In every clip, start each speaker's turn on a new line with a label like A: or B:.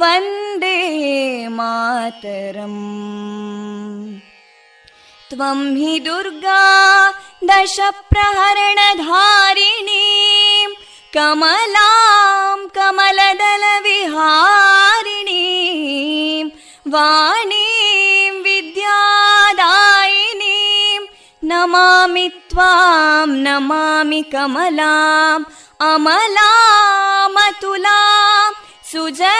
A: वन्दे मातरम् त्वं हि दुर्गा दशप्रहरणधारिणीं कमलां कमलदलविहारिणीं वाणीं विद्यादायिनीं नमामि त्वां नमामि कमलाम् अमलामतुलां सुजलां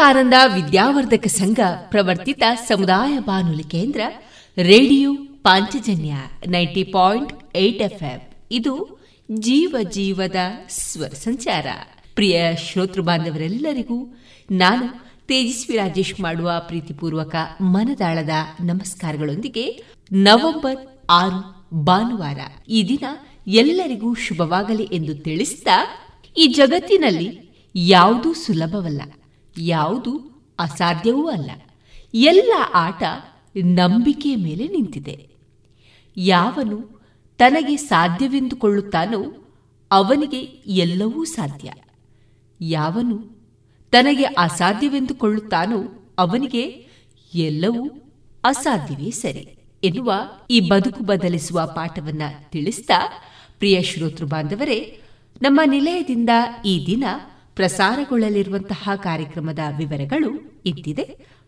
B: ವಿವೇಕಾನಂದ ವಿದ್ಯಾವರ್ಧಕ ಸಂಘ ಪ್ರವರ್ತಿತ ಸಮುದಾಯ ಬಾನುಲಿ ಕೇಂದ್ರ, radio Panchajanya ninety point eight F ಇದು ಜೀವ ಜೀವದ ಸ್ವರ ಸಂಚಾರ. ಪ್ರಿಯ ಶ್ರೋತೃ ಬಾಂಧವರೆಲ್ಲರಿಗೂ ನಾನು ತೇಜಸ್ವಿ ರಾಜೇಶ್ ಮಾಡುವ ಪ್ರೀತಿಪೂರ್ವಕ ಮನದಾಳದ ನಮಸ್ಕಾರಗಳೊಂದಿಗೆ ನವೆಂಬರ್ ಆರು ಭಾನುವಾರ ಈ ದಿನ ಎಲ್ಲರಿಗೂ ಶುಭವಾಗಲಿ ಎಂದು ತಿಳಿಸಿದ ಈ ಜಗತ್ತಿನಲ್ಲಿ ಯಾವುದೂ ಸುಲಭವಲ್ಲ. ಯಾವುದು ಅಸಾಧ್ಯವೂ ಅಲ್ಲ. ಎಲ್ಲ ಆಟ ನಂಬಿಕೆ ಮೇಲೆ ನಿಂತಿದೆ. ಯಾವನು ತನಗೆ ಸಾಧ್ಯವೆಂದುಕೊಳ್ಳುತ್ತಾನೋ ಅವನಿಗೆ ಎಲ್ಲವೂ ಸಾಧ್ಯ. ಯಾವನು ತನಗೆ ಅಸಾಧ್ಯವೆಂದುಕೊಳ್ಳುತ್ತಾನೋ ಅವನಿಗೆ ಎಲ್ಲವೂ ಅಸಾಧ್ಯವೇ ಸರಿ ಎನ್ನುವ ಈ ಬದುಕು ಬದಲಿಸುವ ಪಾಠವನ್ನ ತಿಳಿಸ್ತಾ ಪ್ರಿಯ ಶ್ರೋತೃ ಬಾಂಧವರೇ, ನಮ್ಮ ನಿಲಯದಿಂದ ಈ ದಿನ ಪ್ರಸಾರಗೊಳ್ಳಲಿರುವಂತಹ ಕಾರ್ಯಕ್ರಮದ ವಿವರಗಳು ಇದ್ದಿದೆ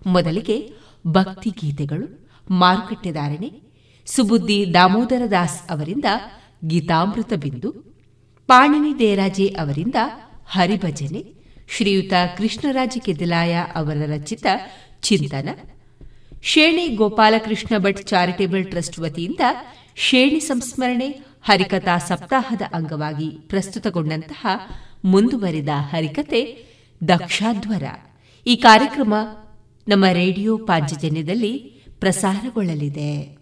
B: ಮೊದಲಿಗೆ ಭಕ್ತಿ ಗೀತೆಗಳು ಮಾರುಕಟ್ಟೆದಾರಣೆ ಸುಬುದ್ದಿ ದಾಮೋದರ ದಾಸ್ ಅವರಿಂದ ಗೀತಾಮೃತ ಬಿಂದು, ಪಾಣಿನಿ ದೇರಾಜೆ ಅವರಿಂದ ಹರಿಭಜನೆ, ಶ್ರೀಯುತ ಕೃಷ್ಣರಾಜ ಕೆದಿಲಾಯ ಅವರ ರಚಿತ ಚಿಂತನ, ಶೇಣಿ ಗೋಪಾಲಕೃಷ್ಣ ಭಟ್ ಚಾರಿಟೇಬಲ್ ಟ್ರಸ್ಟ್ ವತಿಯಿಂದ ಶೇಣಿ ಸಂಸ್ಮರಣೆ ಹರಿಕಥಾ ಸಪ್ತಾಹದ ಅಂಗವಾಗಿ ಪ್ರಸ್ತುತಗೊಂಡಂತಹ ಮುಂದುವರಿದ ಹರಿಕತೆ ದಕ್ಷಾಧ್ವರ. ಈ ಕಾರ್ಯಕ್ರಮ ನಮ್ಮ ರೇಡಿಯೋ ಪಾಂಚಜನ್ಯದಲ್ಲಿ ಪ್ರಸಾರಗೊಳ್ಳಲಿದೆ.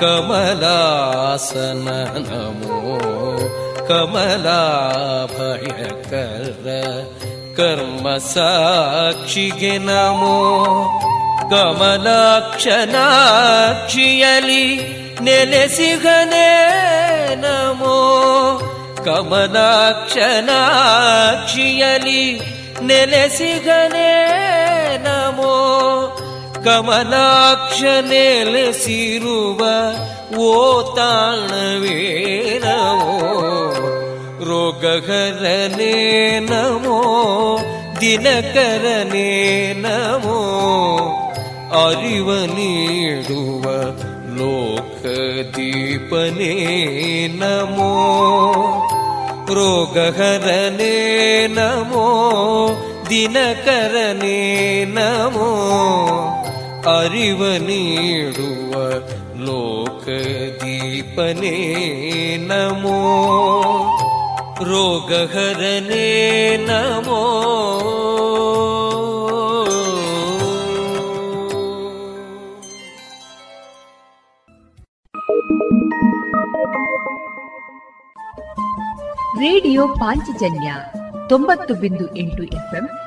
B: ಕಮಲಾಸನ ನಮೋ ಕಮಲಾಭಯಕರ ಕರ್ಮ ಸಾಕ್ಷಿಗೆ ನಮೋ ಕಮಲಾಕ್ಷನಾಕ್ಷಿಯಲಿ ನೆಲೆಸಿಗನೆ ನಮೋ ಕಮಲಾಕ್ಷನಾಕ್ಷಿಯಲಿ ನೆಲೆಸಿಗನೆ ನಮೋ ಕಮಲಾಕ್ಷ ನೆಲೆಸಿರುವ ಓ ತಾಣವೇ ನಮೋ ರೋಗಹರನೇ ನಮೋ ದಿನಕರನೇ ನಮೋ ಅರಿವ ನೀಡುವ ಲೋಕದೀಪನೇ ನಮೋ ರೋಗಹರನೇ ನಮೋ ದಿನಕರನೇ ನಮೋ ಅರಿವ ನೀಡುವ ಲೋಕದೀಪನೇ ನಮೋ ರೋಗಹರನೇ ನಮೋ
C: ರೇಡಿಯೋ ಪಾಂಚಜನ್ಯ ತೊಂಬತ್ತು ಬಿಂದು ಎಂಟು ಎಫ್ಎಂ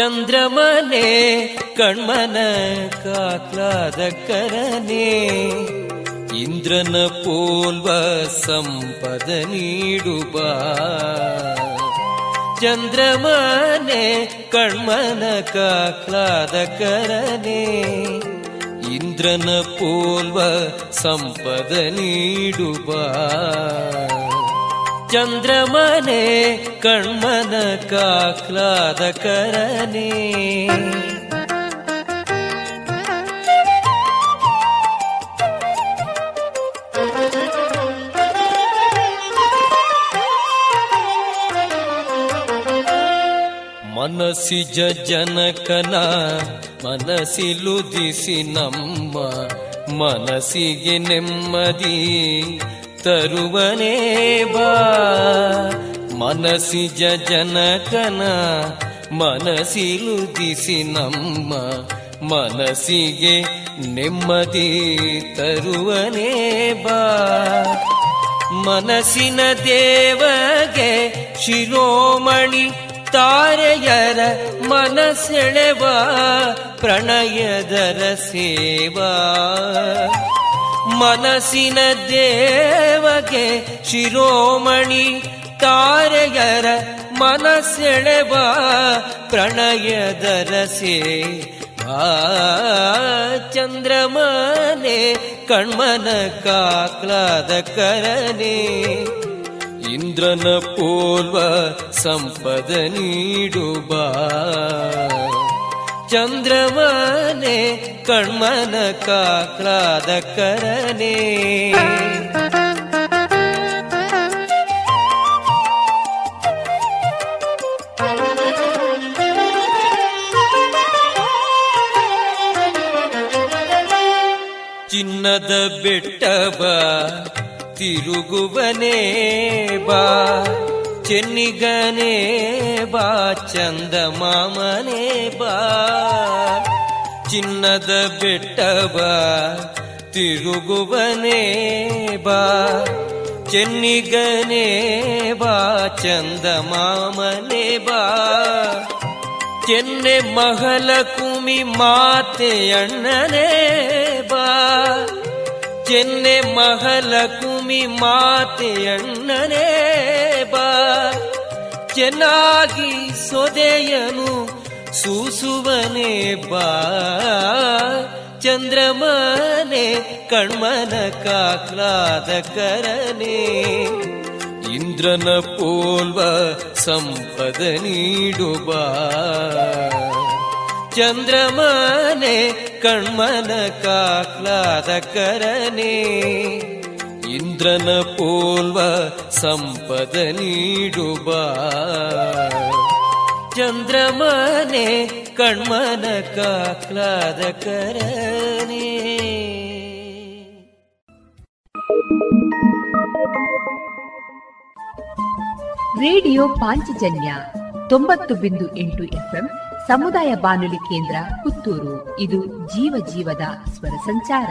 B: ಚಂದ್ರಮನೆ, ಕಣ್ಮನ ಕಾಕ್ಲಾದ ಕರನೆ ಇಂದ್ರನ ಪೋಲ್ವ ಸಂಪದ ನೀಡುವ ಚಂದ್ರಮನೆ, ಕಣ್ಮನ ಕಾಕ್ಲಾದ ಕರನೆ ಇಂದ್ರನ ಪೋಲ್ವ ಸಂಪದ ನೀಡುವ ಚಂದ್ರಮನೆ ಕಣ್ಮನ ಕಾಕ್ಲಾದ ಕರನೆ. ಮನಸ್ಸಿಜ ಜನಕನ ಮನಸ್ಸಿಲುದಿಸಿ ನಮ್ಮ ಮನಸ್ಸಿಗೆ ನೆಮ್ಮದಿ ತರುವನೇ ಬಾ. ಮನಸಿಜ ಜನಕನ ಮನಸಿಲುದಿಸಿ ನಮ್ಮ ಮನಸ್ಸಿಗೆ ನೆಮ್ಮದಿ ತರುವನೇ ಬಾ. ಮನಸ್ಸಿನ ದೇವಗೆ ಶಿರೋಮಣಿ ತಾರೆಯರ ಮನಸೆಳೆವ ಪ್ರಣಯದರ ಸೇವಾ. ಮನಸ್ಸಿನ ದೇವಗೆ ಶಿರೋಮಣಿ ತಾರೆಯರ ಮನಸೆಳೆವ ಪ್ರಣಯದರ ಸೇವಾ ಚಂದ್ರಮನೆ ಕಣ್ಮನ ಕಾಕ್ಲಾದ ಕರನೆ ಇಂದ್ರನ ಪೋಲ್ವ ಸಂಪದ ನೀಡುವ ಚಂದ್ರಮನೆ ಕಣ್ಮನ ಕಾಕ್ಲಾದ ಕರನೆ ಚಿನ್ನದ ಬೆಟ್ಟವ ತಿರುಗುವನೇ ಬಾ ಚೆನ್ನಿಗನೇ ಬಾ, ಚಂದ ಮಾಮನೇ ಬಾ. ಚಿನ್ನದ ಬೆಟ್ಟವ ತಿರುಗುವನೇ ಬಾ. ಚೆನ್ನಿಗನೇ ಬಾ, ಚಂದ ಮಾಮನೇ ಬಾ. ಚೆನ್ನೆ ಮಹಲ ಕುಮಿ ಮಾತೆ ಅಣ್ಣನೇ ಬಾ. ಚೆನ್ನೆ ಮಹಲ ಕುಮಿ ಮಾತೆ ಚೆನ್ನಾಗಿ ಸೊದೆಯನು ಸೂಸುವನೆ ಬಾ. ಚಂದ್ರಮನೆ ಕಣ್ಮನ ಕಾಕ್ಲಾದ ಕರನೆ ಇಂದ್ರನ ಪೋಲ್ವ ಸಂಪದ ನೀಡುವ ಚಂದ್ರಮನೆ ಕಣ್ಮನ ಕಾಕ್ಲಾದ ಕರನೆ ಇಂದ್ರನ ಪೋಲ್ವ ಸಂಪದ ನೀಡುವ. ಚಂದ್ರಮನೆ ಕಣ್ಮನ ಕಾಕ್ಲಾದ
C: ರೇಡಿಯೋ ಪಾಂಚಜನ್ಯ ತೊಂಬತ್ತು ಬಿಂದು ಎಂಟು ಎಫ್ಎಂ ಸಮುದಾಯ ಬಾನುಲಿ ಕೇಂದ್ರ ಪುತ್ತೂರು. ಇದು ಜೀವ ಜೀವದ ಸ್ವರ ಸಂಚಾರ.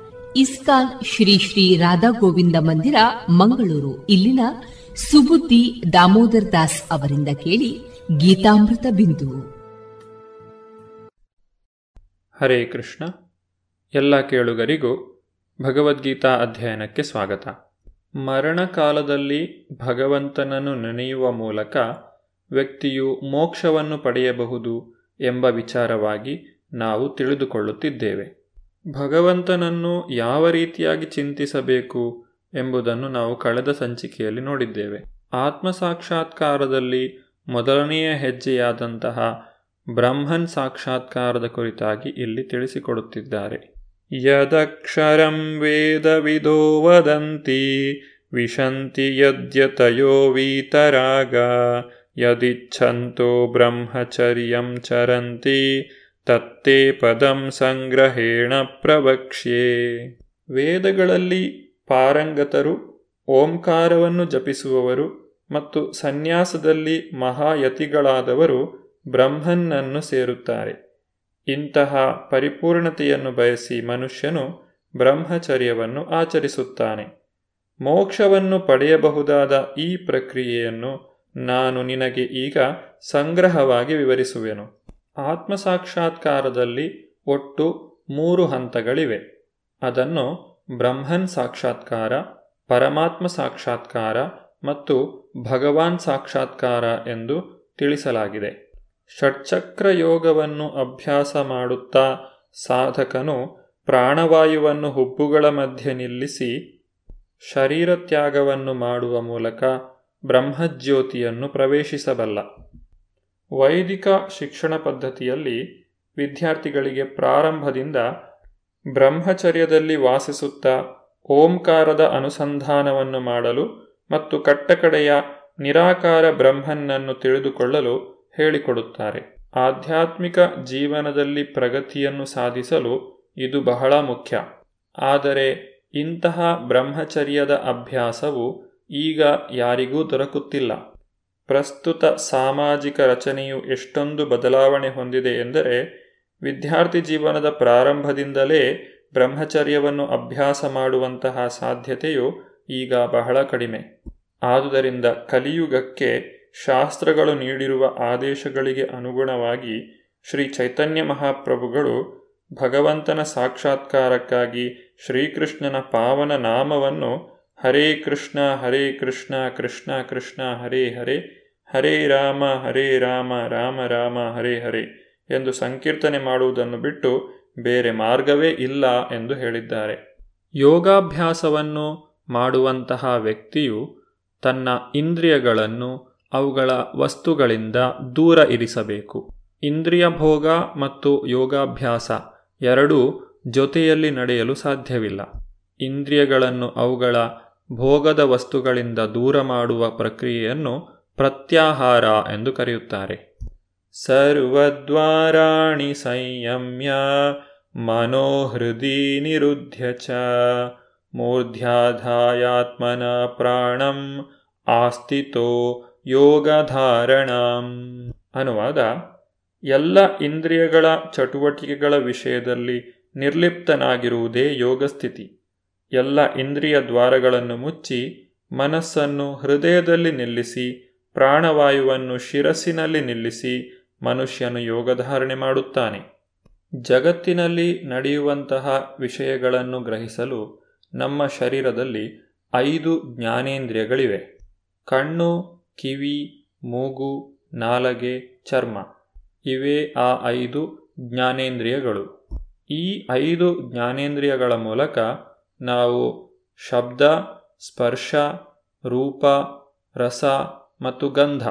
C: ಇಸ್ಕಾನ್ ಶ್ರೀ ಶ್ರೀ ರಾಧಾ ಗೋವಿಂದ ಮಂದಿರ, ಮಂಗಳೂರು. ಇಲ್ಲಿನ ಸುಬುದ್ದಿ ದಾಮೋದರ್ ದಾಸ್ ಅವರಿಂದ ಕೇಳಿ ಗೀತಾಮೃತ ಬಿಂದು.
D: ಹರೇ ಕೃಷ್ಣ. ಎಲ್ಲ ಕೇಳುಗರಿಗೂ ಭಗವದ್ಗೀತಾ ಅಧ್ಯಯನಕ್ಕೆ ಸ್ವಾಗತ. ಮರಣಕಾಲದಲ್ಲಿ ಭಗವಂತನನ್ನು ನೆನೆಯುವ ಮೂಲಕ ವ್ಯಕ್ತಿಯು ಮೋಕ್ಷವನ್ನು ಪಡೆಯಬಹುದು ಎಂಬ ವಿಚಾರವಾಗಿ ನಾವು ತಿಳಿದುಕೊಳ್ಳುತ್ತಿದ್ದೇವೆ. ಭಗವಂತನನ್ನು ಯಾವ ರೀತಿಯಾಗಿ ಚಿಂತಿಸಬೇಕು ಎಂಬುದನ್ನು ನಾವು ಕಳೆದ ಸಂಚಿಕೆಯಲ್ಲಿ ನೋಡಿದ್ದೇವೆ. ಆತ್ಮ ಸಾಕ್ಷಾತ್ಕಾರದಲ್ಲಿ ಮೊದಲನೆಯ ಹೆಜ್ಜೆಯಾದಂತಹ ಬ್ರಹ್ಮನ್ ಸಾಕ್ಷಾತ್ಕಾರದ ಕುರಿತಾಗಿ ಇಲ್ಲಿ ತಿಳಿಸಿಕೊಡುತ್ತಿದ್ದಾರೆ. ಯದಕ್ಷರಂ ವೇದವಿದೋ ವದಂತಿ, ವಿಶಂತಿ ಯದ್ಯತಯೋ ವೀತರಾಗ, ಯದಿಚ್ಛಂತೋ ಬ್ರಹ್ಮಚರ್ಯಂ ಚರಂತಿ ತತ್ತೇ ಪದಂ ಸಂಗ್ರಹೇಣ ಪ್ರವಕ್ಷ್ಯೆ. ವೇದಗಳಲ್ಲಿ ಪಾರಂಗತರು, ಓಂಕಾರವನ್ನು ಜಪಿಸುವವರು ಮತ್ತು ಸನ್ಯಾಸದಲ್ಲಿ ಮಹಾಯತಿಗಳಾದವರು ಬ್ರಹ್ಮನನ್ನು ಸೇರುತ್ತಾರೆ. ಇಂತಹ ಪರಿಪೂರ್ಣತೆಯನ್ನು ಬಯಸಿ ಮನುಷ್ಯನು ಬ್ರಹ್ಮಚರ್ಯವನ್ನು ಆಚರಿಸುತ್ತಾನೆ. ಮೋಕ್ಷವನ್ನು ಪಡೆಯಬಹುದಾದ ಈ ಪ್ರಕ್ರಿಯೆಯನ್ನು ನಾನು ನಿನಗೆ ಈಗ ಸಂಗ್ರಹವಾಗಿ ವಿವರಿಸುವೆನು. ಆತ್ಮಸಾಕ್ಷಾತ್ಕಾರದಲ್ಲಿ ಒಟ್ಟು ಮೂರು ಹಂತಗಳಿವೆ. ಅದನ್ನು ಬ್ರಹ್ಮನ್ ಸಾಕ್ಷಾತ್ಕಾರ, ಪರಮಾತ್ಮ ಸಾಕ್ಷಾತ್ಕಾರ ಮತ್ತು ಭಗವಾನ್ ಸಾಕ್ಷಾತ್ಕಾರ ಎಂದು ತಿಳಿಸಲಾಗಿದೆ. ಷಟ್ಚಕ್ರ ಯೋಗವನ್ನು ಅಭ್ಯಾಸ ಮಾಡುತ್ತಾ ಸಾಧಕನು ಪ್ರಾಣವಾಯುವನ್ನು ಹುಬ್ಬುಗಳ ಮಧ್ಯೆ ನಿಲ್ಲಿಸಿ ಶರೀರ ತ್ಯಾಗವನ್ನು ಮಾಡುವ ಮೂಲಕ ಬ್ರಹ್ಮಜ್ಯೋತಿಯನ್ನು ಪ್ರವೇಶಿಸಬಲ್ಲ. ವೈದಿಕ ಶಿಕ್ಷಣ ಪದ್ಧತಿಯಲ್ಲಿ ವಿದ್ಯಾರ್ಥಿಗಳಿಗೆ ಪ್ರಾರಂಭದಿಂದ ಬ್ರಹ್ಮಚರ್ಯದಲ್ಲಿ ವಾಸಿಸುತ್ತಾ ಓಂಕಾರದ ಅನುಸಂಧಾನವನ್ನು ಮಾಡಲು ಮತ್ತು ಕಟ್ಟಕಡೆಯ ನಿರಾಕಾರ ಬ್ರಹ್ಮನನ್ನು ತಿಳಿದುಕೊಳ್ಳಲು ಹೇಳಿಕೊಡುತ್ತಾರೆ. ಆಧ್ಯಾತ್ಮಿಕ ಜೀವನದಲ್ಲಿ ಪ್ರಗತಿಯನ್ನು ಸಾಧಿಸಲು ಇದು ಬಹಳ ಮುಖ್ಯ. ಆದರೆ ಇಂತಹ ಬ್ರಹ್ಮಚರ್ಯದ ಅಭ್ಯಾಸವು ಈಗ ಯಾರಿಗೂ ದೊರಕುತ್ತಿಲ್ಲ. ಪ್ರಸ್ತುತ ಸಾಮಾಜಿಕ ರಚನೆಯು ಎಷ್ಟೊಂದು ಬದಲಾವಣೆ ಹೊಂದಿದೆ ಎಂದರೆ, ವಿದ್ಯಾರ್ಥಿ ಜೀವನದ ಪ್ರಾರಂಭದಿಂದಲೇ ಬ್ರಹ್ಮಚರ್ಯವನ್ನು ಅಭ್ಯಾಸ ಮಾಡುವಂತಹ ಸಾಧ್ಯತೆಯು ಈಗ ಬಹಳ ಕಡಿಮೆ. ಆದುದರಿಂದ ಕಲಿಯುಗಕ್ಕೆ ಶಾಸ್ತ್ರಗಳು ನೀಡಿರುವ ಆದೇಶಗಳಿಗೆ ಅನುಗುಣವಾಗಿ ಶ್ರೀ ಚೈತನ್ಯ ಮಹಾಪ್ರಭುಗಳು ಭಗವಂತನ ಸಾಕ್ಷಾತ್ಕಾರಕ್ಕಾಗಿ ಶ್ರೀಕೃಷ್ಣನ ಪಾವನ ನಾಮವನ್ನು ಹರೇ ಕೃಷ್ಣ ಹರೇ ಕೃಷ್ಣ ಕೃಷ್ಣ ಕೃಷ್ಣ, ಹರೇ ಹರೇ ಹರೇ ರಾಮ ಹರೇ ರಾಮ ರಾಮ ರಾಮ, ಹರೇ ಹರೇ ಎಂದು ಸಂಕೀರ್ತನೆ ಮಾಡುವುದನ್ನು ಬಿಟ್ಟು ಬೇರೆ ಮಾರ್ಗವೇ ಇಲ್ಲ ಎಂದು ಹೇಳಿದ್ದಾರೆ. ಯೋಗಾಭ್ಯಾಸವನ್ನು ಮಾಡುವಂತಹ ವ್ಯಕ್ತಿಯು ತನ್ನ ಇಂದ್ರಿಯಗಳನ್ನು ಅವುಗಳ ವಸ್ತುಗಳಿಂದ ದೂರ ಇರಿಸಬೇಕು. ಇಂದ್ರಿಯ ಭೋಗ ಮತ್ತು ಯೋಗಾಭ್ಯಾಸ ಎರಡೂ ಜೊತೆಯಲ್ಲಿ ನಡೆಯಲು ಸಾಧ್ಯವಿಲ್ಲ. ಇಂದ್ರಿಯಗಳನ್ನು ಅವುಗಳ ಭೋಗದ ವಸ್ತುಗಳಿಂದ ದೂರ ಮಾಡುವ ಪ್ರಕ್ರಿಯೆಯನ್ನು ಪ್ರತ್ಯಾಹಾರ ಎಂದು ಕರೆಯುತ್ತಾರೆ. ಸರ್ವದ್ವಾರಾಣಿ ಸಂಯಮ್ಯ, ಮನೋಹೃದಿ ನಿರುದ್ಧ ಚ, ಮೂರ್ಧ್ಯಾಧಾಯಾತ್ಮನ ಪ್ರಾಣಂ ಆಸ್ತಿತೋ ಯೋಗಧಾರಣಂ. ಅನುವಾದ, ಎಲ್ಲ ಇಂದ್ರಿಯಗಳ ಚಟುವಟಿಕೆಗಳ ವಿಷಯದಲ್ಲಿ ನಿರ್ಲಿಪ್ತನಾಗಿರುವುದೇ ಯೋಗಸ್ಥಿತಿ. ಎಲ್ಲ ಇಂದ್ರಿಯ ದ್ವಾರಗಳನ್ನು ಮುಚ್ಚಿ ಮನಸ್ಸನ್ನು ಹೃದಯದಲ್ಲಿ ನಿಲ್ಲಿಸಿ ಪ್ರಾಣವಾಯುವನ್ನು ಶಿರಸ್ಸಿನಲ್ಲಿ ನಿಲ್ಲಿಸಿ ಮನುಷ್ಯನು ಯೋಗಧಾರಣೆ ಮಾಡುತ್ತಾನೆ. ಜಗತ್ತಿನಲ್ಲಿ ನಡೆಯುವಂತಹ ವಿಷಯಗಳನ್ನು ಗ್ರಹಿಸಲು ನಮ್ಮ ಶರೀರದಲ್ಲಿ ಐದು ಜ್ಞಾನೇಂದ್ರಿಯಗಳಿವೆ. ಕಣ್ಣು, ಕಿವಿ, ಮೂಗು, ನಾಲಗೆ, ಚರ್ಮ. ಇವೇ ಆ ಐದು ಜ್ಞಾನೇಂದ್ರಿಯಗಳು. ಈ ಐದು ಜ್ಞಾನೇಂದ್ರಿಯಗಳ ಮೂಲಕ ನಾವು ಶಬ್ದ, ಸ್ಪರ್ಶ, ರೂಪ, ರಸ ಮತ್ತು ಗಂಧ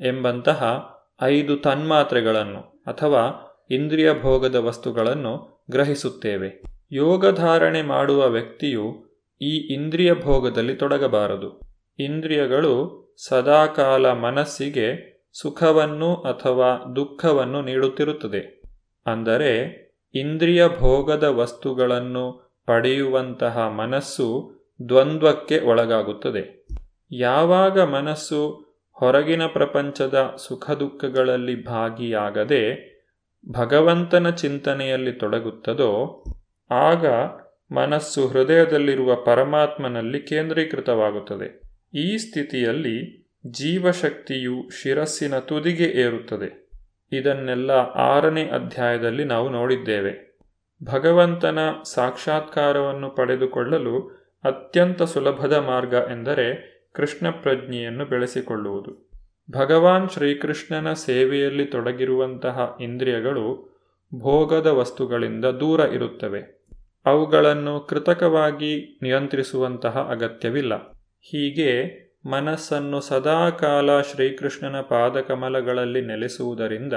D: ಎಂಬಂತಹ ಐದು ತನ್ಮಾತ್ರೆಗಳನ್ನು ಅಥವಾ ಇಂದ್ರಿಯ ಭೋಗದ ವಸ್ತುಗಳನ್ನು ಗ್ರಹಿಸುತ್ತೇವೆ. ಯೋಗಧಾರಣೆ ಮಾಡುವ ವ್ಯಕ್ತಿಯು ಈ ಇಂದ್ರಿಯ ಭೋಗದಲ್ಲಿ ತೊಡಗಬಾರದು. ಇಂದ್ರಿಯಗಳು ಸದಾಕಾಲ ಮನಸ್ಸಿಗೆ ಸುಖವನ್ನು ಅಥವಾ ದುಃಖವನ್ನು ನೀಡುತ್ತಿರುತ್ತದೆ. ಅಂದರೆ ಇಂದ್ರಿಯ ಭೋಗದ ವಸ್ತುಗಳನ್ನು ಪಡೆಯುವಂತಹ ಮನಸ್ಸು ದ್ವಂದ್ವಕ್ಕೆ ಒಳಗಾಗುತ್ತದೆ. ಯಾವಾಗ ಮನಸ್ಸು ಹೊರಗಿನ ಪ್ರಪಂಚದ ಸುಖ ದುಃಖಗಳಲ್ಲಿ ಭಾಗಿಯಾಗದೆ ಭಗವಂತನ ಚಿಂತನೆಯಲ್ಲಿ ತೊಡಗುತ್ತದೋ, ಆಗ ಮನಸ್ಸು ಹೃದಯದಲ್ಲಿರುವ ಪರಮಾತ್ಮನಲ್ಲಿ ಕೇಂದ್ರೀಕೃತವಾಗುತ್ತದೆ. ಈ ಸ್ಥಿತಿಯಲ್ಲಿ ಜೀವಶಕ್ತಿಯು ಶಿರಸ್ಸಿನ ತುದಿಗೆ ಏರುತ್ತದೆ. ಇದನ್ನೆಲ್ಲ ಆರನೇ ಅಧ್ಯಾಯದಲ್ಲಿ ನಾವು ನೋಡಿದ್ದೇವೆ. ಭಗವಂತನ ಸಾಕ್ಷಾತ್ಕಾರವನ್ನು ಪಡೆದುಕೊಳ್ಳಲು ಅತ್ಯಂತ ಸುಲಭದ ಮಾರ್ಗ ಎಂದರೆ ಕೃಷ್ಣ ಪ್ರಜ್ಞೆಯನ್ನು ಬೆಳೆಸಿಕೊಳ್ಳುವುದು. ಭಗವಾನ್ ಶ್ರೀಕೃಷ್ಣನ ಸೇವೆಯಲ್ಲಿ ತೊಡಗಿರುವಂತಹ ಇಂದ್ರಿಯಗಳು ಭೋಗದ ವಸ್ತುಗಳಿಂದ ದೂರ ಇರುತ್ತವೆ. ಅವುಗಳನ್ನು ಕೃತಕವಾಗಿ ನಿಯಂತ್ರಿಸುವಂತಹ ಅಗತ್ಯವಿಲ್ಲ. ಹೀಗೆ ಮನಸ್ಸನ್ನು ಸದಾಕಾಲ ಶ್ರೀಕೃಷ್ಣನ ಪಾದಕಮಲಗಳಲ್ಲಿ ನೆಲೆಸುವುದರಿಂದ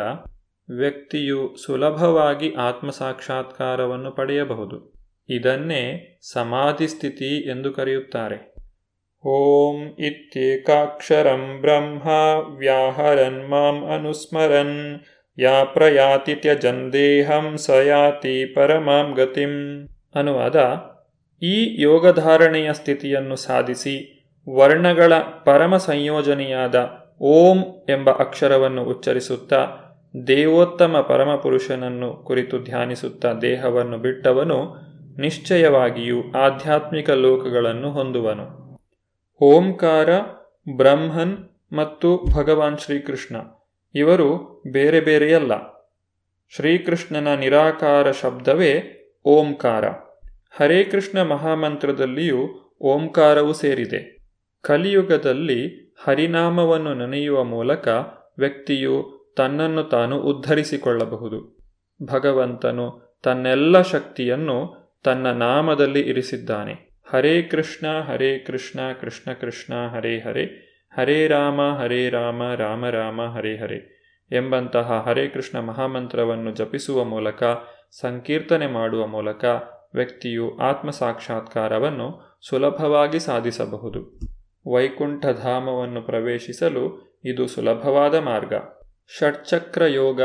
D: ವ್ಯಕ್ತಿಯು ಸುಲಭವಾಗಿ ಆತ್ಮಸಾಕ್ಷಾತ್ಕಾರವನ್ನು ಪಡೆಯಬಹುದು. ಇದನ್ನೇ ಸಮಾಧಿ ಸ್ಥಿತಿ ಎಂದು ಕರೆಯುತ್ತಾರೆ. ಓಂ ಇತ್ಯೇಕಾಕ್ಷರಂ ಬ್ರಹ್ಮ ವ್ಯಾಹರನ್ ಮಾಂ ಅನುಸ್ಮರನ್ ಯಾ ಪ್ರಯಾತಿ ತ್ಯಜಂದೇಹಂ ಸಯಾತಿ ಪರಮಾಂ ಗತಿಂ ಅನುವಾದ ಈ ಯೋಗಧಾರಣೆಯ ಸ್ಥಿತಿಯನ್ನು ಸಾಧಿಸಿ ವರ್ಣಗಳ ಪರಮ ಸಂಯೋಜನೆಯಾದ ಓಂ ಎಂಬ ಅಕ್ಷರವನ್ನು ಉಚ್ಚರಿಸುತ್ತಾ ದೇವೋತ್ತಮ ಪರಮಪುರುಷನನ್ನು ಕುರಿತು ಧ್ಯಾನಿಸುತ್ತಾ ದೇಹವನ್ನು ಬಿಟ್ಟವನು ನಿಶ್ಚಯವಾಗಿಯೂ ಆಧ್ಯಾತ್ಮಿಕ ಲೋಕಗಳನ್ನು ಹೊಂದುವನು. ಓಂಕಾರ, ಬ್ರಹ್ಮನ್ ಮತ್ತು ಭಗವಾನ್ ಶ್ರೀಕೃಷ್ಣ. ಇವರು ಬೇರೆ ಬೇರೆಯಲ್ಲ. ಶ್ರೀಕೃಷ್ಣನ ನಿರಾಕಾರ ಶಬ್ದವೇ ಓಂಕಾರ. ಹರೇ ಕೃಷ್ಣ ಮಹಾಮಂತ್ರದಲ್ಲಿಯೂ ಓಂಕಾರವು ಸೇರಿದೆ. ಕಲಿಯುಗದಲ್ಲಿ ಹರಿನಾಮವನ್ನು ನೆನೆಯುವ ಮೂಲಕ ವ್ಯಕ್ತಿಯು ತನ್ನನ್ನು ತಾನು ಉದ್ಧರಿಸಿಕೊಳ್ಳಬಹುದು. ಭಗವಂತನು ತನ್ನೆಲ್ಲ ಶಕ್ತಿಯನ್ನು ತನ್ನ ನಾಮದಲ್ಲಿ ಇರಿಸಿದ್ದಾನೆ. ಹರೇ ಕೃಷ್ಣ ಹರೇ ಕೃಷ್ಣ ಕೃಷ್ಣ ಕೃಷ್ಣ, ಹರೇ ಹರೇ ಹರೇ ರಾಮ ಹರೇ ರಾಮ ರಾಮ ರಾಮ, ಹರೇ ಹರೇ ಎಂಬಂತಹ ಹರೇ ಕೃಷ್ಣ ಮಹಾಮಂತ್ರವನ್ನು ಜಪಿಸುವ ಮೂಲಕ, ಸಂಕೀರ್ತನೆ ಮಾಡುವ ಮೂಲಕ ವ್ಯಕ್ತಿಯು ಆತ್ಮ ಸಾಕ್ಷಾತ್ಕಾರವನ್ನು ಸುಲಭವಾಗಿ ಸಾಧಿಸಬಹುದು. ವೈಕುಂಠಧಾಮವನ್ನು ಪ್ರವೇಶಿಸಲು ಇದು ಸುಲಭವಾದ ಮಾರ್ಗ. ಷಟ್ಚಕ್ರ ಯೋಗ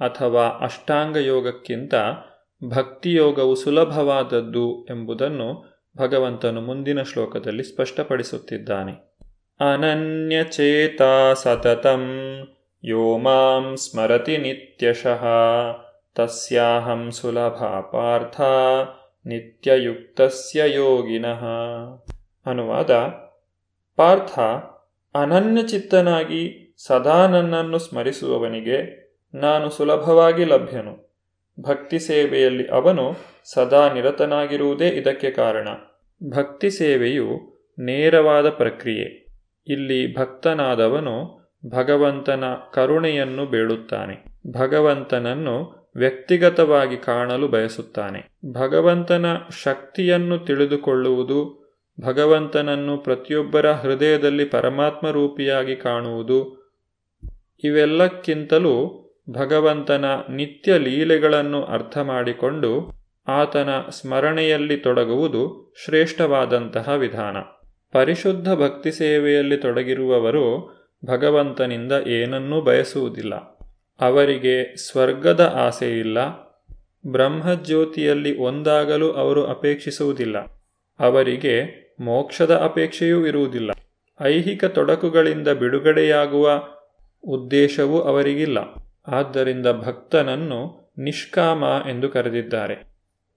D: ಅಥವಾ ಅಷ್ಟಾಂಗ ಯೋಗಕ್ಕಿಂತ ಭಕ್ತಿಯೋಗವು ಸುಲಭವಾದದ್ದು ಎಂಬುದನ್ನು ಭಗವಂತನು ಮುಂದಿನ ಶ್ಲೋಕದಲ್ಲಿ ಸ್ಪಷ್ಟಪಡಿಸುತ್ತಿದ್ದಾನೆ. ಅನನ್ಯಚೇತ ಸತತಂ, ಯೋ ಮಾಂ ಸ್ಮರತಿ ನಿತ್ಯಶಃ, ತಸ್ಯಾಹಂ ಸುಲಭ ಪಾರ್ಥ, ನಿತ್ಯಯುಕ್ತಸ್ಯ ಯೋಗಿನಃ. ಅನುವಾದ, ಪಾರ್ಥ ಅನನ್ಯಚಿತ್ತನಾಗಿ ಸದಾ ನನ್ನನ್ನು ಸ್ಮರಿಸುವವನಿಗೆ ನಾನು ಸುಲಭವಾಗಿ ಲಭ್ಯನು. ಭಕ್ತಿ ಸೇವೆಯಲ್ಲಿ ಅವನು ಸದಾ ನಿರತನಾಗಿರುವುದೇ ಇದಕ್ಕೆ ಕಾರಣ. ಭಕ್ತಿ ಸೇವೆಯು ನೇರವಾದ ಪ್ರಕ್ರಿಯೆ. ಇಲ್ಲಿ ಭಕ್ತನಾದವನು ಭಗವಂತನ ಕರುಣೆಯನ್ನು ಬೇಡುತ್ತಾನೆ. ಭಗವಂತನನ್ನು ವ್ಯಕ್ತಿಗತವಾಗಿ ಕಾಣಲು ಬಯಸುತ್ತಾನೆ. ಭಗವಂತನ ಶಕ್ತಿಯನ್ನು ತಿಳಿದುಕೊಳ್ಳುವುದು, ಭಗವಂತನನ್ನು ಪ್ರತಿಯೊಬ್ಬರ ಹೃದಯದಲ್ಲಿ ಪರಮಾತ್ಮ ರೂಪಿಯಾಗಿ ಕಾಣುವುದು, ಇವೆಲ್ಲಕ್ಕಿಂತಲೂ ಭಗವಂತನ ನಿತ್ಯ ಲೀಲೆಗಳನ್ನು ಅರ್ಥ ಮಾಡಿಕೊಂಡು ಆತನ ಸ್ಮರಣೆಯಲ್ಲಿ ತೊಡಗುವುದು ಶ್ರೇಷ್ಠವಾದಂತಹ ವಿಧಾನ. ಪರಿಶುದ್ಧ ಭಕ್ತಿ ಸೇವೆಯಲ್ಲಿ ತೊಡಗಿರುವವರು ಭಗವಂತನಿಂದ ಏನನ್ನೂ ಬಯಸುವುದಿಲ್ಲ. ಅವರಿಗೆ ಸ್ವರ್ಗದ ಆಸೆಯಿಲ್ಲ. ಬ್ರಹ್ಮಜ್ಯೋತಿಯಲ್ಲಿ ಒಂದಾಗಲು ಅವರು ಅಪೇಕ್ಷಿಸುವುದಿಲ್ಲ. ಅವರಿಗೆ ಮೋಕ್ಷದ ಅಪೇಕ್ಷೆಯೂ ಇರುವುದಿಲ್ಲ. ಐಹಿಕ ತೊಡಕುಗಳಿಂದ ಬಿಡುಗಡೆಯಾಗುವ ಉದ್ದೇಶವೂ ಅವರಿಗಿಲ್ಲ. ಆದ್ದರಿಂದ ಭಕ್ತನನ್ನು ನಿಷ್ಕಾಮ ಎಂದು ಕರೆದಿದ್ದಾರೆ.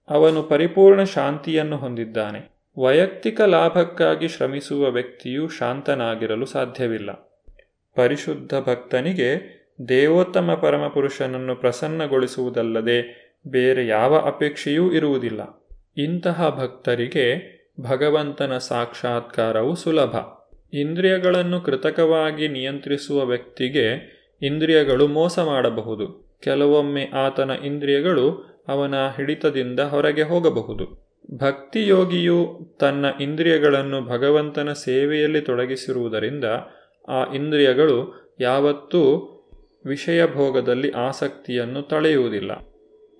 D: ಅವನು ಪರಿಪೂರ್ಣ ಶಾಂತಿಯನ್ನು ಹೊಂದಿದ್ದಾನೆ. ವೈಯಕ್ತಿಕ ಲಾಭಕ್ಕಾಗಿ ಶ್ರಮಿಸುವ ವ್ಯಕ್ತಿಯು ಶಾಂತನಾಗಿರಲು ಸಾಧ್ಯವಿಲ್ಲ. ಪರಿಶುದ್ಧ ಭಕ್ತನಿಗೆ ದೇವೋತ್ತಮ ಪರಮಪುರುಷನನ್ನು ಪ್ರಸನ್ನಗೊಳಿಸುವುದಲ್ಲದೆ ಬೇರೆ ಯಾವ ಅಪೇಕ್ಷೆಯೂ ಇರುವುದಿಲ್ಲ. ಇಂತಹ ಭಕ್ತರಿಗೆ ಭಗವಂತನ ಸಾಕ್ಷಾತ್ಕಾರವು ಸುಲಭ. ಇಂದ್ರಿಯಗಳನ್ನು ಕೃತಕವಾಗಿ ನಿಯಂತ್ರಿಸುವ ವ್ಯಕ್ತಿಗೆ ಇಂದ್ರಿಯಗಳು ಮೋಸ ಮಾಡಬಹುದು. ಕೆಲವೊಮ್ಮೆ ಆತನ ಇಂದ್ರಿಯಗಳು ಅವನ ಹಿಡಿತದಿಂದ ಹೊರಗೆ ಹೋಗಬಹುದು. ಭಕ್ತಿಯೋಗಿಯು ತನ್ನ ಇಂದ್ರಿಯಗಳನ್ನು ಭಗವಂತನ ಸೇವೆಯಲ್ಲಿ ತೊಡಗಿಸಿರುವುದರಿಂದ ಆ ಇಂದ್ರಿಯಗಳು ಯಾವತ್ತೂ ವಿಷಯ ಭೋಗದಲ್ಲಿ ಆಸಕ್ತಿಯನ್ನು ತಳೆಯುವುದಿಲ್ಲ.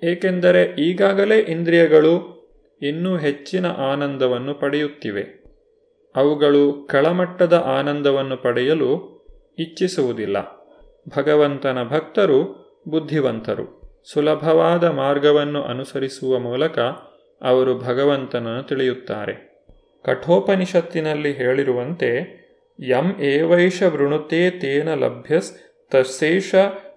D: ಏಕೆಂದರೆ ಈಗಾಗಲೇ ಇಂದ್ರಿಯಗಳು ಇನ್ನೂ ಹೆಚ್ಚಿನ ಆನಂದವನ್ನು ಪಡೆಯುತ್ತಿವೆ. ಅವುಗಳು ಕೆಳಮಟ್ಟದ ಆನಂದವನ್ನು ಪಡೆಯಲು ಇಚ್ಛಿಸುವುದಿಲ್ಲ. ಭಗವಂತನ ಭಕ್ತರು ಬುದ್ಧಿವಂತರು. ಸುಲಭವಾದ ಮಾರ್ಗವನ್ನು ಅನುಸರಿಸುವ ಮೂಲಕ ಅವರು ಭಗವಂತನನ್ನು ತಿಳಿಯುತ್ತಾರೆ. ಕಠೋಪನಿಷತ್ತಿನಲ್ಲಿ ಹೇಳಿರುವಂತೆ, ಯಂ ಏವೈಷ ವೃಣುತೆ ತೇನ ಲಭ್ಯಸ್, ತಸ್ಸೇಷ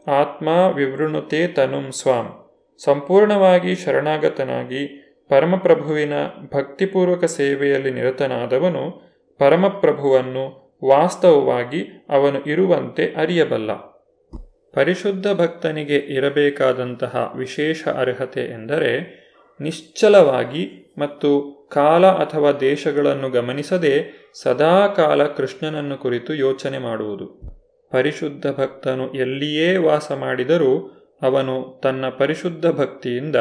D: ಆತ್ಮ ವಿವೃಣುತೆ ತನುಂ ಸ್ವಾಂ. ಸಂಪೂರ್ಣವಾಗಿ ಶರಣಾಗತನಾಗಿ ಪರಮಪ್ರಭುವಿನ ಭಕ್ತಿಪೂರ್ವಕ ಸೇವೆಯಲ್ಲಿ ನಿರತನಾದವನು ಪರಮಪ್ರಭುವನ್ನು ವಾಸ್ತವವಾಗಿ ಅವನು ಇರುವಂತೆ ಅರಿಯಬಲ್ಲ. ಪರಿಶುದ್ಧ ಭಕ್ತನಿಗೆ ಇರಬೇಕಾದಂತಹ ವಿಶೇಷ ಅರ್ಹತೆ ಎಂದರೆ ನಿಶ್ಚಲವಾಗಿ ಮತ್ತು ಕಾಲ ಅಥವಾ ದೇಶಗಳನ್ನು ಗಮನಿಸದೆ ಸದಾಕಾಲ ಕೃಷ್ಣನನ್ನು ಕುರಿತು ಯೋಚನೆ ಮಾಡುವುದು. ಪರಿಶುದ್ಧ ಭಕ್ತನು ಎಲ್ಲಿಯೇ ವಾಸ ಮಾಡಿದರೂ ಅವನು ತನ್ನ ಪರಿಶುದ್ಧ ಭಕ್ತಿಯಿಂದ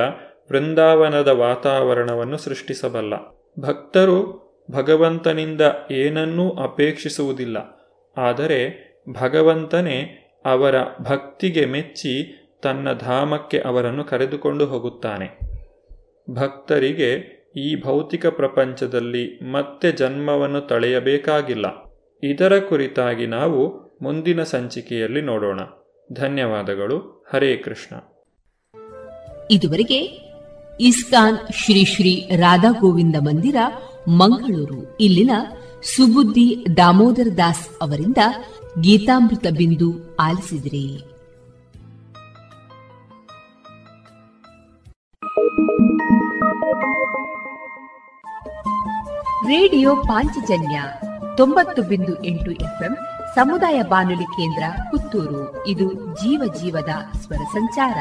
D: ವೃಂದಾವನದ ವಾತಾವರಣವನ್ನು ಸೃಷ್ಟಿಸಬಲ್ಲ. ಭಕ್ತರು ಭಗವಂತನಿಂದ ಏನನ್ನೂ ಅಪೇಕ್ಷಿಸುವುದಿಲ್ಲ. ಆದರೆ ಭಗವಂತನೇ ಅವರ ಭಕ್ತಿಗೆ ಮೆಚ್ಚಿ ತನ್ನ ಧಾಮಕ್ಕೆ ಅವರನ್ನು ಕರೆದುಕೊಂಡು ಹೋಗುತ್ತಾನೆ. ಭಕ್ತರಿಗೆ ಈ ಭೌತಿಕ ಪ್ರಪಂಚದಲ್ಲಿ ಮತ್ತೆ ಜನ್ಮವನ್ನು ತಳೆಯಬೇಕಾಗಿಲ್ಲ. ಇದರ ಕುರಿತಾಗಿ ನಾವು ಮುಂದಿನ ಸಂಚಿಕೆಯಲ್ಲಿ ನೋಡೋಣ. ಧನ್ಯವಾದಗಳು. ಹರೇ ಕೃಷ್ಣ.
C: ಇದುವರೆಗೆ ಇಸ್ಕಾನ್ ಶ್ರೀ ಶ್ರೀ ರಾಧಾ ಗೋವಿಂದ ಮಂದಿರ, ಮಂಗಳೂರು. ಇಲ್ಲಿನ ಸುಬುದ್ದಿ ದಾಮೋದರ ದಾಸ್ ಅವರಿಂದ ಗೀತಾಮೃತ ಬಿಂದು ಆಲಿಸಿದ್ರಿ. ರೇಡಿಯೋ ಪಾಂಚಜನ್ಯ ತೊಂಬತ್ತು ಬಿಂದು ಎಂಟು ಎಫ್ಎಂ ಸಮುದಾಯ ಬಾನುಲಿ ಕೇಂದ್ರ ಪುತ್ತೂರು. ಇದು ಜೀವ ಜೀವದ ಸ್ವರ ಸಂಚಾರ.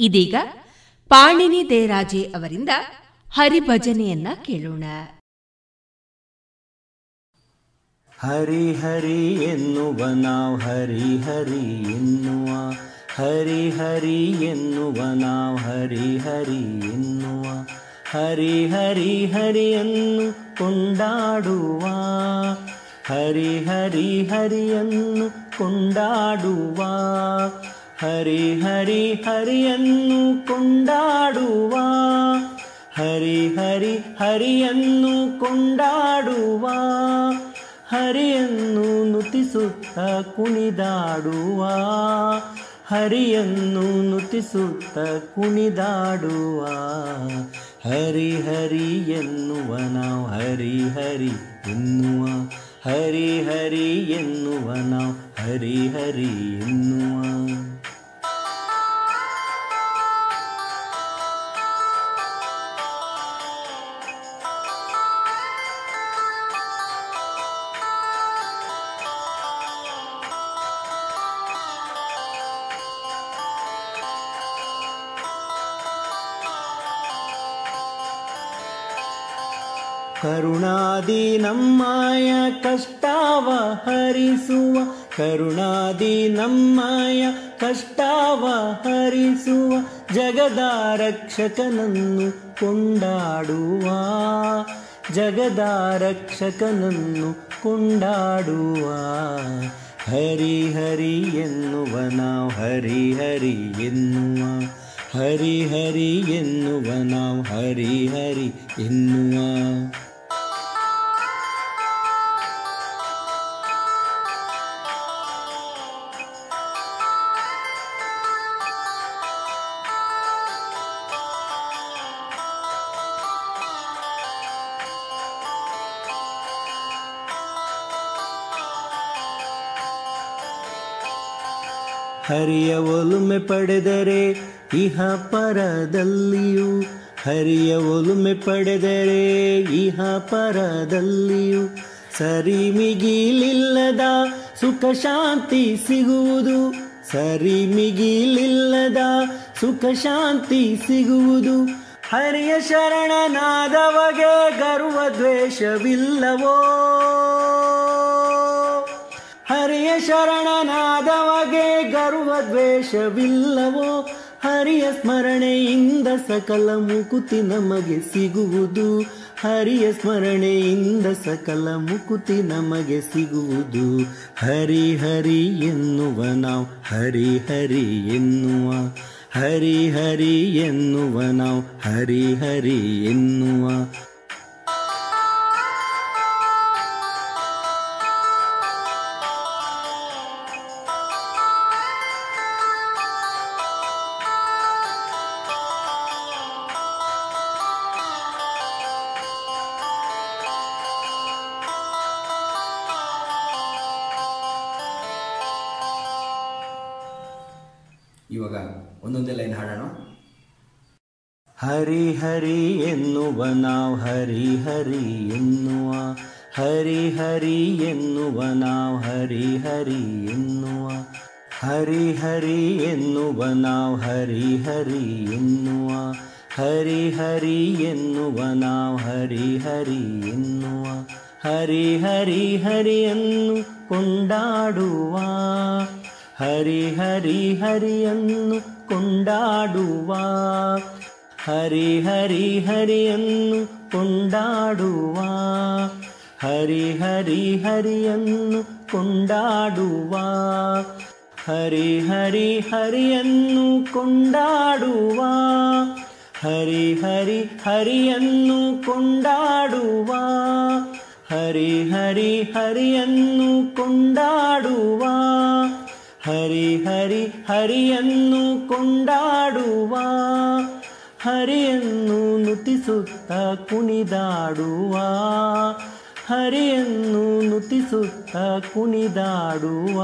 C: ಇದೀಗ ಪಾಣಿನಿ ದೇರಾಜೆ ಅವರಿಂದ ಹರಿಭಜನೆಯನ್ನ ಕೇಳೋಣ.
E: ಹರಿ ಹರಿ ಎನ್ನುವ ನಾವು ಹರಿ ಹರಿ ಎನ್ನುವ, ಹರಿ ಹರಿ ಎನ್ನುವ ನಾವು ಹರಿ ಹರಿ ಎನ್ನುವ, ಹರಿ ಹರಿ ಹರಿಯನ್ನು ಕೊಂಡಾಡುವ, ಹರಿ ಹರಿ ಹರಿಯನ್ನು ಕೊಂಡಾಡುವ ಹರಿ ಹರಿ ಹರಿಯನ್ನು ಕೊಂಡಾಡುವ. ಹರಿ ಹರಿ ಹರಿಯನ್ನು ಕೊಂಡಾಡುವ. ಹರಿಯನ್ನು ನುತಿಸುತ್ತ ಕುಣಿದಾಡುವ. ಹರಿಯನ್ನು ನುತಿಸುತ್ತ ಕುಣಿದಾಡುವ. ಹರಿ ಹರಿ ಎನ್ನುವ ನಾವು ಹರಿ ಹರಿ ಎನ್ನುವ. ಹರಿ ಹರಿ ಎನ್ನುವ ನಾವು ಹರಿ ಹರಿ ಎನ್ನುವ. ಕರುಣಾದಿ ನಮ್ಮಯ ಕಷ್ಟಾವ ಹರಿಸುವ, ಕರುಣಾದಿ ನಮ್ಮಯ ಕಷ್ಟಾವ ಹರಿಸುವ ಜಗದಾರಕ್ಷಕನನ್ನು ಕೊಂಡಾಡುವ, ಜಗದ ರಕ್ಷಕನನ್ನು ಕೊಂಡಾಡುವ. ಹರಿ ಹರಿ ಎನ್ನುವ ನಾವು, ಹರಿ ಹರಿ ಎನ್ನುವ, ಹರಿ ಹರಿ ಎನ್ನುವ ನಾವು, ಹರಿ ಹರಿ ಎನ್ನುವ. ಹರಿಯ ಒಲುಮೆ ಪಡೆದರೆ ಇಹ ಪರದಲ್ಲಿಯೂ, ಹರಿಯ ಒಲುಮೆ ಪಡೆದರೆ ಇಹ ಪರದಲ್ಲಿಯೂ, ಸರಿ ಮಿಗಿಲಿಲ್ಲದ ಸುಖ ಶಾಂತಿ ಸಿಗುವುದು, ಸರಿ ಮಿಗಿಲಿಲ್ಲದ ಸುಖ ಶಾಂತಿ ಸಿಗುವುದು. ಹರಿಯ ಶರಣನಾದವಗೆ ಗರ್ವ ದ್ವೇಷವಿಲ್ಲವೋ? ಹರಿಯ ಶರಣನಾದವಗೆ ಗರ್ವ ದ್ವೇಷವಿಲ್ಲವೋ? ಹರಿಯ ಸ್ಮರಣೆಯಿಂದ ಸಕಲ ಮುಕುತಿ ನಮಗೆ ಸಿಗುವುದು. ಹರಿಯ ಸ್ಮರಣೆಯಿಂದ ಸಕಲ ಮುಕುತಿ ನಮಗೆ ಸಿಗುವುದು. ಹರಿ ಹರಿ ಎನ್ನುವ ನಾವು ಹರಿ ಹರಿ ಎನ್ನುವ. ಹರಿ ಹರಿ ಎನ್ನುವ ನಾವು ಹರಿ ಹರಿ ಎನ್ನುವ.
F: ഹരി ഹരി എന്നുവ
E: നാവ് ഹരി ഹരി എന്നുവ ഹരി ഹരി എന്നുവ നാവ് ഹരി ഹരി എന്നുവ ഹരി ഹരി എന്നുവ നാവ് ഹരി ഹരി എന്നുവ ഹരി ഹരി എന്നുവ നാവ് ഹരി ഹരി എന്നുവ ഹരി ഹരി ഹരി എന്നു കൊണ്ടാടുവ ഹരി ഹരി ഹരി എന്നു കൊണ്ടാടുവ ഹരി ഹരി ഹരിയെന്നു കൊണ്ടാടുവാ ഹരി ഹരി ഹരിയെന്നു കൊണ്ടാടുവാ ഹരി ഹരി ഹരിയെന്നു കൊണ്ടാടുവാ ഹരി ഹരി ഹരിയെന്നു കൊണ്ടാടുവാ ഹരി ഹരി ഹരിയെന്നു കൊണ്ടാടുവാ ഹരി ഹരി ഹരി എന്നു കൊണ്ടാടുവാ ಹರಿಯನ್ನು ನುತಿಸುತ್ತ ಕುಣಿದಾಡುವ, ಹರಿಯನ್ನು ನುತಿಸುತ್ತ ಕುಣಿದಾಡುವ,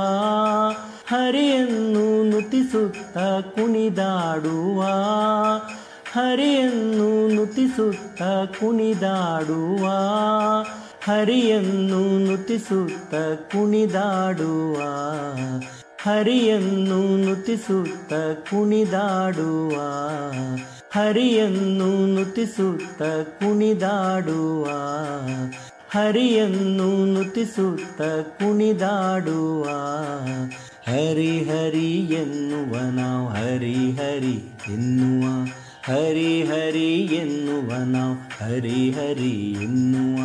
E: ಹರಿಯನ್ನು ನುತಿಸುತ್ತ ಕುಣಿದಾಡುವ, ಹರಿಯನ್ನು ನುತಿಸುತ್ತ ಕುಣಿದಾಡುವ, ಹರಿಯನ್ನು ನುತಿಸುತ್ತ ಕುಣಿದಾಡುವ, ಹರಿಯನ್ನು ನುತಿಸುತ್ತ ಕುಣಿದಾಡುವ. ಹರಿಯನ್ನು ನುತಿಸುತ್ತ ಕುಣಿದಾಡುವ. ಹರಿಯನ್ನು ನುತಿಸುತ್ತ ಕುಣಿದಾಡುವ. ಹರಿ ಹರಿ ಎನ್ನುವ ನಾವು ಹರಿ ಹರಿ ಎನ್ನುವ. ಹರಿ ಹರಿ ಎನ್ನುವ ನಾವು ಹರಿ ಹರಿ ಎನ್ನುವ.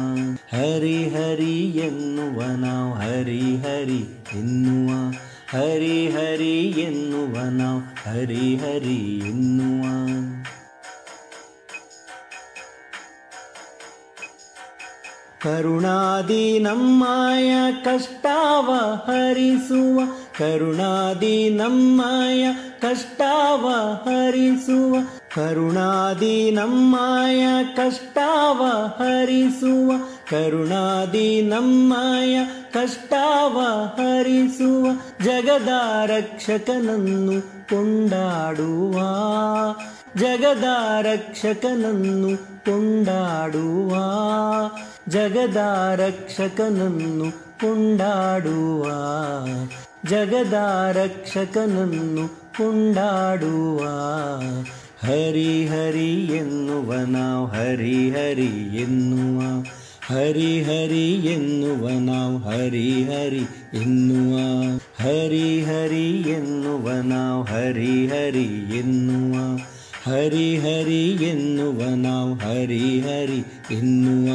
E: ಹರಿ ಹರಿ ಎನ್ನುವ ನಾವು ಹರಿ ಹರಿ ಎನ್ನುವ. ಹರಿ ಹರಿ ಎನ್ನುವ ನಾವು ಹರಿ ಹರಿ ಎನ್ನುವ. ಕರುಣಾದಿ ನಮ್ಮಯ ಕಷ್ಟಾವ ಹರಿಸುವ, ಕರುಣಾದಿ ನಮ್ಮಯ ಕಷ್ಟಾವ ಹರಿಸುವ, ಕರುಣಾದಿ ಕಷ್ಟಾವ ಹರಿಸುವ, ಕರುಣಾದಿ ನಮ್ಮಯ ಕಷ್ಟಾವ ಹರಿಸುವ ಜಗದ ರಕ್ಷಕನನ್ನು ಕೊಂಡಾಡುವ. ಜಗದ ರಕ್ಷಕನನ್ನು ಕೊಂಡಾಡುವ ಜಗದ ರಕ್ಷಕನನ್ನು ಕೊಂಡಾಡುವ ಜಗದ ರಕ್ಷಕನನ್ನು ಕೊಂಡಾಡುವ ಹರಿ ಹರಿ ಎನ್ನುವ ನಾವು ಹರಿ ಹರಿ ಎನ್ನುವ ಹರಿ ಹರಿ ಎನ್ನುವ ನಾವು ಹರಿ ಹರಿ ಎನ್ನುವ ಹರಿ ಹರಿ ಎನ್ನುವ ನಾವು ಹರಿ ಹರಿ ಎನ್ನುವ ನಾವು, ಹರಿ ಹರಿ ಎನ್ನುವ.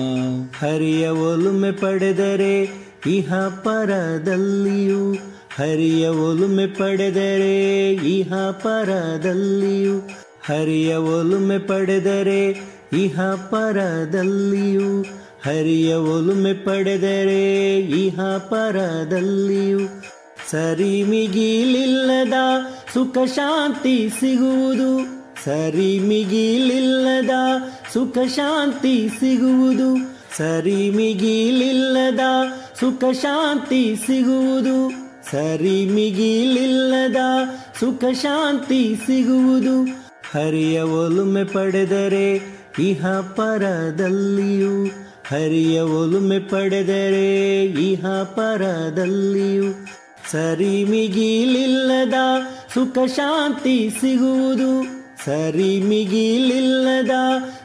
E: ಹರಿಯ ಒಲುಮೆ ಪಡೆದರೆ ಇಹ ಪರದಲ್ಲಿಯೂ. ಹರಿಯ ಒಲುಮೆ ಪಡೆದರೆ ಇಹ ಪರದಲ್ಲಿಯೂ. ಹರಿಯ ಒಲುಮೆ ಪಡೆದರೆ ಇಹ ಪರದಲ್ಲಿಯೂ. ಹರಿಯ ಒಲುಮೆ ಪಡೆದರೆ ಇಹ ಪರದಲ್ಲಿಯೂ. ಸರಿ ಮಿಗಿಲಿಲ್ಲದ ಸುಖ ಶಾಂತಿ ಸಿಗುವುದು. ಸರಿ ಮಿಗಿಲಿಲ್ಲದ ಸುಖ ಶಾಂತಿ ಸಿಗುವುದು. ಸರಿ ಮಿಗಿಲಿಲ್ಲದ ಸುಖ ಶಾಂತಿ ಸಿಗುವುದು. ಸರಿ ಮಿಗಿಲಿಲ್ಲದ ಸುಖ ಶಾಂತಿ ಸಿಗುವುದು. ಹರಿಯ ಒಲುಮೆ ಪಡೆದರೆ ಇಹ ಪರದಲ್ಲಿಯೂ. ಹರಿಯ ಒಲುಮೆ ಪಡೆದರೆ ಇಹ ಪರದಲ್ಲಿಯೂ. ಸರಿ ಮಿಗಿಲಿಲ್ಲದ ಸುಖ ಶಾಂತಿ ಸಿಗುವುದು. ಸರಿ ಮಿಗಿಲಿಲ್ಲದ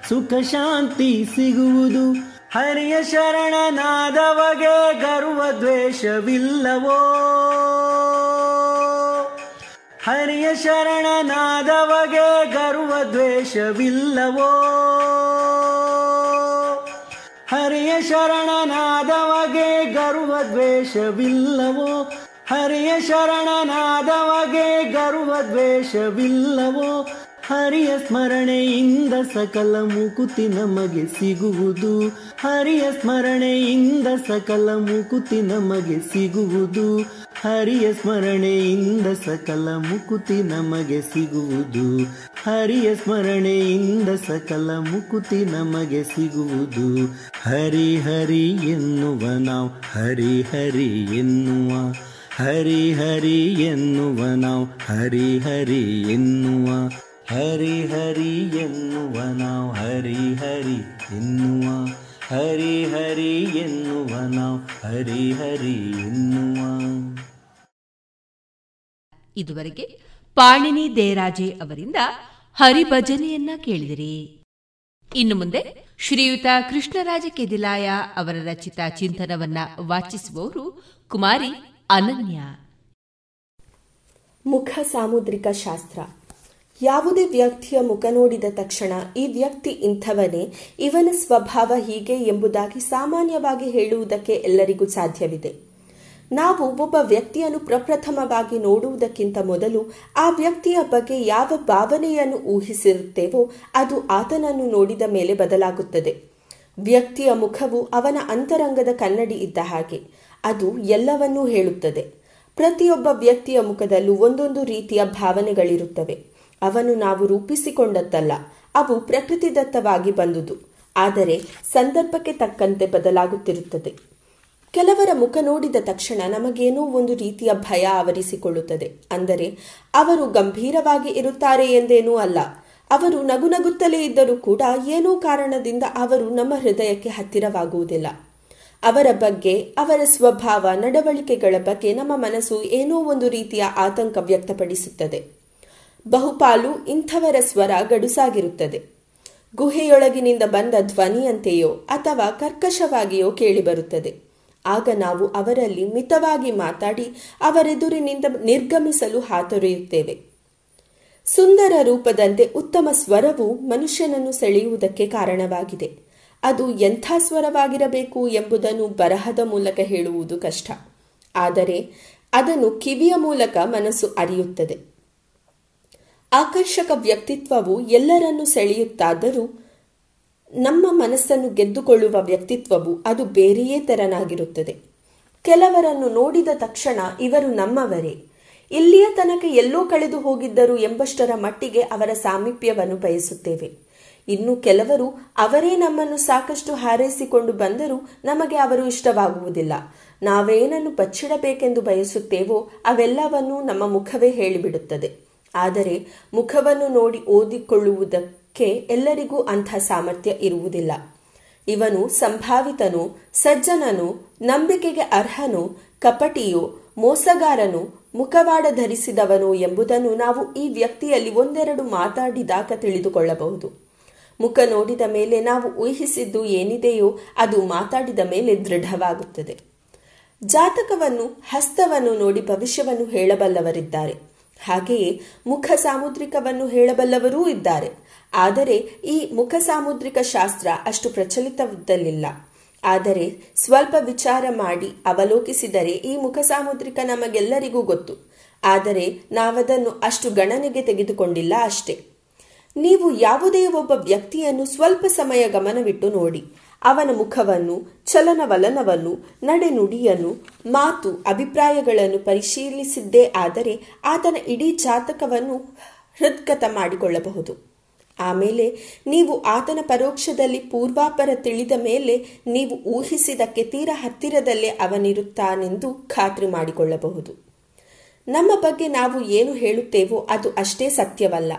E: ಸುಖ ಶಾಂತಿ ಸಿಗುವುದು. ಹರಿಯ ಶರಣನಾದವಗೆ ಗರ್ವ ದ್ವೇಷವಿಲ್ಲವೋ? ಹರಿಯ ಶರಣನಾದವಗೆ ಗರ್ವ ದ್ವೇಷವಿಲ್ಲವೋ? ಹರಿಯ ಶರಣನಾದವಗೆ ಗರ್ವ ದ್ವೇಷವಿಲ್ಲವೋ? ಹರಿಯ ಶರಣನಾದವಗೆ ಗರ್ವ ದ್ವೇಷವಿಲ್ಲವೋ? ಹರಿಯ ಸ್ಮರಣೆಯಿಂದ ಸಕಲ ಮುಕುತಿ ನಮಗೆ ಸಿಗುವುದು. ಹರಿಯ ಸ್ಮರಣೆಯಿಂದ ಸಕಲ ಮುಕುತಿ ನಮಗೆ ಸಿಗುವುದು. ಹರಿಯ ಸ್ಮರಣೆಯಿಂದ ಸಕಲ ಮುಕುತಿ ನಮಗೆ ಸಿಗುವುದು. ಹರಿಯ ಸ್ಮರಣೆಯಿಂದ ಸಕಲ ಮುಕುತಿ ನಮಗೆ ಸಿಗುವುದು. ಹರಿ ಹರಿ ಎನ್ನುವ ನಾವು ಹರಿ ಹರಿ ಎನ್ನುವ. ಹರಿ ಹರಿ ಎನ್ನುವ ನಾವು ಹರಿ ಹರಿ ಎನ್ನುವ. ಹರಿ ಹರಿ ಎನ್ನುವ ನಾವು ಹರಿ ಹರಿ ಎನ್ನುವ. ಹರಿ ಹರಿ ಎನ್ನುವ ನಾವು ಹರಿ ಹರಿ ಎನ್ನುವ.
C: ಇದುವರೆಗೆ ಪಾಣಿನಿ ದೇರಾಜೆ ಅವರಿಂದ ಹರಿಭಜನೆಯನ್ನ ಕೇಳಿದಿರಿ. ಇನ್ನು ಮುಂದೆ ಶ್ರೀಯುತ ಕೃಷ್ಣರಾಜ ಕೆದಿಲಾಯ ಅವರ ರಚಿತ ಚಿಂತನವನ್ನ ವಾಚಿಸುವವರು ಕುಮಾರಿ ಅನನ್ಯ.
G: ಮುಖ ಸಾಮುದ್ರಿಕ ಶಾಸ್ತ್ರ. ಯಾವುದೇ ವ್ಯಕ್ತಿಯ ಮುಖ ನೋಡಿದ ತಕ್ಷಣ ಈ ವ್ಯಕ್ತಿ ಇಂಥವನೇ, ಇವನ ಸ್ವಭಾವ ಹೀಗೆ ಎಂಬುದಾಗಿ ಸಾಮಾನ್ಯವಾಗಿ ಹೇಳುವುದಕ್ಕೆ ಎಲ್ಲರಿಗೂ ಸಾಧ್ಯವಿದೆ. ನಾವು ಒಬ್ಬ ವ್ಯಕ್ತಿಯನ್ನು ಪ್ರಪ್ರಥಮವಾಗಿ ನೋಡುವುದಕ್ಕಿಂತ ಮೊದಲು ಆ ವ್ಯಕ್ತಿಯ ಬಗ್ಗೆ ಯಾವ ಭಾವನೆಯನ್ನು ಊಹಿಸಿರುತ್ತೇವೋ ಅದು ಆತನನ್ನು ನೋಡಿದ ಮೇಲೆ ಬದಲಾಗುತ್ತದೆ. ವ್ಯಕ್ತಿಯ ಮುಖವು ಅವನ ಅಂತರಂಗದ ಕನ್ನಡಿ ಇದ್ದ ಹಾಗೆ, ಅದು ಎಲ್ಲವನ್ನೂ ಹೇಳುತ್ತದೆ. ಪ್ರತಿಯೊಬ್ಬ ವ್ಯಕ್ತಿಯ ಮುಖದಲ್ಲೂ ಒಂದೊಂದು ರೀತಿಯ ಭಾವನೆಗಳಿರುತ್ತವೆ. ಅವನು ನಾವು ರೂಪಿಸಿಕೊಂಡದ್ದಲ್ಲ, ಅವು ಪ್ರಕೃತಿದತ್ತವಾಗಿ ಬಂದುದು. ಆದರೆ ಸಂದರ್ಭಕ್ಕೆ ತಕ್ಕಂತೆ ಬದಲಾಗುತ್ತಿರುತ್ತದೆ. ಕೆಲವರ ಮುಖ ನೋಡಿದ ತಕ್ಷಣ ನಮಗೇನೋ ಒಂದು ರೀತಿಯ ಭಯ ಆವರಿಸಿಕೊಳ್ಳುತ್ತದೆ. ಅಂದರೆ, ಅವರು ಗಂಭೀರವಾಗಿ ಇರುತ್ತಾರೆ ಎಂದೇನೂ ಅಲ್ಲ. ಅವರು ನಗು ನಗುತ್ತಲೇ ಇದ್ದರೂ ಕೂಡ ಏನೋ ಕಾರಣದಿಂದ ಅವರು ನಮ್ಮ ಹೃದಯಕ್ಕೆ ಹತ್ತಿರವಾಗುವುದಿಲ್ಲ. ಅವರ ಬಗ್ಗೆ, ಅವರ ಸ್ವಭಾವ, ನಡವಳಿಕೆಗಳ ಬಗ್ಗೆ ನಮ್ಮ ಮನಸ್ಸು ಏನೋ ಒಂದು ರೀತಿಯ ಆತಂಕ ವ್ಯಕ್ತಪಡಿಸುತ್ತದೆ. ಬಹುಪಾಲು ಇಂಥವರ ಸ್ವರ ಗಡುಸಾಗಿರುತ್ತದೆ. ಗುಹೆಯೊಳಗಿನಿಂದ ಬಂದ ಧ್ವನಿಯಂತೆಯೋ ಅಥವಾ ಕರ್ಕಶವಾಗಿಯೋ ಕೇಳಿಬರುತ್ತದೆ. ಆಗ ನಾವು ಅವರಲ್ಲಿ ಮಿತವಾಗಿ ಮಾತಾಡಿ ಅವರೆದುರಿನಿಂದ ನಿರ್ಗಮಿಸಲು ಹಾತೊರೆಯುತ್ತೇವೆ. ಸುಂದರ ರೂಪದಂತೆ ಉತ್ತಮ ಸ್ವರವು ಮನುಷ್ಯನನ್ನು ಸೆಳೆಯುವುದಕ್ಕೆ ಕಾರಣವಾಗಿದೆ. ಅದು ಎಂಥ ಸ್ವರವಾಗಿರಬೇಕು ಎಂಬುದನ್ನು ಬರಹದ ಮೂಲಕ ಹೇಳುವುದು ಕಷ್ಟ. ಆದರೆ ಅದನ್ನು ಕಿವಿಯ ಮೂಲಕ ಮನಸ್ಸು ಅರಿಯುತ್ತದೆ. ಆಕರ್ಷಕ ವ್ಯಕ್ತಿತ್ವವು ಎಲ್ಲರನ್ನೂ ಸೆಳೆಯುತ್ತಾದರೂ ನಮ್ಮ ಮನಸ್ಸನ್ನು ಗೆದ್ದುಕೊಳ್ಳುವ ವ್ಯಕ್ತಿತ್ವವು ಅದು ಬೇರೆಯೇ ತೆರನಾಗಿರುತ್ತದೆ. ಕೆಲವರನ್ನು ನೋಡಿದ ತಕ್ಷಣ ಇವರು ನಮ್ಮವರೇ. ಇಲ್ಲಿಯ ತನಕ ಎಲ್ಲೋ ಕಳೆದು ಹೋಗಿದ್ದರು ಎಂಬಷ್ಟರ ಮಟ್ಟಿಗೆ ಅವರ ಸಾಮೀಪ್ಯವನ್ನು ಬಯಸುತ್ತೇವೆ. ಇನ್ನು ಕೆಲವರು ಅವರೇ ನಮ್ಮನ್ನು ಸಾಕಷ್ಟು ಹಾರೈಸಿಕೊಂಡು ಬಂದರೂ ನಮಗೆ ಅವರು ಇಷ್ಟವಾಗುವುದಿಲ್ಲ. ನಾವೇನನ್ನು ಬಚ್ಚಿಡಬೇಕೆಂದು ಬಯಸುತ್ತೇವೋ ಅವೆಲ್ಲವನ್ನೂ ನಮ್ಮ ಮುಖವೇ ಹೇಳಿಬಿಡುತ್ತದೆ. ಆದರೆ ಮುಖವನ್ನು ನೋಡಿ ಓದಿಕೊಳ್ಳುವುದಕ್ಕೆ ಎಲ್ಲರಿಗೂ ಅಂಥ ಸಾಮರ್ಥ್ಯ ಇರುವುದಿಲ್ಲ. ಇವನು ಸಂಭಾವಿತನು, ಸಜ್ಜನನು, ನಂಬಿಕೆಗೆ ಅರ್ಹನು, ಕಪಟಿಯೋ, ಮೋಸಗಾರನು, ಮುಖವಾಡ ಧರಿಸಿದವನು ಎಂಬುದನ್ನು ನಾವು ಈ ವ್ಯಕ್ತಿಯಲ್ಲಿ ಒಂದೆರಡು ಮಾತಾಡಿದಾಗ ತಿಳಿದುಕೊಳ್ಳಬಹುದು. ಮುಖ ನೋಡಿದ ಮೇಲೆ ನಾವು ಊಹಿಸಿದ್ದು ಏನಿದೆಯೋ ಅದು ಮಾತಾಡಿದ ಮೇಲೆ ದೃಢವಾಗುತ್ತದೆ. ಜಾತಕವನ್ನು, ಹಸ್ತವನ್ನು ನೋಡಿ ಭವಿಷ್ಯವನ್ನು ಹೇಳಬಲ್ಲವರಿದ್ದಾರೆ. ಹಾಗೆಯೇ ಮುಖ ಸಾಮುದ್ರಿಕವನ್ನು ಹೇಳಬಲ್ಲವರೂ ಇದ್ದಾರೆ. ಆದರೆ ಈ ಮುಖ ಸಾಮುದ್ರಿಕ ಶಾಸ್ತ್ರ ಅಷ್ಟು ಪ್ರಚಲಿತವಿದ್ದಲಿಲ್ಲ ಆದರೆ ಸ್ವಲ್ಪ ವಿಚಾರ ಮಾಡಿ ಅವಲೋಕಿಸಿದರೆ ಈ ಮುಖ ಸಾಮುದ್ರಿಕ ನಮಗೆಲ್ಲರಿಗೂ ಗೊತ್ತು. ಆದರೆ ನಾವದನ್ನು ಅಷ್ಟು ಗಣನೆಗೆ ತೆಗೆದುಕೊಂಡಿಲ್ಲ ಅಷ್ಟೇ. ನೀವು ಯಾವುದೇ ಒಬ್ಬ ವ್ಯಕ್ತಿಯನ್ನು ಸ್ವಲ್ಪ ಸಮಯ ಗಮನವಿಟ್ಟು ನೋಡಿ. ಅವನ ಮುಖವನ್ನು, ಚಲನವಲನವನ್ನು, ನಡೆನುಡಿಯನ್ನು, ಮಾತು, ಅಭಿಪ್ರಾಯಗಳನ್ನು ಪರಿಶೀಲಿಸಿದ್ದೇ ಆದರೆ ಆತನ ಇಡೀ ಜಾತಕವನ್ನು ಹೃದ್ಗತ ಮಾಡಿಕೊಳ್ಳಬಹುದು. ಆಮೇಲೆ ನೀವು ಆತನ ಪರೋಕ್ಷದಲ್ಲಿ ಪೂರ್ವಾಪರ ತಿಳಿದ ಮೇಲೆ ನೀವು ಊಹಿಸಿದಕ್ಕೆ ತೀರ ಹತ್ತಿರದಲ್ಲೇ ಅವನಿರುತ್ತಾನೆಂದು ಖಾತ್ರಿ ಮಾಡಿಕೊಳ್ಳಬಹುದು. ನಮ್ಮ ಬಗ್ಗೆ ನಾವು ಏನು ಹೇಳುತ್ತೇವೋ ಅದು ಅಷ್ಟೇ ಸತ್ಯವಲ್ಲ.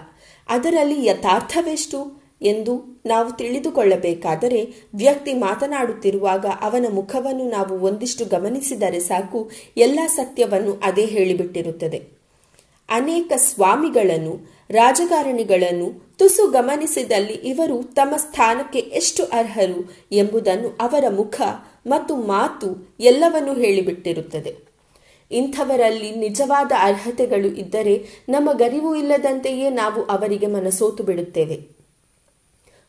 G: ಅದರಲ್ಲಿ ಯಥಾರ್ಥವೆಷ್ಟು? ಎಂದು ನಾವು ತಿಳಿದುಕೊಳ್ಳಬೇಕಾದರೆ, ವ್ಯಕ್ತಿ ಮಾತನಾಡುತ್ತಿರುವಾಗ ಅವನ ಮುಖವನ್ನು ನಾವು ಒಂದಿಷ್ಟು ಗಮನಿಸಿದರೆ ಸಾಕು, ಎಲ್ಲ ಸತ್ಯವನ್ನು ಅದೇ ಹೇಳಿಬಿಟ್ಟಿರುತ್ತದೆ. ಅನೇಕ ಸ್ವಾಮಿಗಳನ್ನು, ರಾಜಕಾರಣಿಗಳನ್ನು ತುಸು ಗಮನಿಸಿದಲ್ಲಿ ಇವರು ತಮ್ಮ ಸ್ಥಾನಕ್ಕೆ ಎಷ್ಟು ಅರ್ಹರು ಎಂಬುದನ್ನು ಅವರ ಮುಖ ಮತ್ತು ಮಾತು ಎಲ್ಲವನ್ನೂ ಹೇಳಿಬಿಟ್ಟಿರುತ್ತದೆ. ಇಂಥವರಲ್ಲಿ ನಿಜವಾದ ಅರ್ಹತೆಗಳು ಇದ್ದರೆ ನಮ್ಮ ಗರಿವು ಇಲ್ಲದಂತೆಯೇ ನಾವು ಅವರಿಗೆ ಮನಸೋತು ಬಿಡುತ್ತೇವೆ.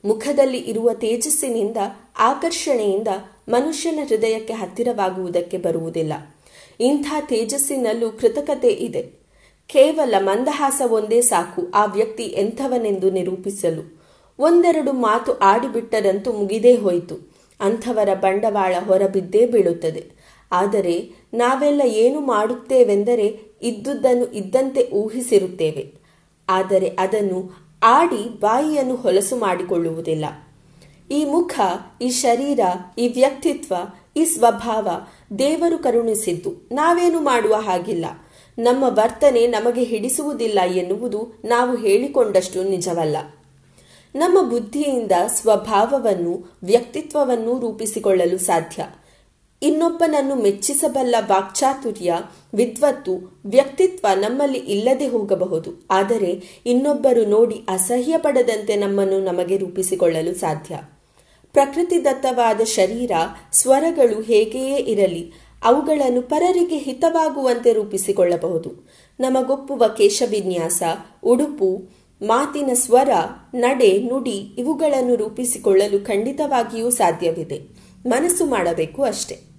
G: ಮುಖದಲ್ಲಿ ಇರುವ ತೇಜಸ್ಸಿನಿಂದ, ಆಕರ್ಷಣೆಯಿಂದ ಮನುಷ್ಯನ ಹೃದಯಕ್ಕೆ ಹತ್ತಿರವಾಗುವುದಕ್ಕೆ ಬರುವುದಿಲ್ಲ. ಇಂಥ ತೇಜಸ್ಸಿನಲ್ಲೂ ಕೃತಕತೆ ಇದೆ. ಕೇವಲ ಮಂದಹಾಸ ಒಂದೇ ಸಾಕು ಆ ವ್ಯಕ್ತಿ ಎಂಥವನೆಂದು ನಿರೂಪಿಸಲು. ಒಂದೆರಡು ಮಾತು ಆಡಿಬಿಟ್ಟರಂತೂ ಮುಗಿದೇ ಹೋಯಿತು. ಅಂಥವರ ಬಂಡವಾಳ ಹೊರಬಿದ್ದೇ ಬೀಳುತ್ತದೆ. ಆದರೆ ನಾವೆಲ್ಲ ಏನು ಮಾಡುತ್ತೇವೆಂದರೆ ಇದ್ದುದನ್ನು ಇದ್ದಂತೆ ಊಹಿಸಿರುತ್ತೇವೆ. ಆದರೆ ಅದನ್ನು ಆಡಿ ಬಾಯಿಯನ್ನು ಹೊಲಸು ಮಾಡಿಕೊಳ್ಳುವುದಿಲ್ಲ. ಈ ಮುಖ, ಈ ಶರೀರ, ಈ ವ್ಯಕ್ತಿತ್ವ, ಈ ಸ್ವಭಾವ ದೇವರು ಕರುಣಿಸಿದ್ದು. ನಾವೇನು ಮಾಡುವ ಹಾಗಿಲ್ಲ. ನಮ್ಮ ವರ್ತನೆ ನಮಗೆ ಹಿಡಿಸುವುದಿಲ್ಲ ಎನ್ನುವುದು ನಾವು ಹೇಳಿಕೊಂಡಷ್ಟು ನಿಜವಲ್ಲ. ನಮ್ಮ ಬುದ್ಧಿಯಿಂದ ಸ್ವಭಾವವನ್ನು, ವ್ಯಕ್ತಿತ್ವವನ್ನು ರೂಪಿಸಿಕೊಳ್ಳಲು ಸಾಧ್ಯ. ಇನ್ನೊಬ್ಬನನ್ನು ಮೆಚ್ಚಿಸಬಲ್ಲ ವಾಕ್ಚಾತುರ್ಯ, ವಿದ್ವತ್ತು, ವ್ಯಕ್ತಿತ್ವ ನಮ್ಮಲ್ಲಿ ಇಲ್ಲದೆ ಹೋಗಬಹುದು. ಆದರೆ ಇನ್ನೊಬ್ಬರು ನೋಡಿ ಅಸಹ್ಯ ಪಡದಂತೆ ನಮ್ಮನ್ನು ನಮಗೆ ರೂಪಿಸಿಕೊಳ್ಳಲು ಸಾಧ್ಯ. ಪ್ರಕೃತಿದತ್ತವಾದ ಶರೀರ, ಸ್ವರಗಳು ಹೇಗೆಯೇ ಇರಲಿ, ಅವುಗಳನ್ನು ಪರರಿಗೆ ಹಿತವಾಗುವಂತೆ ರೂಪಿಸಿಕೊಳ್ಳಬಹುದು. ನಮಗೊಪ್ಪುವ ಕೇಶವಿನ್ಯಾಸ, ಉಡುಪು, ಮಾತಿನ ಸ್ವರ, ನಡೆ, ನುಡಿ ಇವುಗಳನ್ನು ರೂಪಿಸಿಕೊಳ್ಳಲು ಖಂಡಿತವಾಗಿಯೂ ಸಾಧ್ಯವಿದೆ. ಮನಸ್ಸು ಮಾಡಬೇಕು ಅಷ್ಟೆ.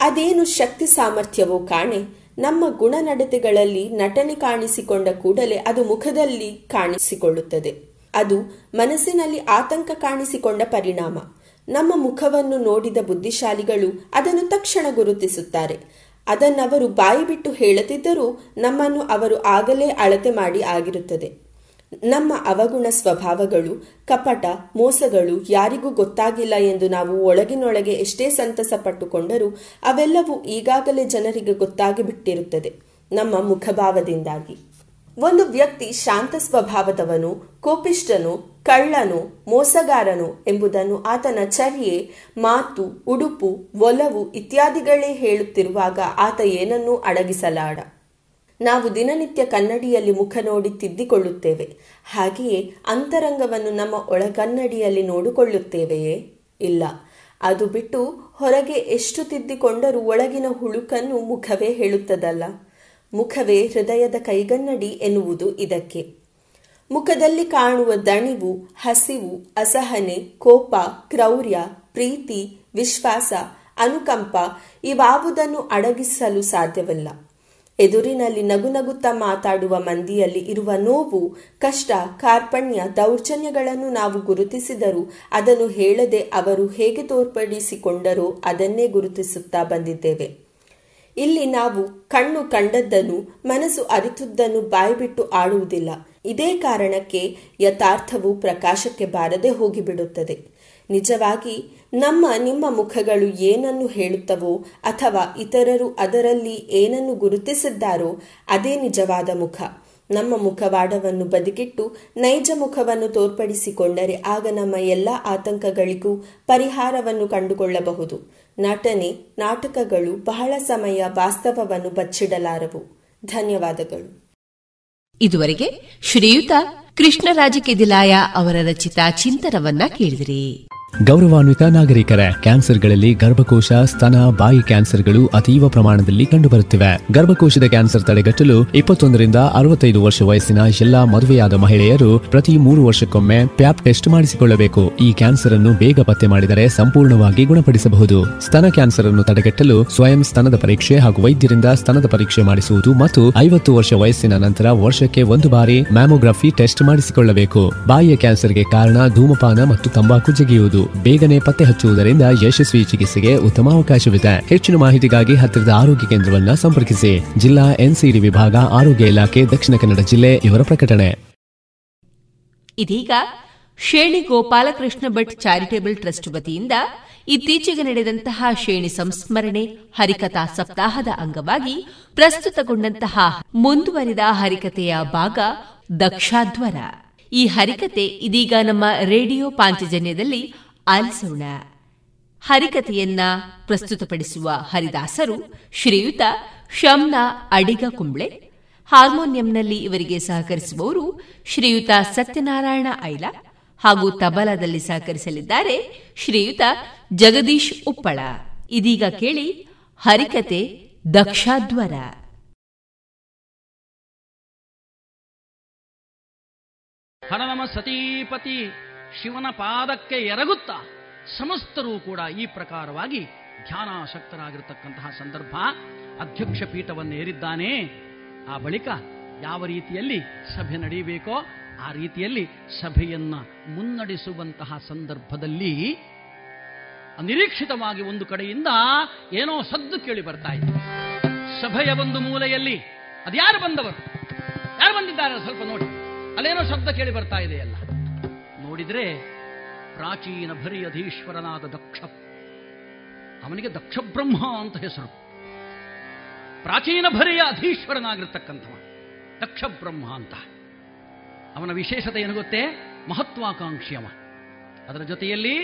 G: ಅದೇನು ಶಕ್ತಿ ಸಾಮರ್ಥ್ಯವೋ ಕಾಣೆ, ನಮ್ಮ ಗುಣನಡತೆಗಳಲ್ಲಿ ನಟನೆ ಕಾಣಿಸಿಕೊಂಡ ಕೂಡಲೇ ಅದು ಮುಖದಲ್ಲಿ ಕಾಣಿಸಿಕೊಳ್ಳುತ್ತದೆ. ಅದು ಮನಸ್ಸಿನಲ್ಲಿ ಆತಂಕ ಕಾಣಿಸಿಕೊಂಡ ಪರಿಣಾಮ. ನಮ್ಮ ಮುಖವನ್ನು ನೋಡಿದ ಬುದ್ಧಿಶಾಲಿಗಳು ಅದನ್ನು ತಕ್ಷಣ ಗುರುತಿಸುತ್ತಾರೆ. ಅದನ್ನವರು ಬಾಯಿ ಬಿಟ್ಟು ಹೇಳದಿದ್ದರೂ ನಮ್ಮನ್ನು ಅವರು ಆಗಲೇ ಅಳತೆ ಮಾಡಿ ಆಗಿರುತ್ತದೆ. ನಮ್ಮ ಅವಗುಣ ಸ್ವಭಾವಗಳು, ಕಪಟ, ಮೋಸಗಳು ಯಾರಿಗೂ ಗೊತ್ತಾಗಿಲ್ಲ ಎಂದು ನಾವು ಒಳಗಿನೊಳಗೆ ಎಷ್ಟೇ ಸಂತಸ ಪಟ್ಟುಕೊಂಡರೂ ಅವೆಲ್ಲವೂ ಈಗಾಗಲೇ ಜನರಿಗೆ ಗೊತ್ತಾಗಿ ಬಿಟ್ಟಿರುತ್ತದೆ. ನಮ್ಮ ಮುಖಭಾವದಿಂದಾಗಿ. ಒಂದು ವ್ಯಕ್ತಿ ಶಾಂತ ಸ್ವಭಾವದವನು ಕೋಪಿಷ್ಟನು ಕಳ್ಳನು, ಮೋಸಗಾರನು ಎಂಬುದನ್ನು ಆತನ ಚರ್ಯೆ, ಮಾತು, ಉಡುಪು, ಒಲವು ಇತ್ಯಾದಿಗಳೇ ಹೇಳುತ್ತಿರುವಾಗ ಆತ ಏನನ್ನೂ ಅಡಗಿಸಲಾಡ. ನಾವು ದಿನನಿತ್ಯ ಕನ್ನಡಿಯಲ್ಲಿ ಮುಖ ನೋಡಿ ತಿದ್ದಿಕೊಳ್ಳುತ್ತೇವೆ. ಹಾಗೆಯೇ ಅಂತರಂಗವನ್ನು ನಮ್ಮ ಒಳಗನ್ನಡಿಯಲ್ಲಿ ನೋಡಿಕೊಳ್ಳುತ್ತೇವೆಯೇ? ಇಲ್ಲ. ಅದು ಬಿಟ್ಟು ಹೊರಗೆ ಎಷ್ಟು ತಿದ್ದಿಕೊಂಡರೂ ಒಳಗಿನ ಹುಳುಕನ್ನು ಮುಖವೇ ಹೇಳುತ್ತದಲ್ಲ. ಮುಖವೇ ಹೃದಯದ ಕೈಗನ್ನಡಿ ಎನ್ನುವುದು ಇದಕ್ಕೆ. ಮುಖದಲ್ಲಿ ಕಾಣುವ ದಣಿವು, ಹಸಿವು, ಅಸಹನೆ, ಕೋಪ, ಕ್ರೌರ್ಯ, ಪ್ರೀತಿ, ವಿಶ್ವಾಸ, ಅನುಕಂಪ ಇವಾವುದನ್ನು ಅಡಗಿಸಲು ಸಾಧ್ಯವಿಲ್ಲ. ಎದುರಿನಲ್ಲಿ ನಗು ನಗುತ್ತಾ ಮಾತಾಡುವ ಮಂದಿಯಲ್ಲಿ ಇರುವ ನೋವು, ಕಷ್ಟ, ಕಾರ್ಪಣ್ಯ, ದೌರ್ಜನ್ಯಗಳನ್ನು ನಾವು ಗುರುತಿಸಿದರೂ ಅದನ್ನು ಹೇಳದೆ ಅವರು ಹೇಗೆ ತೋರ್ಪಡಿಸಿಕೊಂಡರೋ ಅದನ್ನೇ ಗುರುತಿಸುತ್ತಾ ಬಂದಿದ್ದೇವೆ. ಇಲ್ಲಿ ನಾವು ಕಣ್ಣು ಕಂಡದ್ದನ್ನು, ಮನಸ್ಸು ಅರಿತುದನ್ನು ಬಾಯಿಬಿಟ್ಟು ಆಡುವುದಿಲ್ಲ ಇದೇ ಕಾರಣಕ್ಕೆ ಯಥಾರ್ಥವು ಪ್ರಕಾಶಕ್ಕೆ ಬಾರದೆ ಹೋಗಿಬಿಡುತ್ತದೆ. ನಿಜವಾಗಿ ನಮ್ಮ, ನಿಮ್ಮ ಮುಖಗಳು ಏನನ್ನು ಹೇಳುತ್ತವೋ ಅಥವಾ ಇತರರು ಅದರಲ್ಲಿ ಏನನ್ನು ಗುರುತಿಸಿದ್ದಾರೋ ಅದೇ ನಿಜವಾದ ಮುಖ. ನಮ್ಮ ಮುಖವಾಡವನ್ನು ಬದಿಗಿಟ್ಟು ನೈಜ ಮುಖವನ್ನು ತೋರ್ಪಡಿಸಿಕೊಂಡರೆ ಆಗ ನಮ್ಮ ಎಲ್ಲ ಆತಂಕಗಳಿಗೂ ಪರಿಹಾರವನ್ನು ಕಂಡುಕೊಳ್ಳಬಹುದು. ನಟನೆ, ನಾಟಕಗಳು ಬಹಳ ಸಮಯ ವಾಸ್ತವವನ್ನು ಬಚ್ಚಿಡಲಾರವು. ಧನ್ಯವಾದಗಳು.
H: ಇದುವರೆಗೆ ಶ್ರೀಯುತ ಕೃಷ್ಣರಾಜ ಕೆದಿಲಾಯ ಅವರ ರಚಿತ ಚಿಂತನವನ್ನ ಕೇಳಿದಿರಿ.
I: ಗೌರವಾನ್ವಿತ ನಾಗರಿಕರೇ, ಕ್ಯಾನ್ಸರ್ಗಳಲ್ಲಿ ಗರ್ಭಕೋಶ, ಸ್ತನ, ಬಾಯಿ ಕ್ಯಾನ್ಸರ್ಗಳು ಅತೀವ ಪ್ರಮಾಣದಲ್ಲಿ ಕಂಡುಬರುತ್ತಿವೆ. ಗರ್ಭಕೋಶದ ಕ್ಯಾನ್ಸರ್ ತಡೆಗಟ್ಟಲು ಇಪ್ಪತ್ತೊಂದರಿಂದ ಅರವತ್ತೈದು ವರ್ಷ ವಯಸ್ಸಿನ ಎಲ್ಲಾ ಮದುವೆಯಾದ ಮಹಿಳೆಯರು ಪ್ರತಿ ಮೂರು ವರ್ಷಕ್ಕೊಮ್ಮೆ ಪ್ಯಾಪ್ ಟೆಸ್ಟ್ ಮಾಡಿಸಿಕೊಳ್ಳಬೇಕು. ಈ ಕ್ಯಾನ್ಸರ್ ಅನ್ನು ಬೇಗ ಪತ್ತೆ ಮಾಡಿದರೆ ಸಂಪೂರ್ಣವಾಗಿ ಗುಣಪಡಿಸಬಹುದು. ಸ್ತನ ಕ್ಯಾನ್ಸರ್ ಅನ್ನು ತಡೆಗಟ್ಟಲು ಸ್ವಯಂ ಸ್ತನದ ಪರೀಕ್ಷೆ ಹಾಗೂ ವೈದ್ಯರಿಂದ ಸ್ತನದ ಪರೀಕ್ಷೆ ಮಾಡಿಸುವುದು ಮತ್ತು ಐವತ್ತು ವರ್ಷ ವಯಸ್ಸಿನ ನಂತರ ವರ್ಷಕ್ಕೆ ಒಂದು ಬಾರಿ ಮ್ಯಾಮೋಗ್ರಫಿ ಟೆಸ್ಟ್ ಮಾಡಿಸಿಕೊಳ್ಳಬೇಕು. ಬಾಯಿಯ ಕ್ಯಾನ್ಸರ್ಗೆ ಕಾರಣ ಧೂಮಪಾನ ಮತ್ತು ತಂಬಾಕು ಜಗಿಯುವುದು. ಬೇಗನೆ ಪತ್ತೆ ಹಚ್ಚುವುದರಿಂದ ಯಶಸ್ವಿ ಚಿಕಿತ್ಸೆಗೆ ಉತ್ತಮ ಅವಕಾಶವಿದೆ. ಹೆಚ್ಚಿನ ಮಾಹಿತಿಗಾಗಿ ಹತ್ತಿರದ ಆರೋಗ್ಯ ಕೇಂದ್ರವನ್ನು ಸಂಪರ್ಕಿಸಿ. ಜಿಲ್ಲಾ ಎನ್ಸಿಡಿ ವಿಭಾಗ, ಆರೋಗ್ಯ ಇಲಾಖೆ, ದಕ್ಷಿಣ ಕನ್ನಡ ಜಿಲ್ಲೆ ಇವರ ಪ್ರಕಟಣೆ.
H: ಇದೀಗ ಶೇಣಿ ಗೋಪಾಲಕೃಷ್ಣ ಭಟ್ ಚಾರಿಟೇಬಲ್ ಟ್ರಸ್ಟ್ ವತಿಯಿಂದ ಇತ್ತೀಚೆಗೆ ನಡೆದಂತಹ ಶೇಣಿ ಸಂಸ್ಮರಣೆ ಹರಿಕಥಾ ಸಪ್ತಾಹದ ಅಂಗವಾಗಿ ಪ್ರಸ್ತುತಗೊಂಡಂತಹ ಮುಂದುವರಿದ ಹರಿಕತೆಯ ಭಾಗ ದಕ್ಷಾಧ್ವರ. ಈ ಹರಿಕತೆ ಇದೀಗ ನಮ್ಮ ರೇಡಿಯೋ ಪಾಂಚಜನ್ಯದಲ್ಲಿ ಆಲಿಸೋಣ. ಹರಿಕಥೆಯನ್ನ ಪ್ರಸ್ತುತಪಡಿಸುವ ಹರಿದಾಸರು ಶ್ರೀಯುತ ಶಮ್ನ ಅಡಿಗ ಕುಂಬ್ಳೆ ಹಾರ್ಮೋನಿಯಂನಲ್ಲಿ ಇವರಿಗೆ ಸಹಕರಿಸುವವರು ಶ್ರೀಯುತ ಸತ್ಯನಾರಾಯಣ ಐಲ ಹಾಗೂ ತಬಲಾದಲ್ಲಿ ಸಹಕರಿಸಲಿದ್ದಾರೆ ಶ್ರೀಯುತ ಜಗದೀಶ್ ಉಪ್ಪಳ. ಇದೀಗ ಕೇಳಿ ಹರಿಕತೆ ದಕ್ಷಾದ್ವರ
J: ಹರ ನಮ ಸತೀಪತಿ ಶಿವನ ಪಾದಕ್ಕೆ ಎರಗುತ್ತಾ ಸಮಸ್ತರೂ ಕೂಡ ಈ ಪ್ರಕಾರವಾಗಿ ಧ್ಯಾನಾಸಕ್ತರಾಗಿರ್ತಕ್ಕಂತಹ ಸಂದರ್ಭ ಅಧ್ಯಕ್ಷ ಪೀಠವನ್ನು ಏರಿದ್ದಾನೆ. ಆ ಬಳಿಕ ಯಾವ ರೀತಿಯಲ್ಲಿ ಸಭೆ ನಡೆಯಬೇಕೋ ಆ ರೀತಿಯಲ್ಲಿ ಸಭೆಯನ್ನ ಮುನ್ನಡೆಸುವಂತಹ ಸಂದರ್ಭದಲ್ಲಿ ಅನಿರೀಕ್ಷಿತವಾಗಿ ಒಂದು ಕಡೆಯಿಂದ ಏನೋ ಸದ್ದು ಕೇಳಿ ಬರ್ತಾ ಇದೆ ಸಭೆಯ ಒಂದು ಮೂಲೆಯಲ್ಲಿ ಅದ್ಯಾರು ಬಂದವರು? ಯಾರು ಬಂದಿದ್ದಾರೆ? ಸ್ವಲ್ಪ ನೋಡಿ. ಅಲ್ಲೇನೋ ಶಬ್ದ ಕೇಳಿ ಬರ್ತಾ ಇದೆಯಲ್ಲ. ನೋಡಿದ್ರೆ ಪ್ರಾಚೀನ ಭರಿ ಅಧೀಶ್ವರನಾದ ದಕ್ಷ, ಅವನಿಗೆ ದಕ್ಷಬ್ರಹ್ಮ ಅಂತ ಹೆಸರು. ಪ್ರಾಚೀನ ಭರಿಯ ಅಧೀಶ್ವರನಾಗಿರ್ತಕ್ಕಂಥವ ದಕ್ಷಬ್ರಹ್ಮ ಅಂತ. ಅವನ ವಿಶೇಷತೆ ಏನು ಗೊತ್ತೇ? ಮಹತ್ವಾಕಾಂಕ್ಷಿಯವ ಅದರ ಜೊತೆಯಲ್ಲಿ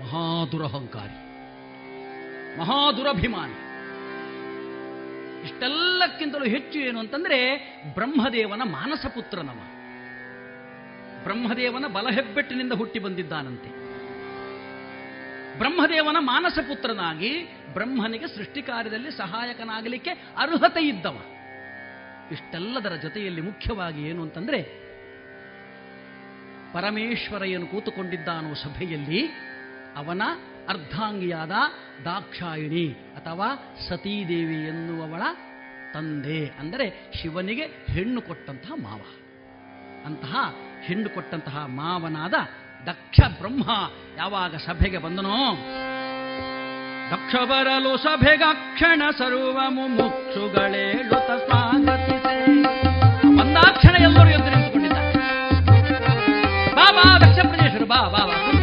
J: ಮಹಾದುರಹಂಕಾರಿ, ಮಹಾದುರಭಿಮಾನಿ. ಇಷ್ಟೆಲ್ಲಕ್ಕಿಂತಲೂ ಹೆಚ್ಚು ಏನು ಅಂತಂದ್ರೆ ಬ್ರಹ್ಮದೇವನ ಮಾನಸ ಪುತ್ರನವ ಬ್ರಹ್ಮದೇವನ ಬಲಹೆಬ್ಬೆಟ್ಟಿನಿಂದ ಹುಟ್ಟಿ ಬಂದಿದ್ದಾನಂತೆ. ಬ್ರಹ್ಮದೇವನ ಮಾನಸ ಪುತ್ರನಾಗಿ ಬ್ರಹ್ಮನಿಗೆ ಸೃಷ್ಟಿ ಕಾರ್ಯದಲ್ಲಿ ಸಹಾಯಕನಾಗಲಿಕ್ಕೆ ಅರ್ಹತೆ ಇದ್ದವ. ಇಷ್ಟೆಲ್ಲದರ ಜೊತೆಯಲ್ಲಿ ಮುಖ್ಯವಾಗಿ ಏನು ಅಂತಂದ್ರೆ ಪರಮೇಶ್ವರ ಏನು ಕೂತುಕೊಂಡಿದ್ದಾನೋ ಸಭೆಯಲ್ಲಿ ಅವನ ಅರ್ಧಾಂಗಿಯಾದ ದಾಕ್ಷಾಯಿಣಿ ಅಥವಾ ಸತೀದೇವಿ ಎನ್ನುವವಳ ತಂದೆ, ಅಂದರೆ ಶಿವನಿಗೆ ಹೆಣ್ಣು ಕೊಟ್ಟಂತಹ ಮಾವ. ಅಂತಹ ಹೆಣ್ಣು ಕೊಟ್ಟಂತಹ ಮಾವನಾದ ದಕ್ಷ ಬ್ರಹ್ಮ ಯಾವಾಗ ಸಭೆಗೆ ಬಂದನೋ? ದಕ್ಷ ಬರಲು ಸಭೆಗಾಕ್ಷಣ ಸರ್ವ ಮುಮುಕ್ಷುಗಳೇಳುತ್ತ ಸ್ವಾಗತಿಸೆ. ಬಂದಾಕ್ಷಣ ಎಲ್ಲರೂ ಎದ್ದು ನಿಂತುಕೊಂಡಿದ್ದಾರೆ. ಬಾ ಬಾ ದಕ್ಷ ಪ್ರದೇಶರು ಬಾ ಬಾ ಬಾ.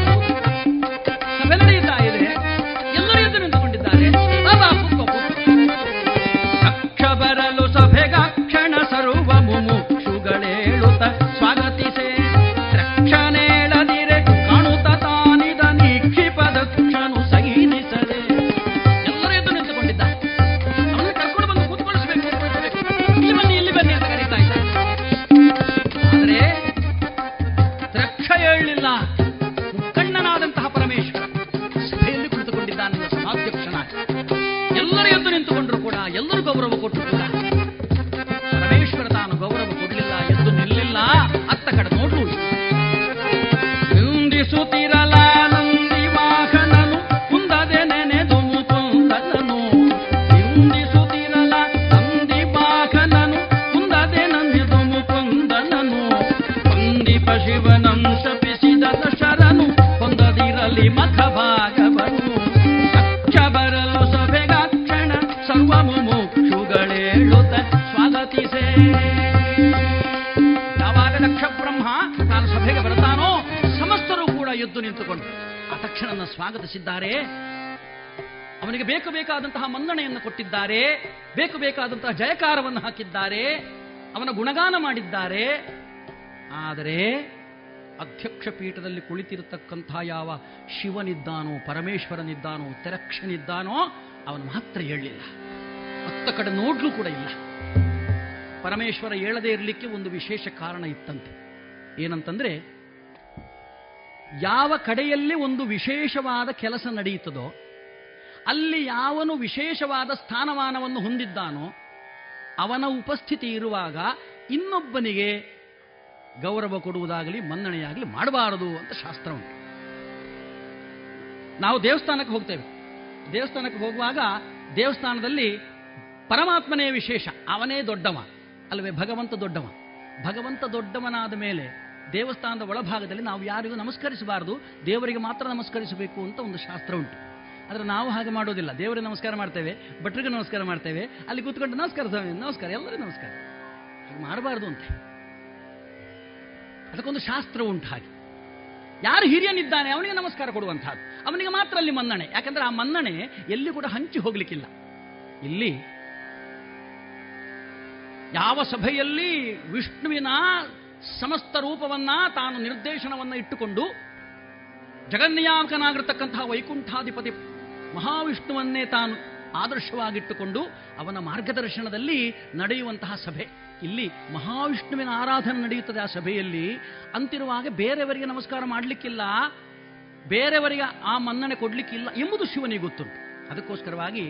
J: ಬೇಕಾದಂತಹ ಮನ್ನಣೆಯನ್ನು ಕೊಟ್ಟಿದ್ದಾರೆ, ಬೇಕು ಬೇಕಾದಂತಹ ಜಯಕಾರವನ್ನು ಹಾಕಿದ್ದಾರೆ, ಅವನ ಗುಣಗಾನ ಮಾಡಿದ್ದಾರೆ. ಆದರೆ ಅಧ್ಯಕ್ಷ ಪೀಠದಲ್ಲಿ ಕುಳಿತಿರತಕ್ಕಂಥ ಯಾವ ಶಿವನಿದ್ದಾನೋ, ಪರಮೇಶ್ವರನಿದ್ದಾನೋ, ತೆರಕ್ಷನಿದ್ದಾನೋ, ಅವನು ಮಾತ್ರ ಹೇಳಲಿಲ್ಲ. ಹತ್ತ ಕಡೆ ನೋಡ್ಲು ಕೂಡ ಇಲ್ಲ. ಪರಮೇಶ್ವರ ಹೇಳದೇ ಇರಲಿಕ್ಕೆ ಒಂದು ವಿಶೇಷ ಕಾರಣ ಇತ್ತಂತೆ. ಏನಂತಂದ್ರೆ, ಯಾವ ಕಡೆಯಲ್ಲಿ ಒಂದು ವಿಶೇಷವಾದ ಕೆಲಸ ನಡೆಯುತ್ತದೋ ಅಲ್ಲಿ ಯಾವನು ವಿಶೇಷವಾದ ಸ್ಥಾನಮಾನವನ್ನು ಹೊಂದಿದ್ದಾನೋ, ಅವನ ಉಪಸ್ಥಿತಿ ಇರುವಾಗ ಇನ್ನೊಬ್ಬನಿಗೆ ಗೌರವ ಕೊಡುವುದಾಗಲಿ, ಮನ್ನಣೆಯಾಗಲಿ ಮಾಡಬಾರದು ಅಂತ ಶಾಸ್ತ್ರ ಉಂಟು. ನಾವು ದೇವಸ್ಥಾನಕ್ಕೆ ಹೋಗ್ತೇವೆ. ದೇವಸ್ಥಾನಕ್ಕೆ ಹೋಗುವಾಗ ದೇವಸ್ಥಾನದಲ್ಲಿ ಪರಮಾತ್ಮನೇ ವಿಶೇಷ, ಅವನೇ ದೊಡ್ಡವ. ಅಲ್ಲವೇ, ಭಗವಂತ ದೊಡ್ಡವ. ಭಗವಂತ ದೊಡ್ಡವನಾದ ಮೇಲೆ ದೇವಸ್ಥಾನದ ಒಳಭಾಗದಲ್ಲಿ ನಾವು ಯಾರಿಗೂ ನಮಸ್ಕರಿಸಬಾರದು, ದೇವರಿಗೆ ಮಾತ್ರ ನಮಸ್ಕರಿಸಬೇಕು ಅಂತ ಒಂದು ಶಾಸ್ತ್ರ ಉಂಟು. ಆದರೆ ನಾವು ಹಾಗೆ ಮಾಡೋದಿಲ್ಲ. ದೇವರಿಗೆ ನಮಸ್ಕಾರ ಮಾಡ್ತೇವೆ, ಭಟ್ರಿಗೆ ನಮಸ್ಕಾರ ಮಾಡ್ತೇವೆ, ಅಲ್ಲಿ ಕೂತ್ಕೊಂಡು ನಮಸ್ಕಾರ ಸ್ವಾಮಿ, ನಮಸ್ಕಾರ, ಎಲ್ಲರಿಗೂ ನಮಸ್ಕಾರ. ಹಾಗೆ ಮಾಡಬಾರ್ದು ಅಂತ ಅದಕ್ಕೊಂದು ಶಾಸ್ತ್ರ ಉಂಟು ಹಾಗೆ. ಯಾರು ಹಿರಿಯನಿದ್ದಾನೆ ಅವನಿಗೆ ನಮಸ್ಕಾರ ಕೊಡುವಂತಹದ್ದು. ಅವನಿಗೆ ಮಾತ್ರ ಅಲ್ಲಿ ಮನ್ನಣೆ. ಯಾಕಂದ್ರೆ ಆ ಮನ್ನಣೆ ಎಲ್ಲಿ ಕೂಡ ಹಂಚಿ ಹೋಗ್ಲಿಕ್ಕಿಲ್ಲ. ಇಲ್ಲಿ ಯಾವ ಸಭೆಯಲ್ಲಿ ವಿಷ್ಣುವಿನ ಸಮಸ್ತ ರೂಪವನ್ನ ತಾನು ನಿರ್ದೇಶನವನ್ನ ಇಟ್ಟುಕೊಂಡು ಜಗನ್ನಿಯಾಮಕನಾಗಿರ್ತಕ್ಕಂತಹ ವೈಕುಂಠಾಧಿಪತಿ ಮಹಾವಿಷ್ಣುವನ್ನೇ ತಾನು ಆದರ್ಶವಾಗಿಟ್ಟುಕೊಂಡು ಅವನ ಮಾರ್ಗದರ್ಶನದಲ್ಲಿ ನಡೆಯುವಂತಹ ಸಭೆ. ಇಲ್ಲಿ ಮಹಾವಿಷ್ಣುವಿನ ಆರಾಧನೆ ನಡೆಯುತ್ತದೆ ಆ ಸಭೆಯಲ್ಲಿ. ಅಂತಿರುವಾಗ ಬೇರೆಯವರಿಗೆ ನಮಸ್ಕಾರ ಮಾಡಲಿಕ್ಕಿಲ್ಲ. ಬೇರೆಯವರಿಗೆ ಆ ಮನ್ನಣೆ ಕೊಡಲಿಕ್ಕಿಲ್ಲ ಎಂಬುದು ಶಿವನಿಗೆ ಗೊತ್ತುಂಟು. ಅದಕ್ಕೋಸ್ಕರವಾಗಿ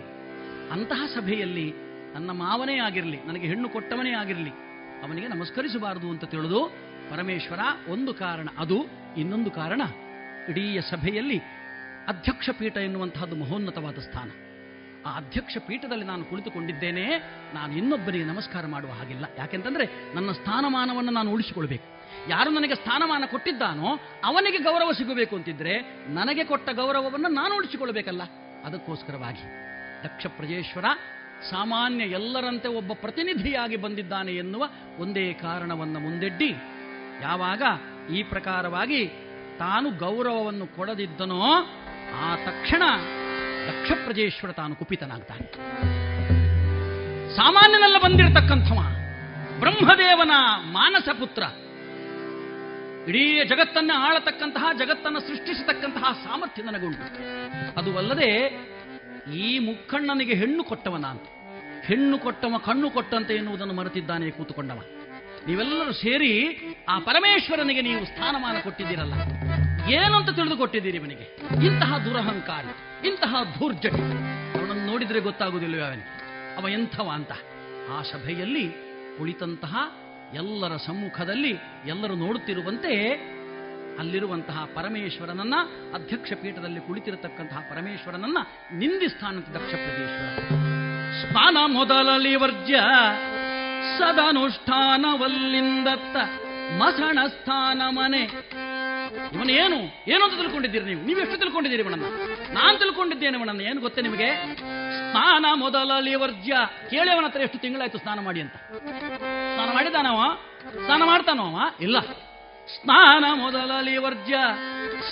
J: ಅಂತಹ ಸಭೆಯಲ್ಲಿ ನನ್ನ ಮಾವನೇ ಆಗಿರಲಿ, ನನಗೆ ಹೆಣ್ಣು ಕೊಟ್ಟವನೇ ಆಗಿರಲಿ, ಅವನಿಗೆ ನಮಸ್ಕರಿಸಬಾರದು ಅಂತ ತಿಳಿದು ಪರಮೇಶ್ವರ ಒಂದು ಕಾರಣ, ಅದು ಇನ್ನೊಂದು ಕಾರಣ, ಇಡೀ ಸಭೆಯಲ್ಲಿ ಅಧ್ಯಕ್ಷ ಪೀಠ ಎನ್ನುವಂತಹದ್ದು ಮಹೋನ್ನತವಾದ ಸ್ಥಾನ. ಆ ಅಧ್ಯಕ್ಷ ಪೀಠದಲ್ಲಿ ನಾನು ಕುಳಿತುಕೊಂಡಿದ್ದೇನೆ, ನಾನು ಇನ್ನೊಬ್ಬರಿಗೆ ನಮಸ್ಕಾರ ಮಾಡುವ ಹಾಗಿಲ್ಲ. ಯಾಕೆಂತಂದ್ರೆ ನನ್ನ ಸ್ಥಾನಮಾನವನ್ನು ನಾನು ಉಳಿಸಿಕೊಳ್ಬೇಕು ಯಾರು ನನಗೆ ಸ್ಥಾನಮಾನ ಕೊಟ್ಟಿದ್ದಾನೋ ಅವನಿಗೆ ಗೌರವ ಸಿಗಬೇಕು ಅಂತಿದ್ರೆ ನನಗೆ ಕೊಟ್ಟ ಗೌರವವನ್ನು ನಾನು ಉಳಿಸಿಕೊಳ್ಬೇಕಲ್ಲ ಅದಕ್ಕೋಸ್ಕರವಾಗಿ ದಕ್ಷ ಪ್ರಜೇಶ್ವರ ಸಾಮಾನ್ಯ ಎಲ್ಲರಂತೆ ಒಬ್ಬ ಪ್ರತಿನಿಧಿಯಾಗಿ ಬಂದಿದ್ದಾನೆ ಎನ್ನುವ ಒಂದೇ ಕಾರಣವನ್ನು ಮುಂದಿಡ್ಡಿ ಯಾವಾಗ ಈ ಪ್ರಕಾರವಾಗಿ ತಾನು ಗೌರವವನ್ನು ಕೊಡದಿದ್ದನೋ ಆ ತಕ್ಷಣ ದಕ್ಷ ಪ್ರಜೇಶ್ವರ ತಾನು ಕುಪಿತನಾಗ್ತಾನೆ. ಸಾಮಾನ್ಯನಲ್ಲ ಬಂದಿರತಕ್ಕಂಥವ, ಬ್ರಹ್ಮದೇವನ ಮಾನಸ ಪುತ್ರ. ಇಡೀ ಜಗತ್ತನ್ನ ಆಳತಕ್ಕಂತಹ, ಜಗತ್ತನ್ನು ಸೃಷ್ಟಿಸತಕ್ಕಂತಹ ಸಾಮರ್ಥ್ಯ ನನಗುಂಟು. ಅದು ಅಲ್ಲದೆ ಈ ಮುಕ್ಕಣ್ಣನಿಗೆ ಹೆಣ್ಣು ಕೊಟ್ಟವನ ಅಂತ. ಹೆಣ್ಣು ಕೊಟ್ಟವ ಕಣ್ಣು ಕೊಟ್ಟಂತೆ ಎನ್ನುವುದನ್ನು ಮರೆತಿದ್ದಾನೆ ಕೂತುಕೊಂಡವ. ನೀವೆಲ್ಲರೂ ಸೇರಿ ಆ ಪರಮೇಶ್ವರನಿಗೆ ನೀವು ಸ್ಥಾನಮಾನ ಕೊಟ್ಟಿದ್ದೀರಲ್ಲ. ಏನು ಅಂತ ತಿಳಿದುಕೊಟ್ಟಿದ್ದೀರಿ ಇವನಿಗೆ? ಇಂತಹ ದುರಹಂಕಾರಿ, ಇಂತಹ ಧೂರ್ಜಟಿ. ಅವನನ್ನು ನೋಡಿದರೆ ಗೊತ್ತಾಗುವುದಿಲ್ಲ ಅವನಿಗೆ ಅವ ಎಂಥವ ಅಂತ. ಆ ಸಭೆಯಲ್ಲಿ ಕುಳಿತಂತಹ ಎಲ್ಲರ ಸಮ್ಮುಖದಲ್ಲಿ ಎಲ್ಲರೂ ನೋಡುತ್ತಿರುವಂತೆ ಅಲ್ಲಿರುವಂತಹ ಪರಮೇಶ್ವರನನ್ನ, ಅಧ್ಯಕ್ಷ ಪೀಠದಲ್ಲಿ ಕುಳಿತಿರತಕ್ಕಂತಹ ಪರಮೇಶ್ವರನನ್ನ ನಿಂದಿಸ್ತಾನಂತ ದಕ್ಷ ಪ್ರದೇಶ್ವರ ಸ್ನಾನ ಮೊದಲಲಿ ವರ್ಜ್ಯ, ಸದನುಷ್ಠಾನವಲ್ಲಿಂದತ್ತ ಮಸಣ ಸ್ಥಾನ ಮನೆ ಇವನೇನು ಏನು? ಅಂತ ತಿಳ್ಕೊಂಡಿದ್ದೀರಿ ನೀವು? ನೀವು ಎಷ್ಟು ತಿಳ್ಕೊಂಡಿದ್ದೀರಿ ಇವನನ್ನ? ನಾನು ತಿಳ್ಕೊಂಡಿದ್ದೇನೆ ಇವನನ್ನ. ಏನು ಗೊತ್ತೇ ನಿಮಗೆ? ಸ್ನಾನ ಮೊದಲಲಿ ವರ್ಜ್ಯ. ಕೇಳಿ ಅವನ ಹತ್ರ ಎಷ್ಟು ತಿಂಗಳಾಯ್ತು ಸ್ನಾನ ಮಾಡಿ ಅಂತ. ಸ್ನಾನ ಮಾಡಿದಾನವ ಸ್ನಾನ ಮಾಡ್ತಾನವ ಇಲ್ಲ. ಸ್ನಾನ ಮೊದಲಲಿ ವರ್ಜ್ಯ.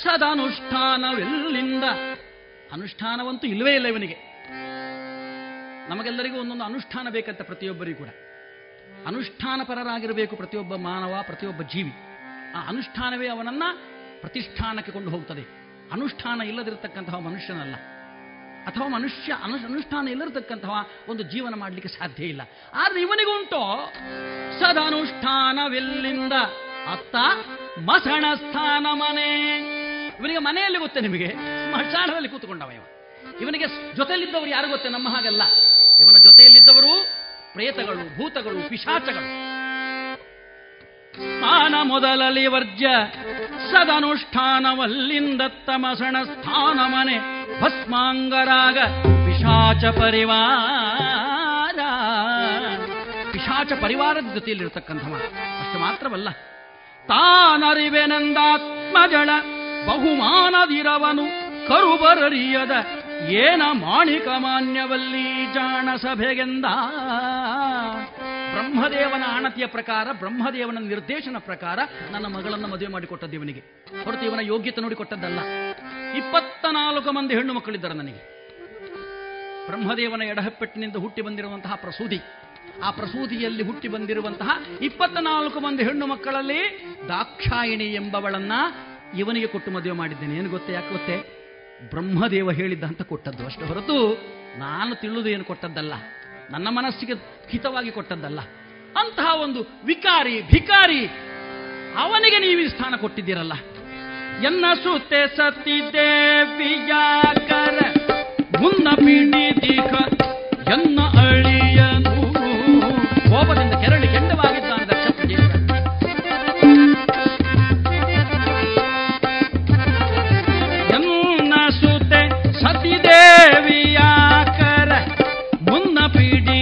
J: ಸದನುಷ್ಠಾನವೆಲ್ಲಿಂದ. ಅನುಷ್ಠಾನವಂತೂ ಇಲ್ಲವೇ ಇಲ್ಲ ಇವನಿಗೆ. ನಮಗೆಲ್ಲರಿಗೂ ಒಂದೊಂದು ಅನುಷ್ಠಾನ ಬೇಕಂತ ಪ್ರತಿಯೊಬ್ಬರಿಗೂ ಕೂಡ. ಅನುಷ್ಠಾನಪರರಾಗಿರಬೇಕು ಪ್ರತಿಯೊಬ್ಬ ಮಾನವ, ಪ್ರತಿಯೊಬ್ಬ ಜೀವಿ. ಆ ಅನುಷ್ಠಾನವೇ ಅವನನ್ನ ಪ್ರತಿಷ್ಠಾನಕ್ಕೆ ಕೊಂಡು ಹೋಗ್ತದೆ. ಅನುಷ್ಠಾನ ಇಲ್ಲದಿರತಕ್ಕಂತಹ ಮನುಷ್ಯನಲ್ಲ. ಅಥವಾ ಮನುಷ್ಯ ಅನು ಅನುಷ್ಠಾನ ಇಲ್ಲದಿರತಕ್ಕಂತಹ ಒಂದು ಜೀವನ ಮಾಡಲಿಕ್ಕೆ ಸಾಧ್ಯ ಇಲ್ಲ. ಆದ್ರೆ ಇವನಿಗುಂಟೋ ಸದನುಷ್ಠಾನವಿಲ್ಲಿಂದ ಅತ್ತ ಮಸಣ ಸ್ಥಾನ ಮನೆ. ಇವನಿಗೆ ಮನೆಯಲ್ಲಿ ಗೊತ್ತೆ ನಿಮಗೆ? ಸ್ಮಶಾನದಲ್ಲಿ ಕೂತ್ಕೊಂಡವ ಇವ. ಇವನಿಗೆ ಜೊತೆಯಲ್ಲಿದ್ದವರು ಯಾರು ಗೊತ್ತೆ? ನಮ್ಮ ಹಾಗಲ್ಲ. ಇವನ ಜೊತೆಯಲ್ಲಿದ್ದವರು ಪ್ರೇತಗಳು, ಭೂತಗಳು, ಪಿಶಾಚಗಳು. ಸ್ನಾನ ಮೊದಲಲಿ ವರ್ಜ್ಯ ಸದನುಷ್ಠಾನವಲ್ಲಿಂದ ಮಸಣ ಸ್ಥಾನ ಮನೆ ಭಸ್ಮಾಂಗರಾಗ ಪಿಶಾಚ ಪರಿವಾರ. ಪಿಶಾಚ ಪರಿವಾರದ ಜೊತೆಯಲ್ಲಿರತಕ್ಕಂಥ ಅಷ್ಟು ಮಾತ್ರವಲ್ಲ. ತಾನರಿವೆನೆಂದಾತ್ಮಜಳ ಬಹುಮಾನದಿರವನು ಕರುಬರರಿಯದ ಏನ ಮಾಣಿಕಮಾನ್ಯವಲ್ಲಿ ಜಾಣ ಸಭೆಗೆಂದ? ಬ್ರಹ್ಮದೇವನ ಆಣತಿಯ ಪ್ರಕಾರ, ಬ್ರಹ್ಮದೇವನ ನಿರ್ದೇಶನ ಪ್ರಕಾರ ನನ್ನ ಮಗಳನ್ನು ಮದುವೆ ಮಾಡಿಕೊಟ್ಟದ್ದು ಇವನಿಗೆ. ಹೊರತು ಇವನ ಯೋಗ್ಯತೆ ನೋಡಿಕೊಟ್ಟದ್ದಲ್ಲ ಇಪ್ಪತ್ತ ನಾಲ್ಕು ಮಂದಿ ಹೆಣ್ಣು ಮಕ್ಕಳಿದ್ದಾರೆ ನನಗೆ. ಬ್ರಹ್ಮದೇವನ ಎಡಹಪ್ಪೆಟ್ಟಿನಿಂದ ಹುಟ್ಟಿ ಬಂದಿರುವಂತಹ ಪ್ರಸೂತಿ. ಆ ಪ್ರಸೂತಿಯಲ್ಲಿ ಹುಟ್ಟಿ ಬಂದಿರುವಂತಹ ಇಪ್ಪತ್ತ ನಾಲ್ಕು ಮಂದಿ ಹೆಣ್ಣು ಮಕ್ಕಳಲ್ಲಿ ದಾಕ್ಷಾಯಿಣಿ ಎಂಬವಳನ್ನ ಇವನಿಗೆ ಕೊಟ್ಟು ಮದುವೆ ಮಾಡಿದ್ದೇನೆ. ಏನು ಗೊತ್ತೇ, ಯಾಕೆ ಗೊತ್ತೇ? ಬ್ರಹ್ಮದೇವ ಹೇಳಿದ್ದ ಅಂತ ಕೊಟ್ಟದ್ದು ಅಷ್ಟು ಹೊರತು ನಾನು ತಿಳಿದೇನು ಕೊಟ್ಟದ್ದಲ್ಲ, ನನ್ನ ಮನಸ್ಸಿಗೆ ಹಿತವಾಗಿ ಕೊಟ್ಟದ್ದಲ್ಲ, ಅಂತಹ ಒಂದು ವಿಕಾರಿ, ಭಿಕಾರಿ ಅವನಿಗೆ ನೀವು ಸ್ಥಾನ ಕೊಟ್ಟಿದ್ದೀರಲ್ಲ. ಎನ್ನ ಸುತ್ತೆ ಸತಿ ಮುನ್ನ ಪಿಡಿ ದೀಖ ಎನ್ನ ಅಳಿಯನು. ಕೋಪದಿಂದ ಕೆರಳಿ ಕೆಂಡವಾಗಿದ್ದಾನೆ ದೇವಿಯಾಕರ ಮುನ್ನ ಪಿಡಿ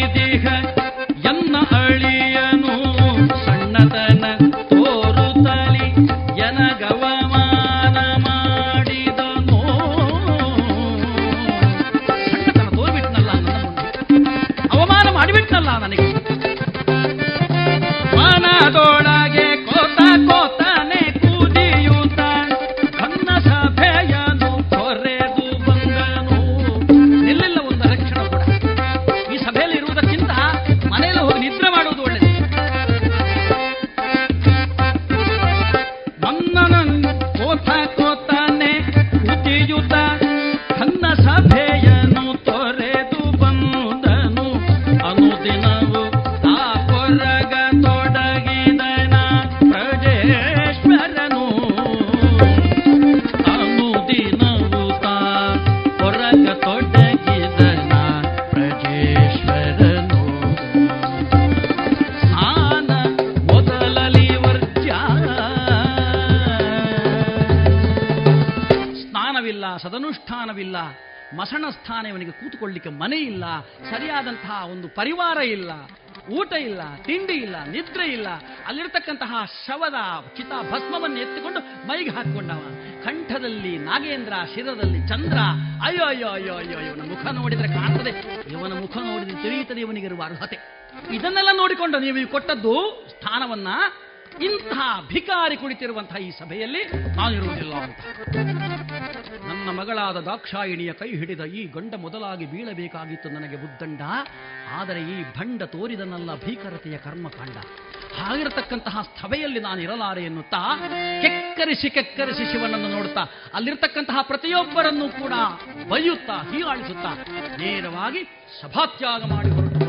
J: ಪರಿವಾರ ಇಲ್ಲ, ಊಟ ಇಲ್ಲ, ತಿಂಡಿ ಇಲ್ಲ, ನಿದ್ರೆ ಇಲ್ಲ. ಅಲ್ಲಿರ್ತಕ್ಕಂತಹ ಶವದ ಚಿತಾ ಭಸ್ಮವನ್ನು ಎತ್ತಿಕೊಂಡು ಮೈಗೆ ಹಾಕೊಂಡವ ಕಂಠದಲ್ಲಿ ನಾಗೇಂದ್ರ, ಶಿರದಲ್ಲಿ ಚಂದ್ರ. ಅಯ್ಯೋ ಅಯ್ಯೋ ಅಯ್ಯೋ ಅಯ್ಯೋ, ಇವನ ಮುಖ ನೋಡಿದ್ರೆ ಕಾಣ್ತದೆ. ಇವನ ಮುಖ ನೋಡಿದ್ರೆ ತಿಳಿಯುತ್ತದೆ ಇವನಿಗಿರುವ ಅರ್ಹತೆ. ಇದನ್ನೆಲ್ಲ ನೋಡಿಕೊಂಡು ನೀವು ಕೊಟ್ಟದ್ದು ಸ್ಥಾನವನ್ನ ಇಂತಹ ಭಿಕಾರಿ ಕುಳಿತಿರುವಂತಹ ಈ ಸಭೆಯಲ್ಲಿ ನಾನಿರುವುದಿಲ್ಲ ಅಂತ. ನನ್ನ ಮಗಳಾದ ದಾಕ್ಷಾಯಿಣಿಯ ಕೈ ಹಿಡಿದ ಈ ಗಂಡ ಮೊದಲಾಗಿ ಬೀಳಬೇಕಾಗಿತ್ತು ನನಗೆ ಬುದ್ದಂಡ ಆದರೆ ಈ ಭಂಡ ತೋರಿದನಲ್ಲ ಭೀಕರತೆಯ ಕರ್ಮಕಾಂಡ. ಹಾಗಿರತಕ್ಕಂತಹ ಸ್ಥಬೆಯಲ್ಲಿ ನಾನು ಇರಲಾರೆ ಎನ್ನುತ್ತಾ ಕೆಕ್ಕರಿಸಿ ಕೆಕ್ಕರಿಸಿ ಶಿವನನ್ನು ನೋಡುತ್ತಾ ಅಲ್ಲಿರ್ತಕ್ಕಂತಹ ಪ್ರತಿಯೊಬ್ಬರನ್ನು ಕೂಡ ಬೈಯುತ್ತಾ ಹೀಯಾಳಿಸುತ್ತಾ ನೇರವಾಗಿ ಸಭಾತ್ಯಾಗ ಮಾಡಿ ಹೊರಟು.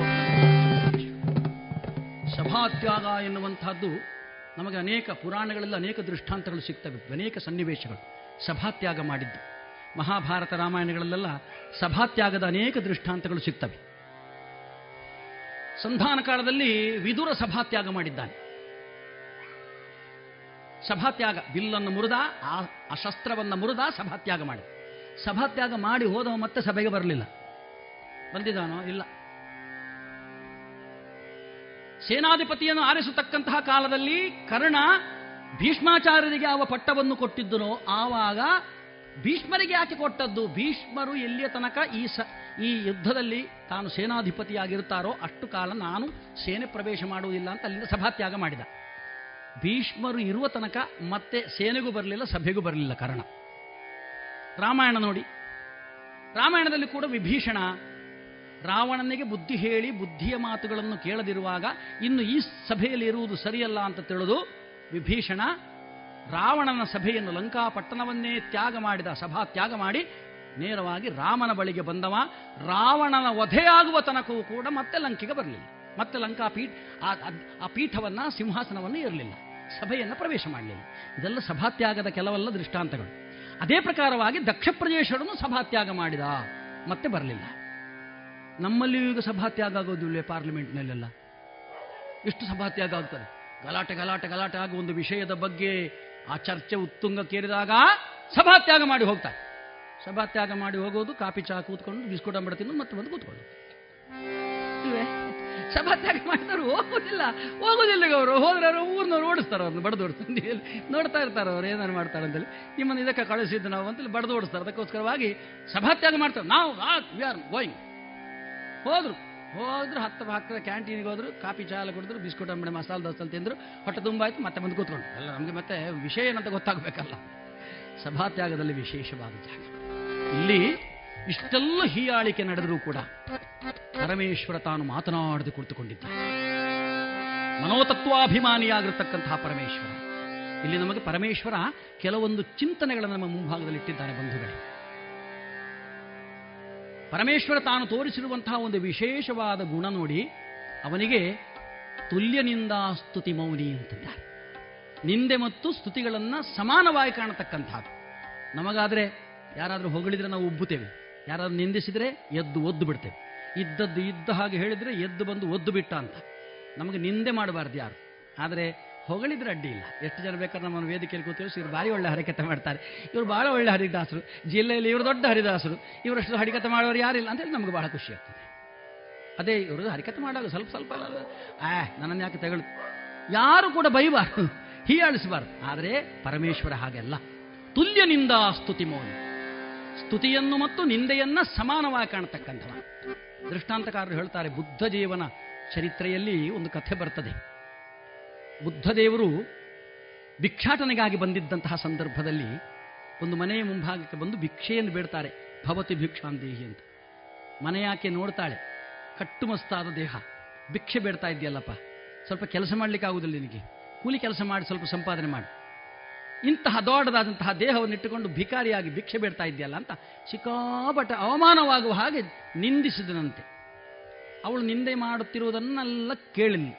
J: ಸಭಾತ್ಯಾಗ ಎನ್ನುವಂತಹದ್ದು ನಮಗೆ ಅನೇಕ ಪುರಾಣಗಳಲ್ಲಿ ಅನೇಕ ದೃಷ್ಟಾಂತಗಳು ಸಿಗ್ತವೆ, ಅನೇಕ ಸನ್ನಿವೇಶಗಳು. ಸಭಾತ್ಯಾಗ ಮಾಡಿದ್ದು. ಮಹಾಭಾರತ ರಾಮಾಯಣಗಳಲ್ಲೆಲ್ಲ ಸಭಾತ್ಯಾಗದ ಅನೇಕ ದೃಷ್ಟಾಂತಗಳು ಸಿಗ್ತವೆ. ಸಂಧಾನ ಕಾಲದಲ್ಲಿ ವಿದುರ ಸಭಾತ್ಯಾಗ ಮಾಡಿದ್ದಾನೆ. ಸಭಾತ್ಯಾಗ ಬಿಲ್ಲನ್ನು ಮುರಿದ, ಆ ಅಶಸ್ತ್ರವನ್ನು ಶಸ್ತ್ರವನ್ನು ಮುರಿದ ಸಭಾತ್ಯಾಗ ಮಾಡಿ ಸಭಾತ್ಯಾಗ ಮಾಡಿ ಹೋದವ ಮತ್ತೆ ಸಭೆಗೆ ಬರಲಿಲ್ಲ. ಬಂದಿದ್ದಾನೋ? ಇಲ್ಲ. ಸೇನಾಧಿಪತಿಯನ್ನು ಆರಿಸತಕ್ಕಂತಹ ಕಾಲದಲ್ಲಿ ಕರ್ಣ ಭೀಷ್ಮಾಚಾರ್ಯರಿಗೆ ಅವ ಪಟ್ಟವನ್ನು ಕೊಟ್ಟಿದ್ದನೋ? ಆವಾಗ ಭೀಷ್ಮರಿಗೆ ಯಾಕೆ ಕೊಟ್ಟದ್ದು? ಭೀಷ್ಮರು ಎಲ್ಲಿಯ ತನಕ ಈ ಸ, ಈ ಯುದ್ಧದಲ್ಲಿ ತಾನು ಸೇನಾಧಿಪತಿಯಾಗಿರುತ್ತಾರೋ ಅಷ್ಟು ಕಾಲ ನಾನು ಸೇನೆ ಪ್ರವೇಶ ಮಾಡುವುದಿಲ್ಲ ಅಂತ ಅಲ್ಲಿಂದ ಸಭಾತ್ಯಾಗ ಮಾಡಿದ. ಭೀಷ್ಮರು ಇರುವ ತನಕ ಮತ್ತೆ ಸೇನೆಗೂ ಬರಲಿಲ್ಲ, ಸಭೆಗೂ ಬರಲಿಲ್ಲ ಕಾರಣ. ರಾಮಾಯಣ ನೋಡಿ. ರಾಮಾಯಣದಲ್ಲಿ ಕೂಡ ವಿಭೀಷಣ ರಾವಣನಿಗೆ ಬುದ್ಧಿ ಹೇಳಿ ಬುದ್ಧಿಯ ಮಾತುಗಳನ್ನು ಕೇಳದಿರುವಾಗ, ಇನ್ನು ಈ ಸಭೆಯಲ್ಲಿ ಇರುವುದು ಸರಿಯಲ್ಲ ಅಂತ ತಿಳಿದು ವಿಭೀಷಣ ರಾವಣನ ಸಭೆಯನ್ನು ಲಂಕಾಪಟ್ಟಣವನ್ನೇ ತ್ಯಾಗ ಮಾಡಿದ, ಸಭಾ ತ್ಯಾಗ ಮಾಡಿ ನೇರವಾಗಿ ರಾಮನ ಬಳಿಗೆ ಬಂದವ. ರಾವಣನ ವಧೆಯಾಗುವ ತನಕವೂ ಕೂಡ ಮತ್ತೆ ಲಂಕೆಗೆ ಬರಲಿಲ್ಲ. ಮತ್ತೆ ಲಂಕಾ ಪೀಠ, ಆ- ಪೀಠವನ್ನ, ಸಿಂಹಾಸನವನ್ನು ಇರಲಿಲ್ಲ ಸಭೆಯನ್ನು ಪ್ರವೇಶ ಮಾಡಲಿಲ್ಲ. ಇದೆಲ್ಲ ಸಭಾತ್ಯಾಗದ ಕೆಲವೆಲ್ಲ ದೃಷ್ಟಾಂತಗಳು. ಅದೇ ಪ್ರಕಾರವಾಗಿ ದಕ್ಷ ಸಭಾ ಸಭಾತ್ಯಾಗ ಮಾಡಿದ, ಮತ್ತೆ ಬರಲಿಲ್ಲ. ನಮ್ಮಲ್ಲಿಯೂ ಈಗ ಸಭಾತ್ಯಾಗ ಆಗೋದಿಲ್ಲ ಪಾರ್ಲಿಮೆಂಟ್ನಲ್ಲೆಲ್ಲ? ಎಷ್ಟು ಸಭಾತ್ಯಾಗ ಆಗ್ತದೆ? ಗಲಾಟೆ ಗಲಾಟೆ ಗಲಾಟೆ ಆಗುವ ಒಂದು ವಿಷಯದ ಬಗ್ಗೆ ಆ ಚರ್ಚೆ ಉತ್ತುಂಗಕ್ಕೇರಿದಾಗ ಸಭಾತ್ಯಾಗ ಮಾಡಿ ಹೋಗ್ತಾರೆ. ಸಭಾತ್ಯಾಗ ಮಾಡಿ ಹೋಗೋದು ಕಾಫಿ ಚಹಾ ಕೂತ್ಕೊಂಡು ಬಿಸ್ಕೂಟ ಮಾಡಿ ತಿನ್ನೋದು ಮತ್ತೆ ಬಂದು ಕೂತ್ಕೊಂಡು? ಸಭಾತ್ಯಾಗ ಮಾಡಿದವರು ಹೋಗೋದಿಲ್ಲ. ಹೋಗೋದಿಲ್ಲ ಅವರು ಹೋದ್ರೆ ಅವರು ಊರ್ನವ್ರು ಓಡಿಸ್ತಾರೆ ಅವ್ರನ್ನ ಬಡದು ಓಡಿಸ್ತಾರೆ ನೋಡ್ತಾ ಇರ್ತಾರೆ ಅವ್ರು ಏನಾರು ಮಾಡ್ತಾರೆ ಅಂತೇಳಿ. ನಿಮ್ಮನ್ನು ಇದಕ್ಕೆ ಕಳಿಸಿದ್ದು ನಾವು ಅಂತೇಳಿ ಬಡದು ಓಡಿಸ್ತಾರೆ. ಅದಕ್ಕೋಸ್ಕರವಾಗಿ ಸಭಾತ್ಯಾಗ ಮಾಡ್ತಾರೆ ನಾವು ಆರ್ ಗೋಯಿಂಗ್ ಹೋದ್ರು. ಹೋದ್ರು ಹತ್ತು ಹತ್ತಿರ ಕ್ಯಾಂಟೀನಿಗೆ ಹೋದ್ರು, ಕಾಫಿ, ಚಾ ಎಲ್ಲ ಕುಡಿದ್ರು, ಬಿಸ್ಕುಟ್, ಅಂಬಡೆ, ಮಸಾಲೆ, ದೋಸೆ ತಿಂದ್ರು. ಹೊಟ್ಟೆ ತುಂಬ ಆಯ್ತು, ಮತ್ತೆ ಬಂದು ಕೂತ್ಕೊಂಡು ಅಲ್ಲ, ನಮಗೆ ಮತ್ತೆ ವಿಷಯ ಏನಂತ ಗೊತ್ತಾಗಬೇಕಲ್ಲ. ಸಭಾತ್ಯಾಗದಲ್ಲಿ ವಿಶೇಷವಾದ ಜಾಗ. ಇಲ್ಲಿ ಇಷ್ಟೆಲ್ಲ ಹೀಯಾಳಿಕೆ ನಡೆದರೂ ಕೂಡ ಪರಮೇಶ್ವರ ತಾನು ಮಾತನಾಡದೆ ಕುಳಿತುಕೊಂಡಿದ್ದ. ಮನೋತತ್ವಾಭಿಮಾನಿಯಾಗಿರ್ತಕ್ಕಂತಹ ಪರಮೇಶ್ವರ. ಇಲ್ಲಿ ನಮಗೆ ಪರಮೇಶ್ವರ ಕೆಲವೊಂದು ಚಿಂತನೆಗಳನ್ನು ನಮ್ಮ ಮುಂಭಾಗದಲ್ಲಿ ಇಟ್ಟಿದ್ದಾರೆ, ಬಂಧುಗಳೇ. ಪರಮೇಶ್ವರ ತಾನು ತೋರಿಸಿರುವಂತಹ ಒಂದು ವಿಶೇಷವಾದ ಗುಣ ನೋಡಿ, ಅವನಿಗೆ ತುಲ್ಯನಿಂದ ಸ್ತುತಿ ಮೌನಿ ಅಂತಿದ್ದಾರೆ. ನಿಂದೆ ಮತ್ತು ಸ್ತುತಿಗಳನ್ನು ಸಮಾನವಾಗಿ ಕಾಣತಕ್ಕಂಥದ್ದು. ನಮಗಾದರೆ ಯಾರಾದರೂ ಹೊಗಳಿದ್ರೆ ನಾವು ಉಬ್ಬುತ್ತೇವೆ. ಯಾರಾದರೂ ನಿಂದಿಸಿದರೆ ಎದ್ದು ಒದ್ದು ಬಿಡ್ತೇವೆ. ಇದ್ದದ್ದು ಇದ್ದ ಹಾಗೆ ಹೇಳಿದರೆ ಎದ್ದು ಬಂದು ಒದ್ದು ಬಿಟ್ಟ ಅಂತ. ನಮಗೆ ನಿಂದೆ ಮಾಡಬಾರ್ದು ಯಾರು. ಆದರೆ ಹೊಗಳಿದ್ರೆ ಅಡ್ಡಿ ಇಲ್ಲ. ಎಷ್ಟು ಜನ ಬೇಕಾದ್ರೆ ನಮ್ಮನ್ನು ವೇದಿಕೆಯಲ್ಲಿ ಕೂತೇವೆ ಇವ್ರು ಭಾರಿ ಒಳ್ಳೆ ಹರಿಕತೆ ಮಾಡ್ತಾರೆ. ಇವರು ಭಾಳ ಒಳ್ಳೆ ಹರಿದಾಸರು. ಜಿಲ್ಲೆಯಲ್ಲಿ ಇವರು ದೊಡ್ಡ ಹರಿದಾಸರು. ಇವರಷ್ಟು ಹರಿಕತೆ ಮಾಡೋರು ಯಾರಿಲ್ಲ ಅಂತೇಳಿ ನಮಗೆ ಭಾಳ ಖುಷಿ ಆಗ್ತದೆ. ಅದೇ ಇವರು ಹರಿಕತೆ ಮಾಡೋದು ಸ್ವಲ್ಪ ಸ್ವಲ್ಪ ಆ, ನನ್ನನ್ನು ಯಾಕೆ ತಗೊಳ್ ಯಾರು ಕೂಡ ಬೈಬಾರ್ದು, ಹೀಯಾಳಿಸಬಾರ್ದು. ಆದರೆ ಪರಮೇಶ್ವರ ಹಾಗೆಲ್ಲ. ತುಲ್ಯನಿಂದ ಸ್ತುತಿ ಮೌನ ಸ್ತುತಿಯನ್ನು ಮತ್ತು ನಿಂದೆಯನ್ನ ಸಮಾನವಾಗಿ ಕಾಣತಕ್ಕಂಥವ ದೃಷ್ಟಾಂತಕಾರರು ಹೇಳ್ತಾರೆ, ಬುದ್ಧ ಜೀವನ ಚರಿತ್ರೆಯಲ್ಲಿ ಒಂದು ಕಥೆ ಬರ್ತದೆ. ಬುದ್ಧದೇವರು ಭಿಕ್ಷಾಟನೆಗಾಗಿ ಬಂದಿದ್ದಂತಹ ಸಂದರ್ಭದಲ್ಲಿ ಒಂದು ಮನೆಯ ಮುಂಭಾಗಕ್ಕೆ ಬಂದು ಭಿಕ್ಷೆಯನ್ನು ಬೇಡ್ತಾರೆ, ಭವತಿ ಭಿಕ್ಷಾಂದೇಹಿ ಅಂತ. ಮನೆಯಾಕೆ ನೋಡ್ತಾಳೆ? ಕಟ್ಟುಮಸ್ತಾದ ದೇಹ. ಭಿಕ್ಷೆ ಬೇಡ್ತಾ ಇದೆಯಲ್ಲಪ್ಪ ಸ್ವಲ್ಪ ಕೆಲಸ ಮಾಡ್ಲಿಕ್ಕೆ ಆಗುದಿಲ್ಲ ನಿನಗೆ. ಕೂಲಿ ಕೆಲಸ ಮಾಡಿ ಸ್ವಲ್ಪ ಸಂಪಾದನೆ ಮಾಡಿ. ಇಂತಹ ದೊಡ್ಡದಾದಂತಹ ದೇಹವನ್ನು ಇಟ್ಟುಕೊಂಡು ಭಿಕಾರಿಯಾಗಿ ಭಿಕ್ಷೆ ಬೇಡ್ತಾ ಇದೆಯಲ್ಲ ಅಂತ ಸಿಕ್ಕಾಪಟ್ಟೆ ಅವಮಾನವಾಗುವ ಹಾಗೆ ನಿಂದಿಸಿದನಂತೆ. ಅವಳು ನಿಂದೆ ಮಾಡುತ್ತಿರುವುದನ್ನೆಲ್ಲ ಕೇಳಿಲ್ಲ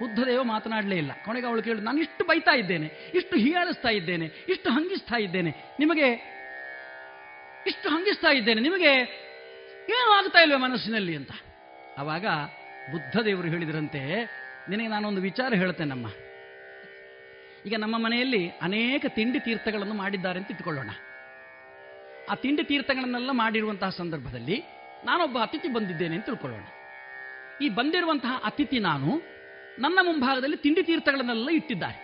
J: ಬುದ್ಧದೇವ ಮಾತನಾಡಲೇ ಇಲ್ಲ. ಕೊನೆಗೆ ಅವಳು ಕೇಳಿ, ನಾನು ಇಷ್ಟು ಬೈತಾ ಇದ್ದೇನೆ, ಇಷ್ಟು ಹೀಯಾಳಿಸ್ತಾ ಇದ್ದೇನೆ, ಇಷ್ಟು ಹಂಗಿಸ್ತಾ ಇದ್ದೇನೆ, ನಿಮಗೆ ಇಷ್ಟು ಹಂಗಿಸ್ತಾ ಇದ್ದೇನೆ, ನಿಮಗೆ ಏನು ಆಗ್ತಾ ಇಲ್ವೇ ಮನಸ್ಸಿನಲ್ಲಿ? ಅಂತ. ಆವಾಗ ಬುದ್ಧದೇವರು ಹೇಳಿದ್ರಂತೆ, ನಿನಗೆ ನಾನೊಂದು ವಿಚಾರ ಹೇಳ್ತೇನಮ್ಮ. ಈಗ ನಮ್ಮ ಮನೆಯಲ್ಲಿ ಅನೇಕ ತಿಂಡಿ ತೀರ್ಥಗಳನ್ನು ಮಾಡಿದ್ದಾರೆ ಅಂತ ಇಟ್ಕೊಳ್ಳೋಣ ಆ ತಿಂಡಿ ತೀರ್ಥಗಳನ್ನೆಲ್ಲ ಮಾಡಿರುವಂತಹ ಸಂದರ್ಭದಲ್ಲಿ ನಾನೊಬ್ಬ ಅತಿಥಿ ಬಂದಿದ್ದೇನೆ ಅಂತ ತಿಳ್ಕೊಳ್ಳೋಣ. ಈ ಬಂದಿರುವಂತಹ ಅತಿಥಿ ನಾನು ನನ್ನ ಮುಂಭಾಗದಲ್ಲಿ ತಿಂಡಿ ತೀರ್ಥಗಳನ್ನೆಲ್ಲ ಇಟ್ಟಿದ್ದಾರೆ.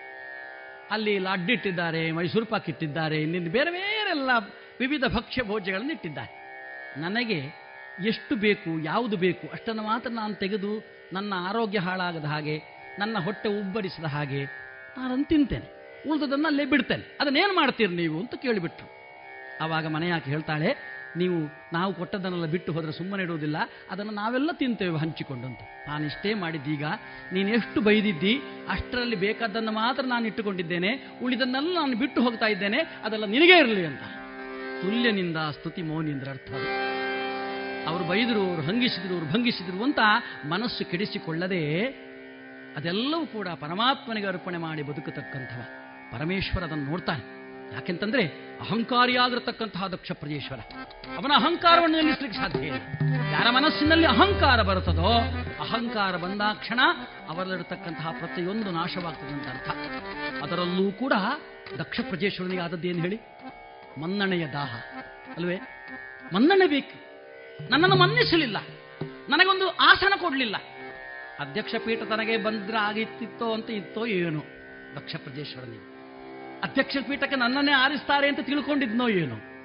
J: ಅಲ್ಲಿ ಲಡ್ಡು ಇಟ್ಟಿದ್ದಾರೆ, ಮೈಸೂರು ಪಾಕ್ ಇಟ್ಟಿದ್ದಾರೆ ಇನ್ನಿಂದ ಬೇರೆ ಬೇರೆಲ್ಲ ವಿವಿಧ ಭಕ್ಷ್ಯ ಭೋಜ್ಯಗಳನ್ನು ಇಟ್ಟಿದ್ದಾರೆ. ನನಗೆ ಎಷ್ಟು ಬೇಕು, ಯಾವುದು ಬೇಕು, ಅಷ್ಟನ್ನು ಮಾತ್ರ ನಾನು ತೆಗೆದು ನನ್ನ ಆರೋಗ್ಯ ಹಾಳಾಗದ ಹಾಗೆ, ನನ್ನ ಹೊಟ್ಟೆ ಉಬ್ಬರಿಸದ ಹಾಗೆ ನಾನು ತಿಂತೇನೆ. ಉಳಿದದನ್ನು ಅಲ್ಲೇ ಬಿಡ್ತೇನೆ. ಅದನ್ನೇನು ಮಾಡ್ತೀರಿ ನೀವು ಅಂತ ಕೇಳಿಬಿಟ್ರು. ಆವಾಗ ಮನೆಯಾಕೆ ಹೇಳ್ತಾಳೆ ನೀವು ನಾವು ಕೊಟ್ಟದನ್ನೆಲ್ಲ ಬಿಟ್ಟು ಹೋದರೆ ಸುಮ್ಮನೆ ಇಡುವುದಿಲ್ಲ ಅದನ್ನು ನಾವೆಲ್ಲ ತಿಂತೇವೆ ಹಂಚಿಕೊಂಡು ಅಂತ ಇಷ್ಟೇ ಮಾಡಿದ್ದೀಗ. ನೀನು ಎಷ್ಟು ಬೈದಿದ್ದಿ? ಅಷ್ಟರಲ್ಲಿ ಬೇಕಾದ್ದನ್ನು ಮಾತ್ರ ನಾನು ಇಟ್ಟುಕೊಂಡಿದ್ದೇನೆ. ಉಳಿದನ್ನೆಲ್ಲ ನಾನು ಬಿಟ್ಟು ಹೋಗ್ತಾ ಇದ್ದೇನೆ. ಅದೆಲ್ಲ ನಿನಗೇ ಇರಲಿ ಅಂತ. ತುಲ್ಯನಿಂದ ಸ್ತುತಿ ಮೌನಿ ಅಂದ್ರೆ ಅರ್ಥ ಅವರು ಬೈದರು, ಅವರು ಹಂಗಿಸಿದ್ರು, ಅವರು ಭಂಗಿಸಿದ್ರು ಅಂತ ಮನಸ್ಸು ಕೆಡಿಸಿಕೊಳ್ಳದೆ ಅದೆಲ್ಲವೂ ಕೂಡ ಪರಮಾತ್ಮನಿಗೆ ಅರ್ಪಣೆ ಮಾಡಿ ಬದುಕತಕ್ಕಂಥವ. ಪರಮೇಶ್ವರ ಅದನ್ನು ನೋಡ್ತಾನೆ. ಯಾಕೆಂತಂದ್ರೆ ಅಹಂಕಾರಿಯಾಗಿರತಕ್ಕಂತಹ ದಕ್ಷ ಪ್ರಜೇಶ್ವರ ಅವನ ಅಹಂಕಾರವನ್ನು ನಿಲ್ಲಿಸಲಿಕ್ಕೆ ಸಾಧ್ಯ ಇಲ್ಲ ಯಾರ ಮನಸ್ಸಿನಲ್ಲಿ ಅಹಂಕಾರ ಬರುತ್ತದೋ, ಅಹಂಕಾರ ಬಂದಾಕ್ಷಣ ಅವರಲ್ಲಿರತಕ್ಕಂತಹ ಪ್ರತಿಯೊಂದು ನಾಶವಾಗ್ತದೆ ಅಂತ ಅರ್ಥ. ಅದರಲ್ಲೂ ಕೂಡ ದಕ್ಷ ಪ್ರಜೇಶ್ವರನಿಗೆ ಆದದ್ದೇನು ಹೇಳಿ? ಮನ್ನಣೆಯ ದಾಹ. ಅಲ್ವೇ? ಮನ್ನಣೆ ಬೇಕು. ನನ್ನನ್ನು ಮನ್ನಿಸಲಿಲ್ಲ. ನನಗೊಂದು ಆಸನ ಕೊಡಲಿಲ್ಲ. ಅಧ್ಯಕ್ಷ ಪೀಠ ತನಗೆ ಬಂದ್ರೆ ಆಗಿತ್ತಿತ್ತೋ ಅಂತ ಇತ್ತೋ ಏನು ದಕ್ಷ ಪ್ರಜೇಶ್ವರನಿಗೆ ಅಧ್ಯಕ್ಷ ಪೀಠಕ್ಕೆ ನನ್ನನ್ನೇ ಆರಿಸ್ತಾರೆ ಅಂತ ತಿಳ್ಕೊಂಡಿದ್ನೋ ಏನು?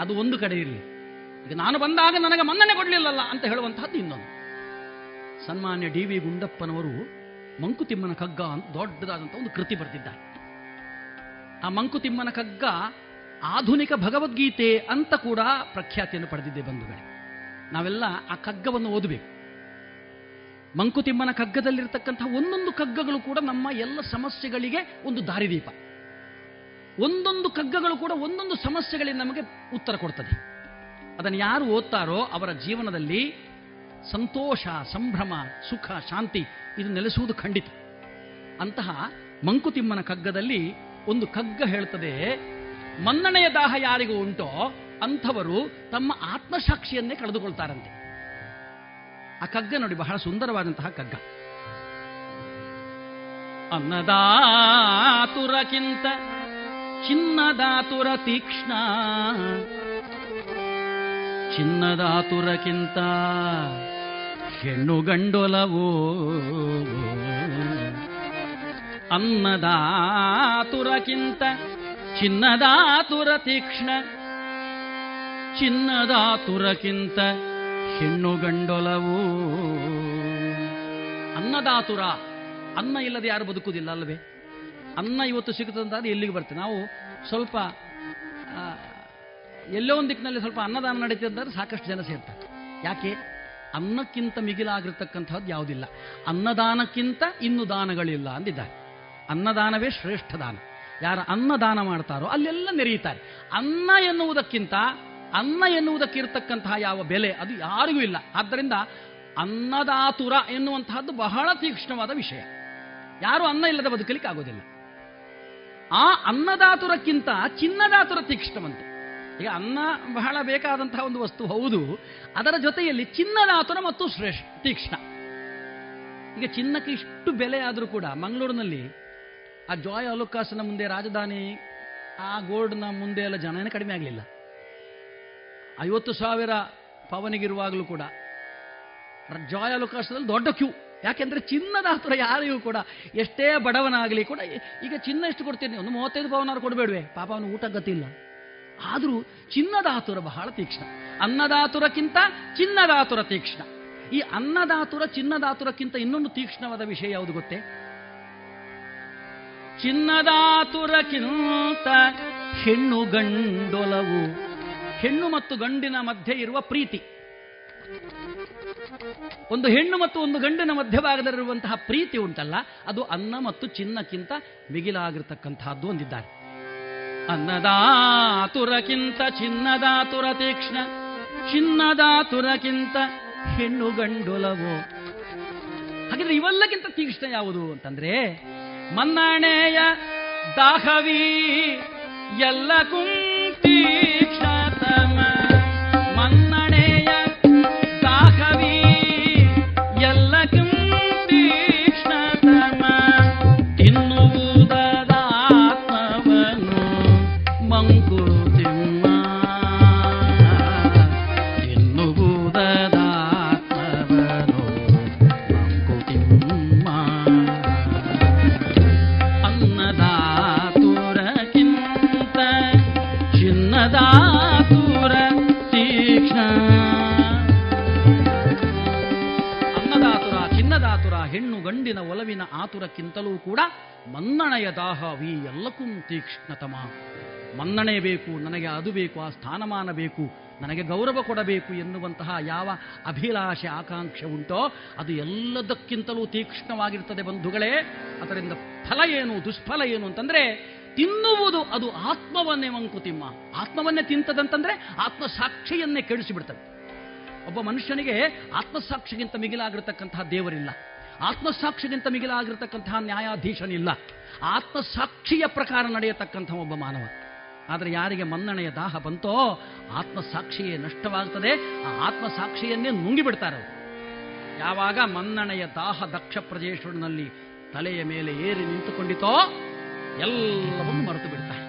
J: ಅದು ಒಂದು ಕಡೆ ಇರಲಿ. ಈಗ ನಾನು ಬಂದಾಗ ನನಗೆ ಮನ್ನಣೆ ಕೊಡಲಿಲ್ಲಲ್ಲ ಅಂತ ಹೇಳುವಂತಹದ್ದು ಇನ್ನೊಂದು. ಸನ್ಮಾನ್ಯ ಡಿ ವಿ ಗುಂಡಪ್ಪನವರು ಮಂಕುತಿಮ್ಮನ ಕಗ್ಗ ಅಂತ ದೊಡ್ಡದಾದಂಥ ಒಂದು ಕೃತಿ ಬರೆದಿದ್ದಾರೆ. ಆ ಮಂಕುತಿಮ್ಮನ ಕಗ್ಗ ಆಧುನಿಕ ಭಗವದ್ಗೀತೆ ಅಂತ ಕೂಡ ಪ್ರಖ್ಯಾತಿಯನ್ನು ಪಡೆದಿದ್ದೆ ಬಂಧುಗಳೇ. ನಾವೆಲ್ಲ ಆ ಕಗ್ಗವನ್ನು ಓದಬೇಕು. ಮಂಕುತಿಮ್ಮನ ಕಗ್ಗದಲ್ಲಿರ್ತಕ್ಕಂಥ ಒಂದೊಂದು ಕಗ್ಗಗಳು ಕೂಡ ನಮ್ಮ ಎಲ್ಲ ಸಮಸ್ಯೆಗಳಿಗೆ ಒಂದು ದಾರಿದೀಪ. ಒಂದೊಂದು ಕಗ್ಗಗಳು ಕೂಡ ಒಂದೊಂದು ಸಮಸ್ಯೆಗಳಿಗೆ ನಮಗೆ ಉತ್ತರ ಕೊಡ್ತದೆ. ಅದನ್ನು ಯಾರು ಓದ್ತಾರೋ ಅವರ ಜೀವನದಲ್ಲಿ ಸಂತೋಷ, ಸಂಭ್ರಮ, ಸುಖ, ಶಾಂತಿ ಇದು ನೆಲೆಸುವುದು ಖಂಡಿತ. ಅಂತಹ ಮಂಕುತಿಮ್ಮನ ಕಗ್ಗದಲ್ಲಿ ಒಂದು ಕಗ್ಗ ಹೇಳ್ತದೆ, ಮನ್ನಣೆಯ ದಾಹ ಯಾರಿಗೂ ಉಂಟೋ ಅಂಥವರು ತಮ್ಮ ಆತ್ಮಸಾಕ್ಷಿಯನ್ನೇ ಕಳೆದುಕೊಳ್ತಾರಂತೆ. ಆ ಕಗ್ಗ ನೋಡಿ, ಬಹಳ ಸುಂದರವಾದಂತಹ ಕಗ್ಗ. ಅನ್ನದಾತುರಕ್ಕಿಂತ ಚಿನ್ನದಾತುರ ತೀಕ್ಷ್ಣ ಚಿನ್ನದಾತುರಕ್ಕಿಂತ ಹೆಣ್ಣು ಗಂಡೊಲವೋ. ಅನ್ನದಾತುರಕ್ಕಿಂತ ಚಿನ್ನದಾತುರ ತೀಕ್ಷ್ಣ ಚಿನ್ನದಾತುರಕ್ಕಿಂತ ಹೆಣ್ಣು ಗಂಡೊಲವು. ಅನ್ನದಾತುರ. ಅನ್ನ ಇಲ್ಲದೆ ಯಾರು ಬದುಕುವುದಿಲ್ಲ ಅಲ್ಲವೇ? ಅನ್ನ ಇವತ್ತು ಸಿಗುತ್ತಂತಾದ್ರೆ ಎಲ್ಲಿಗೆ ಬರ್ತದೆ ನಾವು ಸ್ವಲ್ಪ ಎಲ್ಲೋ ಒಂದು ದಿಕ್ಕಿನಲ್ಲಿ ಸ್ವಲ್ಪ ಅನ್ನದಾನ ನಡೀತಿದ್ದರೆ ಸಾಕಷ್ಟು ಜನ ಸೇರ್ತಾರೆ. ಯಾಕೆ? ಅನ್ನಕ್ಕಿಂತ ಮಿಗಿಲಾಗಿರ್ತಕ್ಕಂಥದ್ದು ಯಾವುದಿಲ್ಲ. ಅನ್ನದಾನಕ್ಕಿಂತ ಇನ್ನು ದಾನಗಳಿಲ್ಲ ಅಂದಿದ್ದಾರೆ. ಅನ್ನದಾನವೇ ಶ್ರೇಷ್ಠ ದಾನ. ಯಾರು ಅನ್ನದಾನ ಮಾಡ್ತಾರೋ ಅಲ್ಲೆಲ್ಲ ನೆರೆಯುತ್ತಾರೆ. ಅನ್ನ ಎನ್ನುವುದಕ್ಕಿಂತ ಅನ್ನ ಎನ್ನುವುದಕ್ಕೆ ಇರತಕ್ಕಂತಹ ಯಾವ ಬೆಲೆ ಅದು ಯಾರಿಗೂ ಇಲ್ಲ. ಆದ್ದರಿಂದ ಅನ್ನದಾತುರ ಎನ್ನುವಂತಹದ್ದು ಬಹಳ ತೀಕ್ಷ್ಣವಾದ ವಿಷಯ. ಯಾರು ಅನ್ನ ಇಲ್ಲದ ಬದುಕಲಿಕ್ಕೆ ಆಗೋದಿಲ್ಲ. ಆ ಅನ್ನದಾತುರಕ್ಕಿಂತ ಚಿನ್ನದಾತುರ ತೀಕ್ಷ್ಣವಂತೆ. ಈಗ ಅನ್ನ ಬಹಳ ಬೇಕಾದಂತಹ ಒಂದು ವಸ್ತು ಹೌದು. ಅದರ ಜೊತೆಯಲ್ಲಿ ಚಿನ್ನದಾತುರ ಮತ್ತು ಶ್ರೇಷ್ಠ, ತೀಕ್ಷ್ಣ. ಈಗ ಚಿನ್ನಕ್ಕೆ ಇಷ್ಟು ಬೆಲೆ ಆದರೂ ಕೂಡ ಮಂಗಳೂರಿನಲ್ಲಿ ಆ ಜಾಯ್ ಅಲುಕಾಸನ ಮುಂದೆ ರಾಜಧಾನಿ, ಆ ಗೋಲ್ಡ್ನ ಮುಂದೆ ಎಲ್ಲ ಜನನೇ ಕಡಿಮೆ ಆಗಲಿಲ್ಲ. ಐವತ್ತು ಸಾವಿರ ಪವನಿಗಿರುವಾಗಲೂ ಕೂಡ. ಜಾಯ್ ಅವಕಾಶದಲ್ಲಿ ದೊಡ್ಡ ಕ್ಯೂ. ಯಾಕೆಂದ್ರೆ ಚಿನ್ನದ ಹತ್ರ ಯಾರಿಗೂ ಕೂಡ ಎಷ್ಟೇ ಬಡವನಾಗಲಿ ಕೂಡ ಈಗ ಚಿನ್ನ ಎಷ್ಟು ಕೊಡ್ತೀನಿ? ಒಂದು ಮೂವತ್ತೈದು ಪವನಾರು ಕೊಡಬೇಡವೆ. ಪಾಪ ಅವನು ಊಟ ಗತಿಲ್ಲ ಆದರೂ ಚಿನ್ನದಾತುರ ಬಹಳ ತೀಕ್ಷ್ಣ. ಅನ್ನದಾತುರಕ್ಕಿಂತ ಚಿನ್ನದಾತುರ ತೀಕ್ಷ್ಣ. ಈ ಅನ್ನದಾತುರ, ಚಿನ್ನದಾತುರಕ್ಕಿಂತ ಇನ್ನೊಂದು ತೀಕ್ಷ್ಣವಾದ ವಿಷಯ ಯಾವುದು ಗೊತ್ತೇ? ಚಿನ್ನದಾತುರಕ್ಕಿಂತ ಹೆಣ್ಣು ಗಂಡೊಲವು ಹೆಣ್ಣು ಮತ್ತು ಗಂಡಿನ ಮಧ್ಯೆ ಇರುವ ಪ್ರೀತಿ. ಒಂದು ಹೆಣ್ಣು ಮತ್ತು ಒಂದು ಗಂಡಿನ ಮಧ್ಯಭಾಗದಲ್ಲಿರುವಂತಹ ಪ್ರೀತಿ ಉಂಟಲ್ಲ, ಅದು ಅನ್ನ ಮತ್ತು ಚಿನ್ನಕ್ಕಿಂತ ಮಿಗಿಲಾಗಿರ್ತಕ್ಕಂತಹದ್ದು ಒಂದಿದ್ದಾರೆ ಅನ್ನದಾತುರಕ್ಕಿಂತ ಚಿನ್ನದಾತುರ ತೀಕ್ಷ್ಣ, ಚಿನ್ನದಾತುರಕ್ಕಿಂತ ಹೆಣ್ಣು ಗಂಡುಲವೋ. ಹಾಗಿದ್ರೆ ಇವೆಲ್ಲಕ್ಕಿಂತ ತೀಕ್ಷ್ಣ ಯಾವುದು ಅಂತಂದ್ರೆ, ಮನ್ನಣೆಯ ದಾಹವಿ ಎಲ್ಲ ಕುಂತೀಕ್ಷತಮ ಮನ್ನಣೆಯ ಗಂಡಿನ ಒಲವಿನ ಆತುರಕ್ಕಿಂತಲೂ ಕೂಡ ಮನ್ನಣೆಯ ದಾಹವಿ ಎಲ್ಲಕ್ಕೂ ತೀಕ್ಷ್ಣತಮ. ಮನ್ನಣೆ ಬೇಕು, ನನಗೆ ಅದು ಬೇಕು, ಆ ಸ್ಥಾನಮಾನ ಬೇಕು, ನನಗೆ ಗೌರವ ಕೊಡಬೇಕು ಎನ್ನುವಂತಹ ಯಾವ ಅಭಿಲಾಷೆ, ಆಕಾಂಕ್ಷೆ ಉಂಟೋ, ಅದು ಎಲ್ಲದಕ್ಕಿಂತಲೂ ತೀಕ್ಷ್ಣವಾಗಿರ್ತದೆ ಬಂಧುಗಳೇ. ಅದರಿಂದ ಫಲ ಏನು, ದುಷ್ಫಲ ಏನು ಅಂತಂದ್ರೆ, ತಿನ್ನುವುದು ಅದು ಆತ್ಮವನ್ನೇ ಮಂಕುತಿಮ್ಮ. ಆತ್ಮವನ್ನೇ ತಿಂತದಂತಂದ್ರೆ ಆತ್ಮಸಾಕ್ಷಿಯನ್ನೇ ಕೆಡಿಸಿಬಿಡ್ತದೆ. ಒಬ್ಬ ಮನುಷ್ಯನಿಗೆ ಆತ್ಮಸಾಕ್ಷಿಗಿಂತ ಮಿಗಿಲಾಗಿರ್ತಕ್ಕಂತಹ ದೇವರಿಲ್ಲ. ಆತ್ಮಸಾಕ್ಷಿಗಿಂತ ಮಿಗಿಲಾಗಿರ್ತಕ್ಕಂತಹ ನ್ಯಾಯಾಧೀಶನಿಲ್ಲ. ಆತ್ಮಸಾಕ್ಷಿಯ ಪ್ರಕಾರ ನಡೆಯತಕ್ಕಂಥ ಒಬ್ಬ ಮಾನವ. ಆದರೆ ಯಾರಿಗೆ ಮನ್ನಣೆಯ ದಾಹ ಬಂತೋ, ಆತ್ಮಸಾಕ್ಷಿಯೇ ನಷ್ಟವಾಗುತ್ತದೆ ಆ ಆತ್ಮಸಾಕ್ಷಿಯನ್ನೇ ನುಂಗಿಬಿಡ್ತಾರೆ ಯಾವಾಗ ಮನ್ನಣೆಯ ದಾಹ ದಕ್ಷ ಪ್ರಜೇಶ್ವರನಲ್ಲಿ ತಲೆಯ ಮೇಲೆ ಏರಿ ನಿಂತುಕೊಂಡಿತೋ, ಎಲ್ಲವನ್ನು ಮರೆತು ಬಿಡ್ತಾರೆ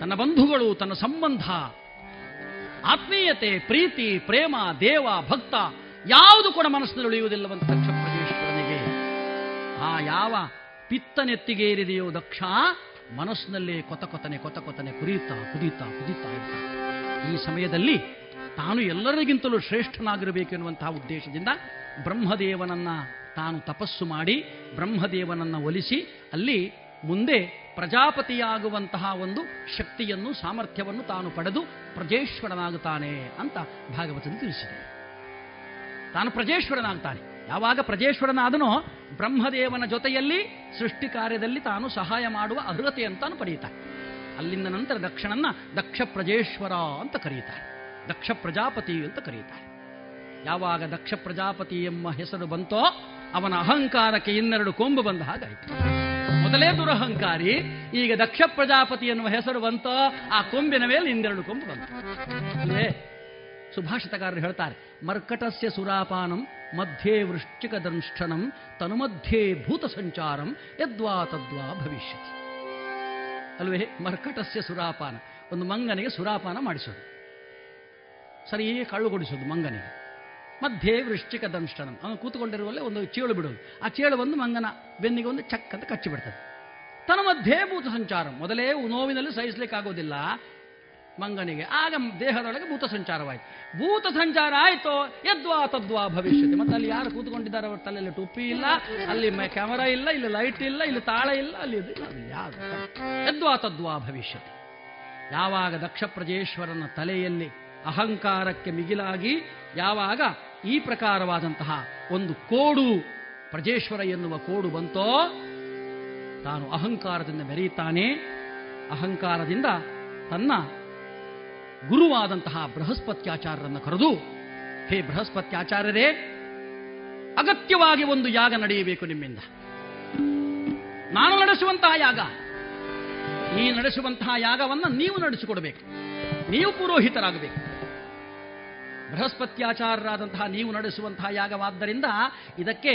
J: ತನ್ನ ಬಂಧುಗಳು, ತನ್ನ ಸಂಬಂಧ, ಆತ್ಮೀಯತೆ, ಪ್ರೀತಿ, ಪ್ರೇಮ, ದೇವ, ಭಕ್ತ ಯಾವುದು ಕೂಡ ಮನಸ್ಸಿನಲ್ಲಿ ಉಳಿಯುವುದಿಲ್ಲವಂತ ದಕ್ಷ ಆ ಯಾವ ಪಿತ್ತನೆತ್ತಿಗೇರಿದೆಯೋ ದಕ್ಷ ಮನಸ್ಸಿನಲ್ಲೇ ಕೊತ ಕೊತನೆ ಕೊತ ಕೊತನೆ ಕುರಿಯುತ್ತಾ ಕುದೀತಾ ಕುದೀತಾ ಈ ಸಮಯದಲ್ಲಿ ತಾನು ಎಲ್ಲರಿಗಿಂತಲೂ ಶ್ರೇಷ್ಠನಾಗಿರಬೇಕು ಎನ್ನುವಂತಹ ಉದ್ದೇಶದಿಂದ ಬ್ರಹ್ಮದೇವನನ್ನ ತಾನು ತಪಸ್ಸು ಮಾಡಿ ಬ್ರಹ್ಮದೇವನನ್ನ ಒಲಿಸಿ ಅಲ್ಲಿ ಮುಂದೆ ಪ್ರಜಾಪತಿಯಾಗುವಂತಹ ಒಂದು ಶಕ್ತಿಯನ್ನು, ಸಾಮರ್ಥ್ಯವನ್ನು ತಾನು ಪಡೆದು ಪ್ರಜೇಶ್ವರನಾಗುತ್ತಾನೆ ಅಂತ ಭಾಗವತದಲ್ಲಿ ತಿಳಿಸಿದೆ. ತಾನು ಪ್ರಜೇಶ್ವರನಾಗ್ತಾನೆ. ಯಾವಾಗ ಪ್ರಜೇಶ್ವರನಾದನೋ ಬ್ರಹ್ಮದೇವನ ಜೊತೆಯಲ್ಲಿ ಸೃಷ್ಟಿ ಕಾರ್ಯದಲ್ಲಿ ತಾನು ಸಹಾಯ ಮಾಡುವ ಅದ್ರತೆ ಅಂತಾನು ಪಡೆಯುತ್ತಾನೆ. ಅಲ್ಲಿಂದ ನಂತರ ದಕ್ಷನನ್ನ ದಕ್ಷ ಪ್ರಜೇಶ್ವರ ಅಂತ ಕರೀತಾರೆ. ದಕ್ಷ ಪ್ರಜಾಪತಿ ಅಂತ ಕರೀತಾರೆ. ಯಾವಾಗ ದಕ್ಷ ಪ್ರಜಾಪತಿ ಎಂಬ ಹೆಸರು ಬಂತೋ ಅವನ ಅಹಂಕಾರಕ್ಕೆ ಇನ್ನೆರಡು ಕೊಂಬು ಬಂದ ಹಾಗಾಯಿತು ಮೊದಲೇ ದುರಹಂಕಾರಿ, ಈಗ ದಕ್ಷ ಪ್ರಜಾಪತಿ ಎನ್ನುವ ಹೆಸರು ಬಂತೋ ಆ ಕೊಂಬಿನ ಮೇಲೆ ಇನ್ನೆರಡು ಕೊಂಬು ಬಂತು. ಸುಭಾಷಿತಕಾರರು ಹೇಳ್ತಾರೆ, ಮರ್ಕಟಸ್ಯ ಸುರಾಪಾನಂ, ಮಧ್ಯೆ ವೃಶ್ಚಿಕ ದಂಷ್ಠನಂ ತನುಮಧ್ಯೆ ಭೂತ ಸಂಚಾರಂ ಯದ್ವಾ ತದ್ವಾ ಭವಿಷ್ಯತಿ. ಅಲ್ವೇ? ಮರ್ಕಟಸ್ಯ ಸುರಾಪಾನ. ಒಂದು ಮಂಗನಿಗೆ ಸುರಾಪಾನ ಮಾಡಿಸೋದು. ಸರಿ ಕಳ್ಳುಗೊಡಿಸೋದು ಮಂಗನಿಗೆ. ಮಧ್ಯೆ ವೃಶ್ಚಿಕ ದಂಷ್ಟನಂ ಅವನು ಕೂತ್ಕೊಂಡಿರುವಲ್ಲೇ ಒಂದು ಚೇಳು ಬಿಡೋದು. ಆ ಚೇಳು ಬಂದು ಮಂಗನ ಬೆನ್ನಿಗೆ ಒಂದು ಚಕ್ ಅಂತ ಕಚ್ಚಿಬಿಡ್ತದೆ. ತನ್ನ ಮಧ್ಯೆ ಭೂತ ಸಂಚಾರ ಮೊದಲೇ ನೋವಿನಲ್ಲಿ ಸಹಿಸಲಿಕ್ಕಾಗೋದಿಲ್ಲ. ಮಂಗನಿಗೆ. ಆಗ ದೇಹದೊಳಗೆ ಭೂತ ಸಂಚಾರವಾಯಿತು. ಭೂತ ಸಂಚಾರ ಆಯಿತು ಯದ್ವಾ ತದ್ವಾ ಭವಿಷ್ಯತೆ. ಮತ್ತೆ ಅಲ್ಲಿ ಯಾರು ಕೂತ್ಕೊಂಡಿದ್ದಾರೆ ಅವ್ರ ತಲೆಯಲ್ಲಿ ಟುಪ್ಪಿ ಇಲ್ಲ, ಅಲ್ಲಿ ಕ್ಯಾಮರಾ ಇಲ್ಲ, ಇಲ್ಲಿ ಲೈಟ್ ಇಲ್ಲ, ಇಲ್ಲಿ ತಾಳ ಇಲ್ಲ, ಅಲ್ಲಿ ಯಾರು ಯದ್ವಾ ತದ್ವಾ ಭವಿಷ್ಯತೆ. ಯಾವಾಗ ದಕ್ಷ ಪ್ರಜೇಶ್ವರನ ತಲೆಯಲ್ಲಿ ಅಹಂಕಾರಕ್ಕೆ ಮಿಗಿಲಾಗಿ, ಯಾವಾಗ ಈ ಪ್ರಕಾರವಾದಂತಹ ಒಂದು ಕೋಡು, ಪ್ರಜೇಶ್ವರ ಎನ್ನುವ ಕೋಡು ಬಂತೋ, ತಾನು ಅಹಂಕಾರದಿಂದ ಮೆರೆಯುತ್ತಾನೆ. ಅಹಂಕಾರದಿಂದ ತನ್ನ ಗುರುವಾದಂತಹ ಬೃಹಸ್ಪತ್ಯಾಚಾರ್ಯರನ್ನು ಕರೆದು, ಹೇ ಬೃಹಸ್ಪತ್ಯಾಚಾರ್ಯರೇ, ಅಗತ್ಯವಾಗಿ ಒಂದು ಯಾಗ ನಡೆಯಬೇಕು ನಿಮ್ಮಿಂದ. ನಾನು ನಡೆಸುವಂತಹ ಯಾಗ ಈ ನಡೆಸುವಂತಹ ಯಾಗವನ್ನು ನೀವು ನಡೆಸಿಕೊಡಬೇಕು. ನೀವು ಪುರೋಹಿತರಾಗಬೇಕು. ಬೃಹಸ್ಪತ್ಯಾಚಾರರಾದಂತಹ ನೀವು ನಡೆಸುವಂತಹ ಯಾಗವಾದ್ದರಿಂದ ಇದಕ್ಕೆ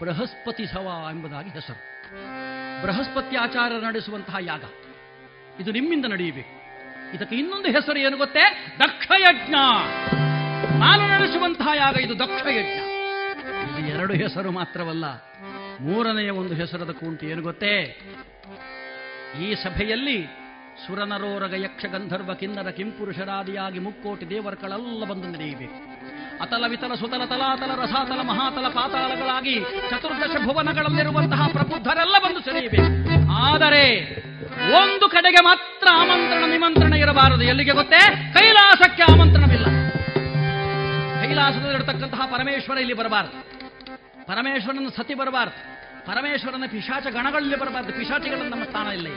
J: ಬೃಹಸ್ಪತಿ ಸವ ಎಂಬುದಾಗಿ ಹೆಸರು. ಬೃಹಸ್ಪತ್ಯಾಚಾರ ನಡೆಸುವಂತಹ ಯಾಗ, ಇದು ನಿಮ್ಮಿಂದ ನಡೆಯಬೇಕು. ಇದಕ್ಕೆ ಇನ್ನೊಂದು ಹೆಸರು ಏನು ಗೊತ್ತೇ? ದಕ್ಷಯಜ್ಞ. ನಾನು ನಡೆಸುವಂತಹ ಯಾಗ ಇದು ದಕ್ಷಯಜ್ಞ. ಇದು ಎರಡು ಹೆಸರು ಮಾತ್ರವಲ್ಲ, ಮೂರನೆಯ ಒಂದು ಹೆಸರದ ಕೂಂಟು ಏನು ಗೊತ್ತೇ? ಈ ಸಭೆಯಲ್ಲಿ ಸುರನರೋರಗ ಯಕ್ಷ ಗಂಧರ್ವ ಕಿನ್ನರ ಕಿಂಪುರುಷರಾದಿಯಾಗಿ ಮುಕ್ಕೋಟಿ ದೇವರುಗಳೆಲ್ಲ ಬಂದು ನಡೆಯಬೇಕು. ಅತಲ ವಿತಲ ಸುತಲ ತಲಾತಲ ರಸಾತಲ ಮಹಾತಲ ಪಾತಾಳಗಳಾಗಿ ಚತುರ್ದಶ ಭುವನಗಳಲ್ಲಿರುವಂತಹ ಪ್ರಬುದ್ಧರೆಲ್ಲ ಬಂದು ಸೆಳೆಯಬೇಕು ಆದರೆ ಒಂದು ಕಡೆಗೆ ಮಾತ್ರ ಆಮಂತ್ರಣ ನಿಮಂತ್ರಣ ಇರಬಾರದು. ಎಲ್ಲಿಗೆ ಗೊತ್ತೇ? ಕೈಲಾಸಕ್ಕೆ ಆಮಂತ್ರಣವಿಲ್ಲ. ಕೈಲಾಸದಲ್ಲಿರತಕ್ಕಂತಹ ಪರಮೇಶ್ವರ ಇಲ್ಲಿ ಬರಬಾರದು. ಪರಮೇಶ್ವರನ ಸತಿ ಬರಬಾರದು. ಪರಮೇಶ್ವರನ ಪಿಶಾಚ ಗಣಗಳಲ್ಲಿ ಬರಬಾರದು. ಪಿಶಾಚಿಗಳನ್ನು ನಮ್ಮ ಸ್ಥಾನ ಇಲ್ಲ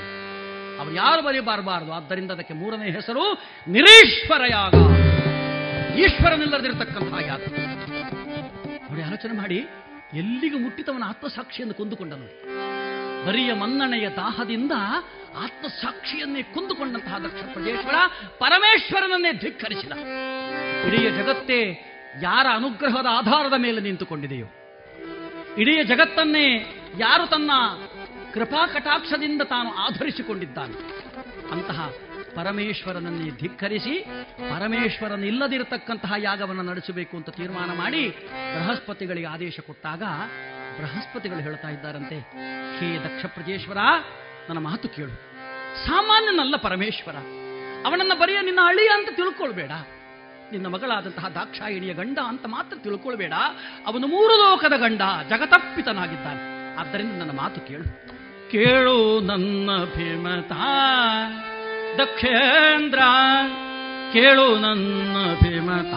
J: ಅವರು ಯಾರು ಬರೀ ಬರಬಾರದು ಆದ್ದರಿಂದ ಅದಕ್ಕೆ ಮೂರನೇ ಹೆಸರು ನಿರೀಶ್ವರ ಯಾಗ ಈಶ್ವರನಿಲ್ಲದಿರತಕ್ಕಂತಹ ಯಾಗ ನೋಡಿ, ಆಲೋಚನೆ ಮಾಡಿ. ಎಲ್ಲಿಗೆ ಮುಟ್ಟಿತವನ ಆತ್ಮಸಾಕ್ಷಿಯನ್ನು ಕೊಂದುಕೊಂಡನು. ಬರಿಯ ಮನ್ನಣೆಯ ದಾಹದಿಂದ ಆತ್ಮಸಾಕ್ಷಿಯನ್ನೇ ಕೊಂದುಕೊಂಡಂತಹ ದಕ್ಷ ಪ್ರಜೇಶ್ವರ ಪರಮೇಶ್ವರನನ್ನೇ ಧಿಕ್ಕರಿಸಿದ. ಇಡೀ ಜಗತ್ತೇ ಯಾರ ಅನುಗ್ರಹದ ಆಧಾರದ ಮೇಲೆ ನಿಂತುಕೊಂಡಿದೆಯೋ. ಇಡೀ ಜಗತ್ತನ್ನೇ ಯಾರು ತನ್ನ ಕೃಪಾ ಕಟಾಕ್ಷದಿಂದ ತಾನು ಆಧರಿಸಿಕೊಂಡಿದ್ದಾನೆ. ಅಂತಹ ಪರಮೇಶ್ವರನನ್ನೇ ಧಿಕ್ಕರಿಸಿ ಪರಮೇಶ್ವರನಿಲ್ಲದಿರತಕ್ಕಂತಹ ಯಾಗವನ್ನು ನಡೆಸಬೇಕು ಅಂತ ತೀರ್ಮಾನ ಮಾಡಿ ಬೃಹಸ್ಪತಿಗಳಿಗೆ ಆದೇಶ ಕೊಟ್ಟಾಗ ಬೃಹಸ್ಪತಿಗಳು ಹೇಳ್ತಾ ಇದ್ದಾರಂತೆ, ಹೇ ದಕ್ಷ ಪ್ರಜೇಶ್ವರ ನನ್ನ ಮಾತು ಕೇಳು. ಸಾಮಾನ್ಯನಲ್ಲ ಪರಮೇಶ್ವರ. ಅವನನ್ನು ಬರೆಯ ನಿನ್ನ ಅಳಿಯ ಅಂತ ತಿಳ್ಕೊಳ್ಬೇಡ. ನಿನ್ನ ಮಗಳಾದಂತಹ ದಾಕ್ಷಾಯಿಣಿಯ ಗಂಡ ಅಂತ ಮಾತ್ರ ತಿಳ್ಕೊಳ್ಬೇಡ. ಅವನು ಮೂರು ಲೋಕದ ಗಂಡ ಜಗತಪ್ಪಿತನಾಗಿದ್ದಾನೆ ಆದ್ದರಿಂದ ನನ್ನ ಮಾತು ಕೇಳು. ಕೇಳು ನನ್ನ ಭೀಮತ ದಕ್ಷೇಂದ್ರ ಕೇಳು ನನ್ನ ಭೀಮತ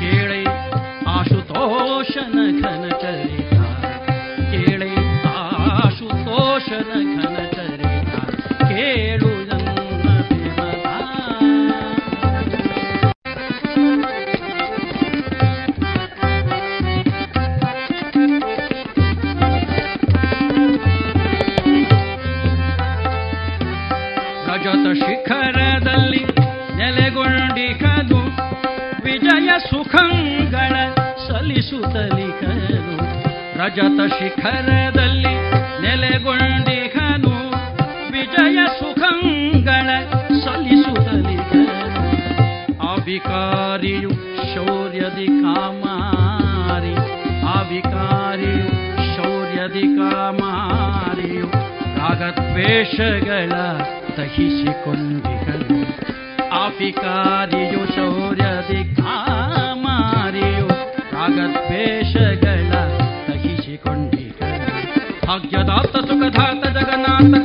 J: ಕೇಳಿ ಆಶುತೋಷನ ಘನ ಸುಖಂಗಳ ಸಲಿಸುತ್ತಲಿಕನು ರಜತ ಶಿಖರದಲ್ಲಿ ನೆಲೆಗೊಂಡಿಕನು ವಿಜಯ ಸುಖಂಗಳ ಸಲಿಸುತ್ತಲಿಕನು ಅವಿಕಾರಿಯು ಶೌರ್ಯದಿ ಕಾಮಾರಿ. ಅವಿಕಾರಿಯು ಶೌರ್ಯದಿ ಕಾಮಾರಿಯು ರಾಗದ್ವೇಷಗಳ ದಹಿಸಿಕೊಂಡಿಹನು. ಅಭಿಕಾರಿಯು ಶೌರ್ಯದಿ ರಾಗದ್ವೇಷಗಳ ದಹಿಸಿಕೊಂಡಿಹನು ಭಾಗ್ಯದಾತ ಸುಖದಾತ ಜಗನ್ನಾಥ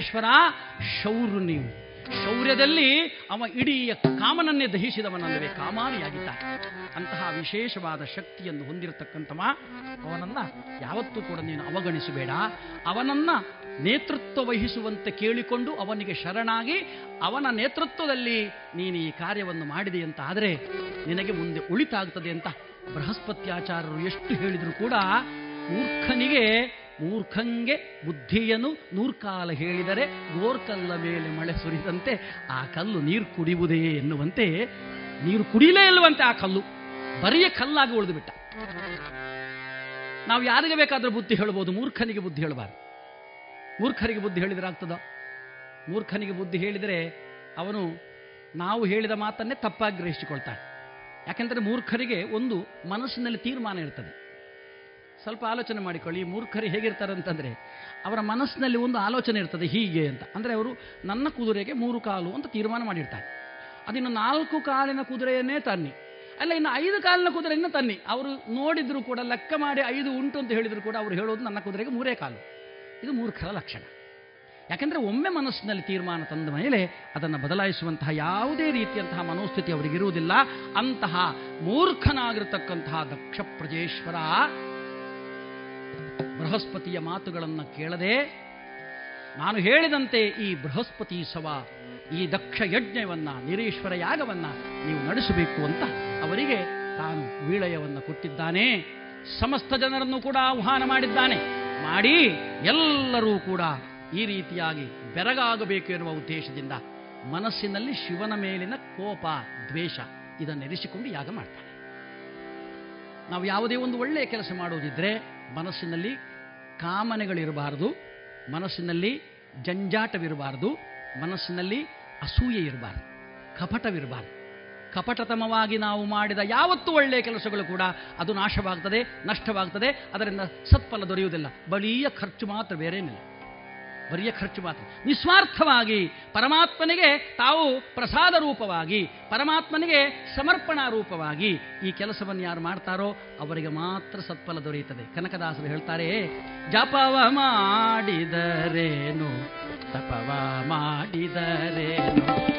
J: ಪರಮೇಶ್ವರ ಶೌರ್ಯ ನೀವು. ಶೌರ್ಯದಲ್ಲಿ ಅವ ಇಡೀ ಕಾಮನನ್ನೇ ದಹಿಸಿದವನಲ್ಲವೇ ಕಾಮಾನಿಯಾಗಿದ್ದಾನೆ ಅಂತಹ ವಿಶೇಷವಾದ ಶಕ್ತಿಯನ್ನು ಹೊಂದಿರತಕ್ಕಂಥವ ಅವನನ್ನ ಯಾವತ್ತೂ ಕೂಡ ನೀನು ಅವಗಣಿಸಬೇಡ. ಅವನನ್ನ ನೇತೃತ್ವ ವಹಿಸುವಂತೆ ಕೇಳಿಕೊಂಡು ಅವನಿಗೆ ಶರಣಾಗಿ ಅವನ ನೇತೃತ್ವದಲ್ಲಿ ನೀನು ಈ ಕಾರ್ಯವನ್ನು ಮಾಡಿದೆ ಅಂತ ಆದರೆ ನಿನಗೆ ಮುಂದೆ ಉಳಿತಾಗ್ತದೆ ಅಂತ ಬೃಹಸ್ಪತ್ಯಾಚಾರ್ಯರು ಎಷ್ಟು ಹೇಳಿದರೂ ಕೂಡ ಮೂರ್ಖನಿಗೆ ಮೂರ್ಖಂಗೆ ಬುದ್ಧಿಯನು ನೂರ್ಕಾಲ ಹೇಳಿದರೆ ಗೋರ್ಕಲ್ಲ ಮೇಲೆ ಮಳೆ ಸುರಿದಂತೆ ಆ ಕಲ್ಲು ನೀರು ಕುಡಿಯುವುದೇ ಎನ್ನುವಂತೆ, ನೀರು ಕುಡಿಯಲೇ ಇಲ್ಲವಂತೆ ಆ ಕಲ್ಲು. ಬರಿಯ ಕಲ್ಲಾಗಿ ಉಳಿದು ಬಿಟ್ಟ. ನಾವು ಯಾರಿಗೆ ಬೇಕಾದ್ರೂ ಬುದ್ಧಿ ಹೇಳ್ಬೋದು, ಮೂರ್ಖನಿಗೆ ಬುದ್ಧಿ ಹೇಳಬಾರ್ದು. ಮೂರ್ಖರಿಗೆ ಬುದ್ಧಿ ಹೇಳಿದ್ರೆ ಆಗ್ತದ? ಮೂರ್ಖನಿಗೆ ಬುದ್ಧಿ ಹೇಳಿದರೆ ಅವನು ನಾವು ಹೇಳಿದ ಮಾತನ್ನೇ ತಪ್ಪಾಗಿ ಗ್ರಹಿಸಿಕೊಳ್ತಾನೆ. ಯಾಕೆಂದರೆ ಮೂರ್ಖರಿಗೆ ಒಂದು ಮನಸ್ಸಿನಲ್ಲಿ ತೀರ್ಮಾನ ಇರ್ತದೆ. ಸ್ವಲ್ಪ ಆಲೋಚನೆ ಮಾಡಿಕೊಳ್ಳಿ. ಈ ಮೂರ್ಖರು ಹೇಗಿರ್ತಾರೆ ಅಂತಂದರೆ, ಅವರ ಮನಸ್ಸಿನಲ್ಲಿ ಒಂದು ಆಲೋಚನೆ ಇರ್ತದೆ, ಹೀಗೆ ಅಂತ. ಅಂದರೆ ಅವರು ನನ್ನ ಕುದುರೆಗೆ ಮೂರು ಕಾಲು ಅಂತ ತೀರ್ಮಾನ ಮಾಡಿರ್ತಾರೆ. ಅದಿನ್ನು ನಾಲ್ಕು ಕಾಲಿನ ಕುದುರೆಯನ್ನೇ ತನ್ನಿ. ಅಲ್ಲ, ಇನ್ನು ಐದು ಕಾಲಿನ ಕುದುರೆಯನ್ನು ತನ್ನಿ. ಅವರು ನೋಡಿದರೂ ಕೂಡ, ಲೆಕ್ಕ ಮಾಡಿ ಐದು ಉಂಟು ಅಂತ ಹೇಳಿದರೂ ಕೂಡ ಅವರು ಹೇಳೋದು ನನ್ನ ಕುದುರೆಗೆ ಮೂರೇ ಕಾಲು. ಇದು ಮೂರ್ಖರ ಲಕ್ಷಣ. ಯಾಕೆಂದರೆ ಒಮ್ಮೆ ಮನಸ್ಸಿನಲ್ಲಿ ತೀರ್ಮಾನ ತಂದ ಮೇಲೆ ಅದನ್ನು ಬದಲಾಯಿಸುವಂತಹ ಯಾವುದೇ ರೀತಿಯಂತಹ ಮನೋಸ್ಥಿತಿ ಅವರಿಗಿರುವುದಿಲ್ಲ. ಅಂತಹ ಮೂರ್ಖನಾಗಿರತಕ್ಕಂತಹ ದಕ್ಷ ಪ್ರಜೇಶ್ವರ ಬೃಹಸ್ಪತಿಯ ಮಾತುಗಳನ್ನು ಕೇಳದೆ ನಾನು ಹೇಳಿದಂತೆ ಈ ಬೃಹಸ್ಪತಿ ಸವ ಈ ದಕ್ಷ ಯಜ್ಞವನ್ನ, ನಿರೀಶ್ವರ ಯಾಗವನ್ನ ನೀವು ನಡೆಸಬೇಕು ಅಂತ ಅವರಿಗೆ ತಾನು ವೀಳಯವನ್ನು ಕೊಟ್ಟಿದ್ದಾನೆ. ಸಮಸ್ತ ಜನರನ್ನು ಕೂಡ ಆಹ್ವಾನ ಮಾಡಿದ್ದಾನೆ. ಮಾಡಿ ಎಲ್ಲರೂ ಕೂಡ ಈ ರೀತಿಯಾಗಿ ಬೆರಗಾಗಬೇಕು ಎನ್ನುವ ಉದ್ದೇಶದಿಂದ ಮನಸ್ಸಿನಲ್ಲಿ ಶಿವನ ಮೇಲಿನ ಕೋಪ, ದ್ವೇಷ ಇದನ್ನೆರಿಸಿಕೊಂಡು ಯಾಗ ಮಾಡ್ತಾನೆ. ನಾವು ಯಾವುದೇ ಒಂದು ಒಳ್ಳೆಯ ಕೆಲಸ ಮಾಡೋದಿದ್ರೆ ಮನಸ್ಸಿನಲ್ಲಿ ಕಾಮನೆಗಳಿರಬಾರದು, ಮನಸ್ಸಿನಲ್ಲಿ ಜಂಜಾಟವಿರಬಾರದು, ಮನಸ್ಸಿನಲ್ಲಿ ಅಸೂಯೆ ಇರಬಾರದು, ಕಪಟವಿರಬಾರದು. ಕಪಟತಮವಾಗಿ ನಾವು ಮಾಡಿದ ಯಾವತ್ತೂ ಒಳ್ಳೆಯ ಕೆಲಸಗಳು ಕೂಡ ಅದು ನಾಶವಾಗ್ತದೆ, ನಷ್ಟವಾಗ್ತದೆ, ಅದರಿಂದ ಸತ್ಫಲ ದೊರೆಯುವುದಿಲ್ಲ. ಬಳಿಯ ಖರ್ಚು ಮಾತ್ರ ಬೇರೇನಿಲ್ಲ. ಬರಿಯ ಖರ್ಚು ಮಾತ್ರ. ನಿಸ್ವಾರ್ಥವಾಗಿ ಪರಮಾತ್ಮನಿಗೆ ತಾವು ಪ್ರಸಾದ ರೂಪವಾಗಿ, ಪರಮಾತ್ಮನಿಗೆ ಸಮರ್ಪಣಾ ರೂಪವಾಗಿ ಈ ಕೆಲಸವನ್ನು ಯಾರು ಮಾಡ್ತಾರೋ ಅವರಿಗೆ ಮಾತ್ರ ಸತ್ಫಲ ದೊರೆಯುತ್ತದೆ. ಕನಕದಾಸರು ಹೇಳ್ತಾರೆ, ಜಪವ ಮಾಡಿದರೇನು? ತಪವ ಮಾಡಿದರೇನು?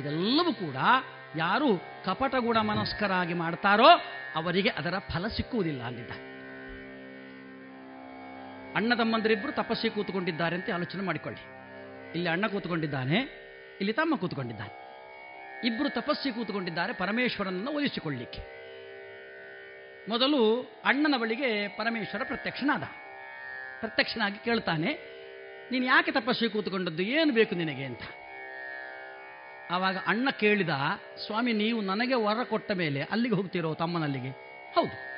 J: ಇದೆಲ್ಲವೂ ಕೂಡ ಯಾರು ಕಪಟ ಗುಣ ಮನಸ್ಕರಾಗಿ ಮಾಡ್ತಾರೋ ಅವರಿಗೆ ಅದರ ಫಲ ಸಿಕ್ಕುವುದಿಲ್ಲ ಅಲ್ಲಿದ್ದ ಅಣ್ಣ ತಮ್ಮಂದರಿಬ್ಬರು ತಪಸ್ಸಿ ಕೂತ್ಕೊಂಡಿದ್ದಾರೆ ಅಂತ ಆಲೋಚನೆ ಮಾಡಿಕೊಳ್ಳಿ. ಇಲ್ಲಿ ಅಣ್ಣ ಕೂತ್ಕೊಂಡಿದ್ದಾನೆ, ಇಲ್ಲಿ ತಮ್ಮ ಕೂತ್ಕೊಂಡಿದ್ದಾನೆ. ಇಬ್ಬರು ತಪಸ್ಸಿ ಕೂತ್ಕೊಂಡಿದ್ದಾರೆ ಪರಮೇಶ್ವರನನ್ನು ಒಲಿಸಿಕೊಳ್ಳಿಕ್ಕೆ. ಮೊದಲು ಅಣ್ಣನ ಬಳಿಗೆ ಪರಮೇಶ್ವರ ಪ್ರತ್ಯಕ್ಷನಾದ. ಪ್ರತ್ಯಕ್ಷನಾಗಿ ಕೇಳ್ತಾನೆ, ನೀನು ಯಾಕೆ ತಪಸ್ಸಿ ಕೂತ್ಕೊಂಡದ್ದು, ಏನು ಬೇಕು ನಿನಗೆ ಅಂತ. ಆವಾಗ ಅಣ್ಣ ಕೇಳಿದ, ಸ್ವಾಮಿ, ನೀವು ನನಗೆ ವರ ಕೊಟ್ಟ ಮೇಲೆ ಅಲ್ಲಿಗೆ ಹೋಗ್ತೀರೋ ತಮ್ಮನಲ್ಲಿಗೆ? ಹೌದು.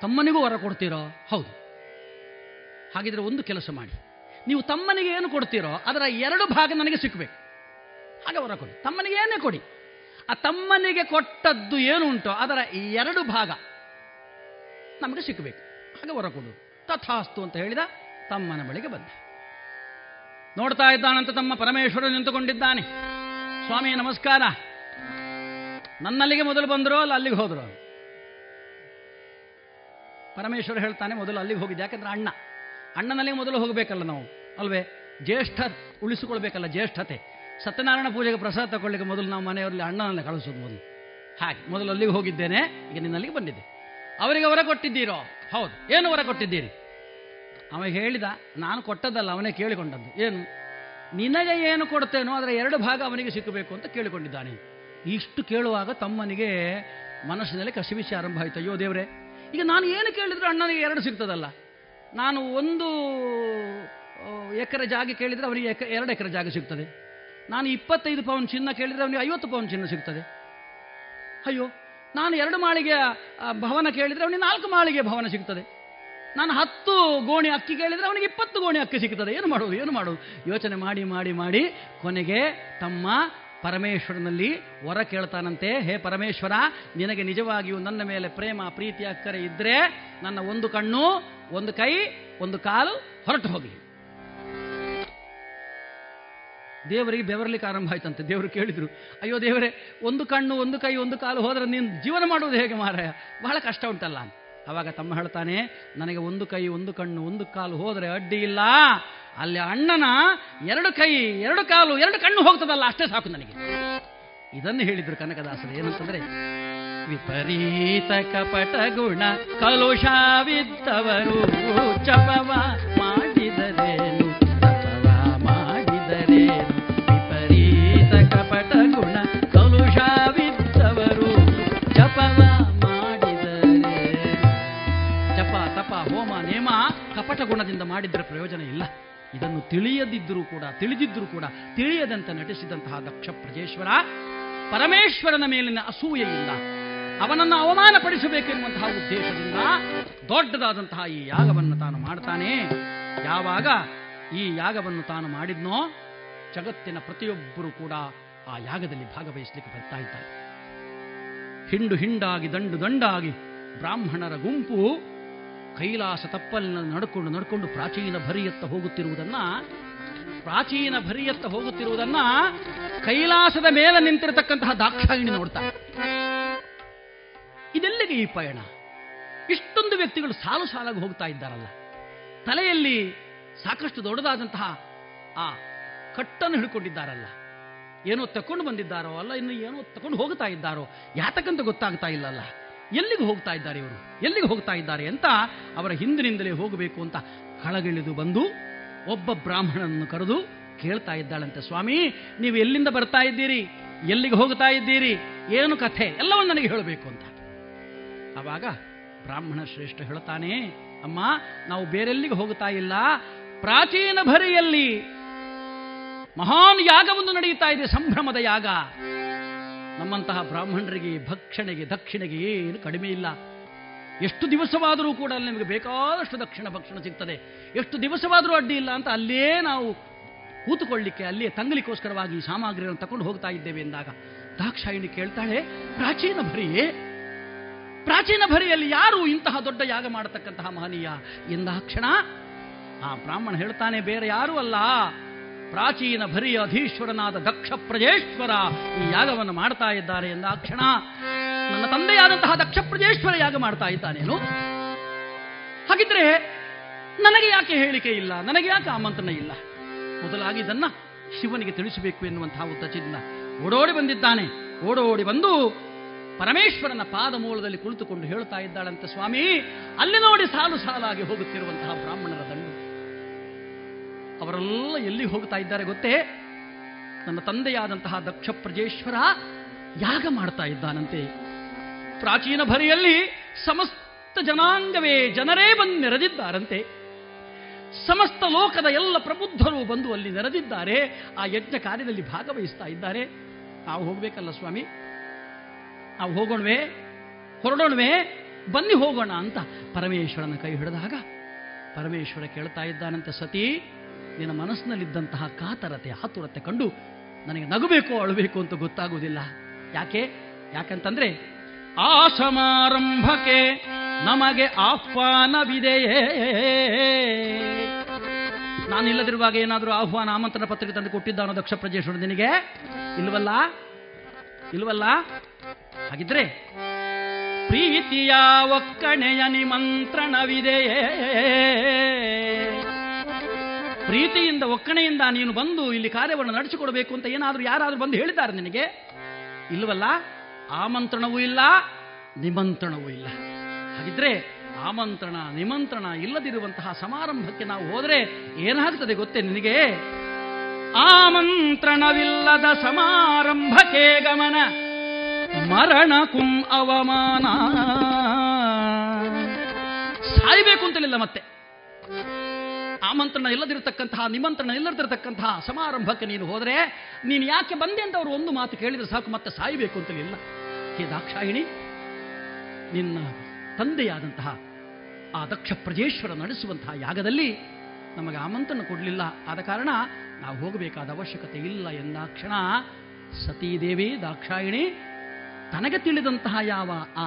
J: ತಮ್ಮನಿಗೂ ವರ ಕೊಡ್ತೀರೋ? ಹೌದು. ಹಾಗಿದ್ರೆ ಒಂದು ಕೆಲಸ ಮಾಡಿ. ನೀವು ತಮ್ಮನಿಗೆ ಏನು ಕೊಡ್ತೀರೋ, ಅದರ ಎರಡು ಭಾಗ ನನಗೆ ಸಿಕ್ಕಬೇಕು ಹಾಗೆ ವರ ಕೊಡಿ. ತಮ್ಮನಿಗೆ ಏನೇ ಕೊಡಿ. ಆ ತಮ್ಮನಿಗೆ ಕೊಟ್ಟದ್ದು ಏನು ಉಂಟೋ, ಅದರ ಎರಡು ಭಾಗ ನಮಗೆ ಸಿಕ್ಕಬೇಕು ಹಾಗೆ ವರ ಕೊಡು. ತಥಾಸ್ತು ಅಂತ ಹೇಳಿದ, ತಮ್ಮನ ಬಳಿಗೆ ಬಂದ. ನೋಡ್ತಾ ಇದ್ದಾನಂತ ತಮ್ಮ ಪರಮೇಶ್ವರ ನಿಂತುಕೊಂಡಿದ್ದಾನೆ. ಸ್ವಾಮಿ, ನಮಸ್ಕಾರ. ನನ್ನಲ್ಲಿಗೆ ಮೊದಲು ಬಂದರು ಅಲ್ಲ ಅಲ್ಲಿಗೆ ಹೋದರು? ಪರಮೇಶ್ವರ ಹೇಳ್ತಾನೆ, ಮೊದಲು ಅಲ್ಲಿಗೆ ಹೋಗಿದ್ದೆ. ಯಾಕಂದ್ರೆ ಅಣ್ಣ. ಅಣ್ಣನಲ್ಲಿಗೆ ಮೊದಲು ಹೋಗಬೇಕಲ್ಲ ನಾವು, ಅಲ್ವೇ? ಜ್ಯೇಷ್ಠ ಉಳಿಸಿಕೊಳ್ಬೇಕಲ್ಲ ಜ್ಯೇಷ್ಠತೆ. ಸತ್ಯನಾರಾಯಣ ಪೂಜೆಗೆ ಪ್ರಸಾದ ತಗೊಳ್ಳಿಕ್ಕೆ ಮೊದಲು ನಾವು ಮನೆಯವರಲ್ಲಿ ಅಣ್ಣನನ್ನು ಕಳಿಸೋದು ಮೊದಲು. ಹಾಗೆ, ಮೊದಲು ಅಲ್ಲಿಗೆ ಹೋಗಿದ್ದೇನೆ, ಈಗ ನಿನ್ನಲ್ಲಿಗೆ ಬಂದಿದ್ದೆ. ಅವರಿಗೆ ವರ ಕೊಟ್ಟಿದ್ದೀರೋ? ಹೌದು. ಏನು ವರ ಕೊಟ್ಟಿದ್ದೀರಿ? ಅವ ಹೇಳಿದ, ನಾನು ಕೊಟ್ಟದ್ದಲ್ಲ, ಅವನೇ ಕೇಳಿಕೊಂಡದ್ದು. ಏನು? ನಿನಗೆ ಏನು ಕೊಡ್ತೇನೋ ಅದರ ಎರಡು ಭಾಗ ಅವನಿಗೆ ಸಿಕ್ಕಬೇಕು ಅಂತ ಕೇಳಿಕೊಂಡಿದ್ದಾನೆ. ಇಷ್ಟು ಕೇಳುವಾಗ ತಮ್ಮನಿಗೆ ಮನಸ್ಸಿನಲ್ಲಿ ಕಸಿವಿಸಿ ಆರಂಭ ಆಯಿತು. ಅಯ್ಯೋ ದೇವರೇ, ಈಗ ನಾನು ಏನು ಕೇಳಿದ್ರು ಅಣ್ಣನಿಗೆ ಎರಡು ಸಿಗ್ತದಲ್ಲ. ನಾನು ಒಂದು ಎಕರೆ ಜಾಗ ಕೇಳಿದರೆ ಅವನಿಗೆ ಎಕ ಎರಡು ಎಕರೆ ಜಾಗ ಸಿಗ್ತದೆ. ನಾನು ಇಪ್ಪತ್ತೈದು ಪೌನ್ ಚಿನ್ನ ಕೇಳಿದರೆ ಅವನಿಗೆ ಐವತ್ತು ಪೌನ್ ಚಿನ್ನ ಸಿಗ್ತದೆ. ಅಯ್ಯೋ, ನಾನು ಎರಡು ಮಾಳಿಗೆಯ ಭವನ ಕೇಳಿದರೆ ಅವನಿಗೆ ನಾಲ್ಕು ಮಾಳಿಗೆ ಭವನ ಸಿಗ್ತದೆ. ನಾನು ಹತ್ತು ಗೋಣಿ ಅಕ್ಕಿ ಕೇಳಿದರೆ ಅವನಿಗೆ ಇಪ್ಪತ್ತು ಗೋಣಿ ಅಕ್ಕಿ ಸಿಗ್ತದೆ. ಏನು ಮಾಡೋದು ಏನು ಮಾಡೋದು? ಯೋಚನೆ ಮಾಡಿ ಮಾಡಿ ಮಾಡಿ ಕೊನೆಗೆ ತಮ್ಮ ಪರಮೇಶ್ವರನಲ್ಲಿ ವರ ಕೇಳ್ತಾನಂತೆ. ಹೇ ಪರಮೇಶ್ವರ, ನಿನಗೆ ನಿಜವಾಗಿಯೂ ನನ್ನ ಮೇಲೆ ಪ್ರೇಮ, ಪ್ರೀತಿ, ಅಕ್ಕರೆ ಇದ್ದರೆ ನನ್ನ ಒಂದು ಕಣ್ಣು, ಒಂದು ಕೈ, ಒಂದು ಕಾಲು ಹೊರಟು ಹೋಗಿ. ದೇವರಿಗೆ ಬೆವರ್ಲಿಕ್ಕೆ ಆರಂಭ ಆಯ್ತಂತೆ. ದೇವರು ಕೇಳಿದ್ರು, ಅಯ್ಯೋ ದೇವರೇ, ಒಂದು ಕಣ್ಣು, ಒಂದು ಕೈ, ಒಂದು ಕಾಲು ಹೋದ್ರೆ ನೀನು ಜೀವನ ಮಾಡೋದು ಹೇಗೆ ಮಾರಾಯ? ಬಹಳ ಕಷ್ಟ ಉಂಟಲ್ಲ? ಅವಾಗ ತಮ್ಮ ಹೇಳ್ತಾನೆ, ನನಗೆ ಒಂದು ಕೈ, ಒಂದು ಕಣ್ಣು, ಒಂದು ಕಾಲು ಹೋದರೆ ಅಡ್ಡಿ ಇಲ್ಲ. ಅಲ್ಲಿ ಅಣ್ಣನ ಎರಡು ಕೈ, ಎರಡು ಕಾಲು, ಎರಡು ಕಣ್ಣು ಹೋಗ್ತದಲ್ಲ, ಅಷ್ಟೇ ಸಾಕು ನನಗೆ. ಇದನ್ನು ಹೇಳಿದ್ರು ಕನಕದಾಸರು, ಏನಂತಂದ್ರೆ, ವಿಪರೀತ ಕಪಟ ಗುಣ ಕಲುಷವಿದ್ದವರು ಚಪವ ಗುಣದಿಂದ ಮಾಡಿದ್ರೆ ಪ್ರಯೋಜನ ಇಲ್ಲ. ಇದನ್ನು ತಿಳಿಯದಿದ್ದರೂ ಕೂಡ ತಿಳಿದಿದ್ದರೂ ಕೂಡ, ತಿಳಿಯದಂತೆ ನಟಿಸಿದಂತಹ ದಕ್ಷ ಪ್ರಜೇಶ್ವರ ಪರಮೇಶ್ವರನ ಮೇಲಿನ ಅಸೂಯೆಯಿಂದ, ಅವನನ್ನು ಅವಮಾನಪಡಿಸಬೇಕೆನ್ನುವಂತಹ ಉದ್ದೇಶದಿಂದ ದೊಡ್ಡದಾದಂತಹ ಈ ಯಾಗವನ್ನು ತಾನು ಮಾಡ್ತಾನೆ. ಯಾವಾಗ ಈ ಯಾಗವನ್ನು ತಾನು ಮಾಡಿದ್ನೋ, ಜಗತ್ತಿನ ಪ್ರತಿಯೊಬ್ಬರೂ ಕೂಡ ಆ ಯಾಗದಲ್ಲಿ ಭಾಗವಹಿಸಲಿಕ್ಕೆ ಬರ್ತಾ ಇದ್ದಾರೆ. ಹಿಂಡು ಹಿಂಡಾಗಿ, ದಂಡು ದಂಡಾಗಿ ಬ್ರಾಹ್ಮಣರ ಗುಂಪು ಕೈಲಾಸ ತಪ್ಪಲಿನ ನಡ್ಕೊಂಡು ನಡ್ಕೊಂಡು ಪ್ರಾಚೀನ ಭರಿಯತ್ತ ಹೋಗುತ್ತಿರುವುದನ್ನ, ಪ್ರಾಚೀನ ಭರಿಯತ್ತ ಹೋಗುತ್ತಿರುವುದನ್ನ ಕೈಲಾಸದ ಮೇಲೆ ನಿಂತಿರತಕ್ಕಂತಹ ದಾಕ್ಷಾಯಿಣಿ ನೋಡ್ತಾರೆ. ಇದೆಲ್ಲಿಗೆ ಈ ಪಯಣ? ಇಷ್ಟೊಂದು ವ್ಯಕ್ತಿಗಳು ಸಾಲು ಸಾಲಾಗಿ ಹೋಗ್ತಾ ಇದ್ದಾರಲ್ಲ. ತಲೆಯಲ್ಲಿ ಸಾಕಷ್ಟು ದೊಡ್ಡದಾದಂತಹ ಆ ಕಟ್ಟನ್ನು ಹಿಡ್ಕೊಂಡಿದ್ದಾರಲ್ಲ. ಏನೋ ತಕೊಂಡು ಬಂದಿದ್ದಾರೋ ಅಲ್ಲ, ಇನ್ನು ಏನೋ ತಕೊಂಡು ಹೋಗ್ತಾ ಇದ್ದಾರೋ, ಯಾತಕ್ಕಂತ ಗೊತ್ತಾಗ್ತಾ ಇಲ್ಲಲ್ಲ. ಎಲ್ಲಿಗೆ ಹೋಗ್ತಾ ಇದ್ದಾರೆ ಇವರು? ಎಲ್ಲಿಗೆ ಹೋಗ್ತಾ ಇದ್ದಾರೆ ಅಂತ ಅವರ ಹಿಂದಿನಿಂದಲೇ ಹೋಗಬೇಕು ಅಂತ ಕಳಗಿಳಿದು ಬಂದು ಒಬ್ಬ ಬ್ರಾಹ್ಮಣನನ್ನು ಕರೆದು ಕೇಳ್ತಾ ಇದ್ದಾಳಂತೆ, ಸ್ವಾಮಿ, ನೀವು ಎಲ್ಲಿಂದ ಬರ್ತಾ ಇದ್ದೀರಿ? ಎಲ್ಲಿಗೆ ಹೋಗ್ತಾ ಇದ್ದೀರಿ? ಏನು ಕಥೆ? ಎಲ್ಲವನ್ನು ನನಗೆ ಹೇಳಬೇಕು ಅಂತ. ಆವಾಗ ಬ್ರಾಹ್ಮಣ ಶ್ರೇಷ್ಠ ಹೇಳ್ತಾನೆ, ಅಮ್ಮ, ನಾವು ಬೇರೆಲ್ಲಿಗೆ ಹೋಗ್ತಾ ಇಲ್ಲ. ಪ್ರಾಚೀನ ಭರಿಯಲ್ಲಿ ಮಹಾನ್ ಯಾಗವೊಂದು ನಡೆಯುತ್ತಾ ಇದೆ, ಸಂಭ್ರಮದ ಯಾಗ. ನಮ್ಮಂತಹ ಬ್ರಾಹ್ಮಣರಿಗೆ ಭಕ್ಷಣೆಗೆ, ದಕ್ಷಿಣೆಗೆ ಏನು ಕಡಿಮೆ ಇಲ್ಲ. ಎಷ್ಟು ದಿವಸವಾದರೂ ಕೂಡ ಅಲ್ಲಿ ನಿಮಗೆ ಬೇಕಾದಷ್ಟು ದಕ್ಷಿಣ ಭಕ್ಷಣ ಸಿಗ್ತದೆ. ಎಷ್ಟು ದಿವಸವಾದರೂ ಅಡ್ಡಿ ಇಲ್ಲ ಅಂತ ಅಲ್ಲೇ ನಾವು ಕೂತುಕೊಳ್ಳಿಕ್ಕೆ, ಅಲ್ಲಿಯೇ ತಂಗಲಿಕ್ಕೋಸ್ಕರವಾಗಿ ಈ ಸಾಮಗ್ರಿಗಳನ್ನು ತಕೊಂಡು ಹೋಗ್ತಾ ಇದ್ದೇವೆ ಎಂದಾಗ, ದಾಕ್ಷಾಯಿಣಿ ಕೇಳ್ತಾಳೆ, ಪ್ರಾಚೀನ ಭರಿಯೇ ಪ್ರಾಚೀನ ಭರಿಯಲ್ಲಿ ಯಾರು ಇಂತಹ ದೊಡ್ಡ ಯಾಗ ಮಾಡತಕ್ಕಂತಹ ಮಹನೀಯ? ಎಂದಾಕ್ಷಣ ಆ ಬ್ರಾಹ್ಮಣ ಹೇಳ್ತಾನೆ, ಬೇರೆ ಯಾರೂ ಅಲ್ಲ. ಪ್ರಾಚೀನ ಭರಿಯ ಅಧೀಶ್ವರನಾದ ದಕ್ಷ ಪ್ರಜೇಶ್ವರ ಈ ಯಾಗವನ್ನು ಮಾಡ್ತಾ ಇದ್ದಾರೆ ಎಂದ ಕ್ಷಣ ನನ್ನ ತಂದೆಯಾದಂತಹ ದಕ್ಷ ಪ್ರಜೇಶ್ವರ ಯಾಗ ಮಾಡ್ತಾ ಇದ್ದಾನೇನು? ಹಾಗಿದ್ರೆ ನನಗೆ ಯಾಕೆ ಹೇಳಿಕೆ ಇಲ್ಲ? ನನಗೆ ಯಾಕೆ ಆಮಂತ್ರಣ ಇಲ್ಲ? ಮೊದಲಾಗಿ ಇದನ್ನ ಶಿವನಿಗೆ ತಿಳಿಸಬೇಕು ಎನ್ನುವಂತಹ ಉದ್ದೇಶದಿಂದ ಓಡೋಡಿ ಬಂದಿದ್ದಾನೆ. ಓಡೋಡಿ ಬಂದು ಪರಮೇಶ್ವರನ ಪಾದ ಮೂಲದಲ್ಲಿ ಕುಳಿತುಕೊಂಡು ಹೇಳ್ತಾ ಇದ್ದಾಳಂತೆ ಸ್ವಾಮಿ, ಅಲ್ಲಿ ನೋಡಿ ಸಾಲು ಸಾಲಾಗಿ ಹೋಗುತ್ತಿರುವಂತಹ ಬ್ರಾಹ್ಮಣರ ಅವರೆಲ್ಲ ಎಲ್ಲಿ ಹೋಗ್ತಾ ಇದ್ದಾರೆ ಗೊತ್ತೇ? ನನ್ನ ತಂದೆಯಾದಂತಹ ದಕ್ಷ ಪ್ರಜೇಶ್ವರ ಯಾಗ ಮಾಡ್ತಾ ಇದ್ದಾನಂತೆ. ಪ್ರಾಚೀನ ಭರಿಯಲ್ಲಿ ಸಮಸ್ತ ಜನಾಂಗವೇ ಜನರೇ ಬಂದು ನೆರೆದಿದ್ದಾರಂತೆ. ಸಮಸ್ತ ಲೋಕದ ಎಲ್ಲ ಪ್ರಬುದ್ಧರು ಬಂದು ಅಲ್ಲಿ ನೆರೆದಿದ್ದಾರೆ. ಆ ಯಜ್ಞ ಕಾರ್ಯದಲ್ಲಿ ಭಾಗವಹಿಸ್ತಾ ಇದ್ದಾರೆ. ನಾವು ಹೋಗ್ಬೇಕಲ್ಲ ಸ್ವಾಮಿ? ನಾವು ಹೋಗೋಣವೇ? ಹೊರಡೋಣವೇ? ಬನ್ನಿ ಹೋಗೋಣ ಅಂತ ಪರಮೇಶ್ವರನ ಕೈ ಹಿಡಿದಾಗ ಪರಮೇಶ್ವರ ಕೇಳ್ತಾ ಇದ್ದಾನಂತೆ, ಸತಿ ನಿನ್ನ ಮನಸ್ಸಿನಲ್ಲಿದ್ದಂತಹ ಕಾತರತೆ, ಆತುರತೆ ಕಂಡು ನನಗೆ ನಗಬೇಕು, ಅಳಬೇಕು ಅಂತ ಗೊತ್ತಾಗುವುದಿಲ್ಲ. ಯಾಕೆ? ಯಾಕಂತಂದ್ರೆ ಆ ಸಮಾರಂಭಕ್ಕೆ ನಮಗೆ ಆಹ್ವಾನವಿದೆಯೇ. ನಾನಿಲ್ಲದಿರುವಾಗ ಏನಾದರೂ ಆಹ್ವಾನ, ಆಮಂತ್ರಣ ಪತ್ರಿಕೆ ತಂದು ಕೊಟ್ಟಿದ್ದ ಅನ್ನೋ ದಕ್ಷ ಪ್ರಜೇಶ್ವರ ನಿನಗೆ? ಇಲ್ವಲ್ಲ? ಇಲ್ವಲ್ಲ? ಹಾಗಿದ್ರೆ ಪ್ರೀತಿಯ ಒಕ್ಕಣೆಯ ನಿಮಂತ್ರಣವಿದೆಯೇ. ಪ್ರೀತಿಯಿಂದ, ಒಕ್ಕಣೆಯಿಂದ ನೀನು ಬಂದು ಇಲ್ಲಿ ಕಾರ್ಯವನ್ನು ನಡೆಸಿಕೊಡಬೇಕು ಅಂತ ಏನಾದರೂ ಯಾರಾದರೂ ಬಂದು ಹೇಳಿದ್ದಾರೆ ನಿನಗೆ? ಇಲ್ಲವಲ್ಲ? ಆಮಂತ್ರಣವೂ ಇಲ್ಲ, ನಿಮಂತ್ರಣವೂ ಇಲ್ಲ. ಹಾಗಿದ್ರೆ ಆಮಂತ್ರಣ, ನಿಮಂತ್ರಣ ಇಲ್ಲದಿರುವಂತಹ ಸಮಾರಂಭಕ್ಕೆ ನಾವು ಹೋದರೆ ಏನಾಗ್ತದೆ ಗೊತ್ತೇ ನಿನಗೆ? ಆಮಂತ್ರಣವಿಲ್ಲದ ಸಮಾರಂಭಕ್ಕೆ ಗಮನ ಮರಣ ಕುಂ ಅವಮಾನ. ಸಾಯ್ಬೇಕು ಅಂತಲಿಲ್ಲ ಮತ್ತೆ. ಆಮಂತ್ರಣ ಇಲ್ಲದಿರತಕ್ಕಂತಹ, ನಿಮಂತ್ರಣ ಇಲ್ಲದಿರತಕ್ಕಂತಹ ಸಮಾರಂಭಕ್ಕೆ ನೀನು ಹೋದರೆ, ನೀನು ಯಾಕೆ ಬಂದೆ ಅಂತ ಅವರು ಒಂದು ಮಾತು ಕೇಳಿದರೆ ಸಾಕು, ಮತ್ತೆ ಸಾಯಬೇಕು ಅಂತಲಿಲ್ಲ ಹೇ ದಾಕ್ಷಾಯಿಣಿ, ನಿನ್ನ ತಂದೆಯಾದಂತಹ ಆ ದಕ್ಷ ಪ್ರಜೇಶ್ವರ ನಡೆಸುವಂತಹ ಯಾಗದಲ್ಲಿ ನಮಗೆ ಆಮಂತ್ರಣ ಕೊಡಲಿಲ್ಲ. ಆದ ಕಾರಣ ನಾವು ಹೋಗಬೇಕಾದ ಅವಶ್ಯಕತೆ ಇಲ್ಲ ಎಂದಾಕ್ಷಣ ಸತೀದೇವಿ ದಾಕ್ಷಾಯಿಣಿ, ತನಗೆ ತಿಳಿದಂತಹ ಯಾವ ಆ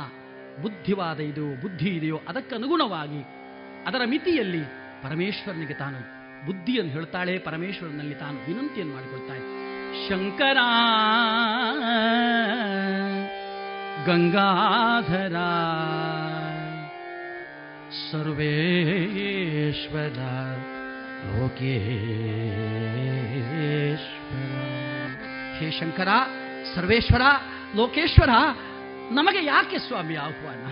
J: ಬುದ್ಧಿವಾದ ಇದೆಯೋ, ಬುದ್ಧಿ ಇದೆಯೋ ಅದಕ್ಕನುಗುಣವಾಗಿ ಅದರ ಮಿತಿಯಲ್ಲಿ ಪರಮೇಶ್ವರನಿಗೆ ತಾನು ಬುದ್ಧಿಯನ್ನು ಹೇಳ್ತಾಳೆ, ಪರಮೇಶ್ವರನಲ್ಲಿ ತಾನು ವಿನಂತಿಯನ್ನು ಮಾಡಿಕೊಳ್ತಾಳೆ. ಶಂಕರ, ಗಂಗಾಧರ, ಸರ್ವೇಶ್ವರ, ಲೋಕೇಶ್ವರ. ಹೇ ಶಂಕರ, ಸರ್ವೇಶ್ವರ, ಲೋಕೇಶ್ವರ, ನಮಗೆ ಯಾಕೆ ಸ್ವಾಮಿ ಆಹ್ವಾನ?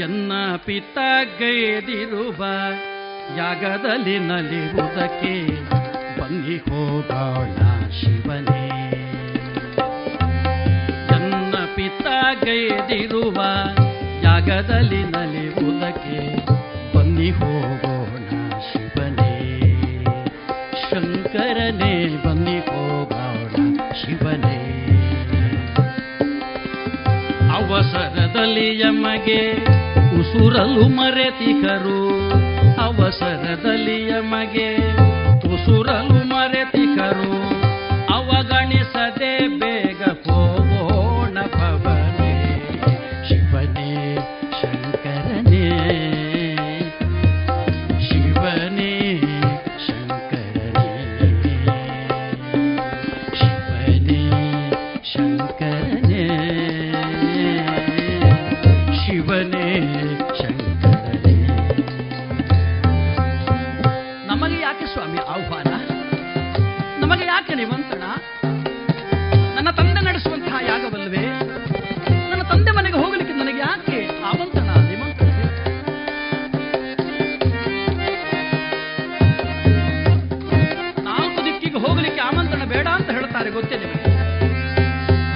J: ಎನ್ನ ಪಿತ ಗೈದಿರುವ ಯಾಗದಲ್ಲಿ ನಲಿವುದಕ್ಕೆ ಬನ್ನಿ ಹೋಗೋಣ ಶಿವನೇ. ಎನ್ನ ಪಿತ ಗೈದಿರುವ ಯಾಗದಲ್ಲಿ ನಲಿವುದಕ್ಕೆ ಬನ್ನಿ ಹೋಗೋಣ ಶಿವನೇ. ಶಂಕರನೇ, ಬನ್ನಿ ಹೋಗೋಣ ಶಿವನೇ. ಅವಸರದಲ್ಲಿ ಯಮಗೆ ಉಸುರಲು ಮರೆತಿಕರು ಅವಸರದಲ್ಲಿ ಯಮಗೆ ತುಸುರಲು ಮರೆತಿಕರು ಅವಗಣಿಸದೆ ಬೇಗ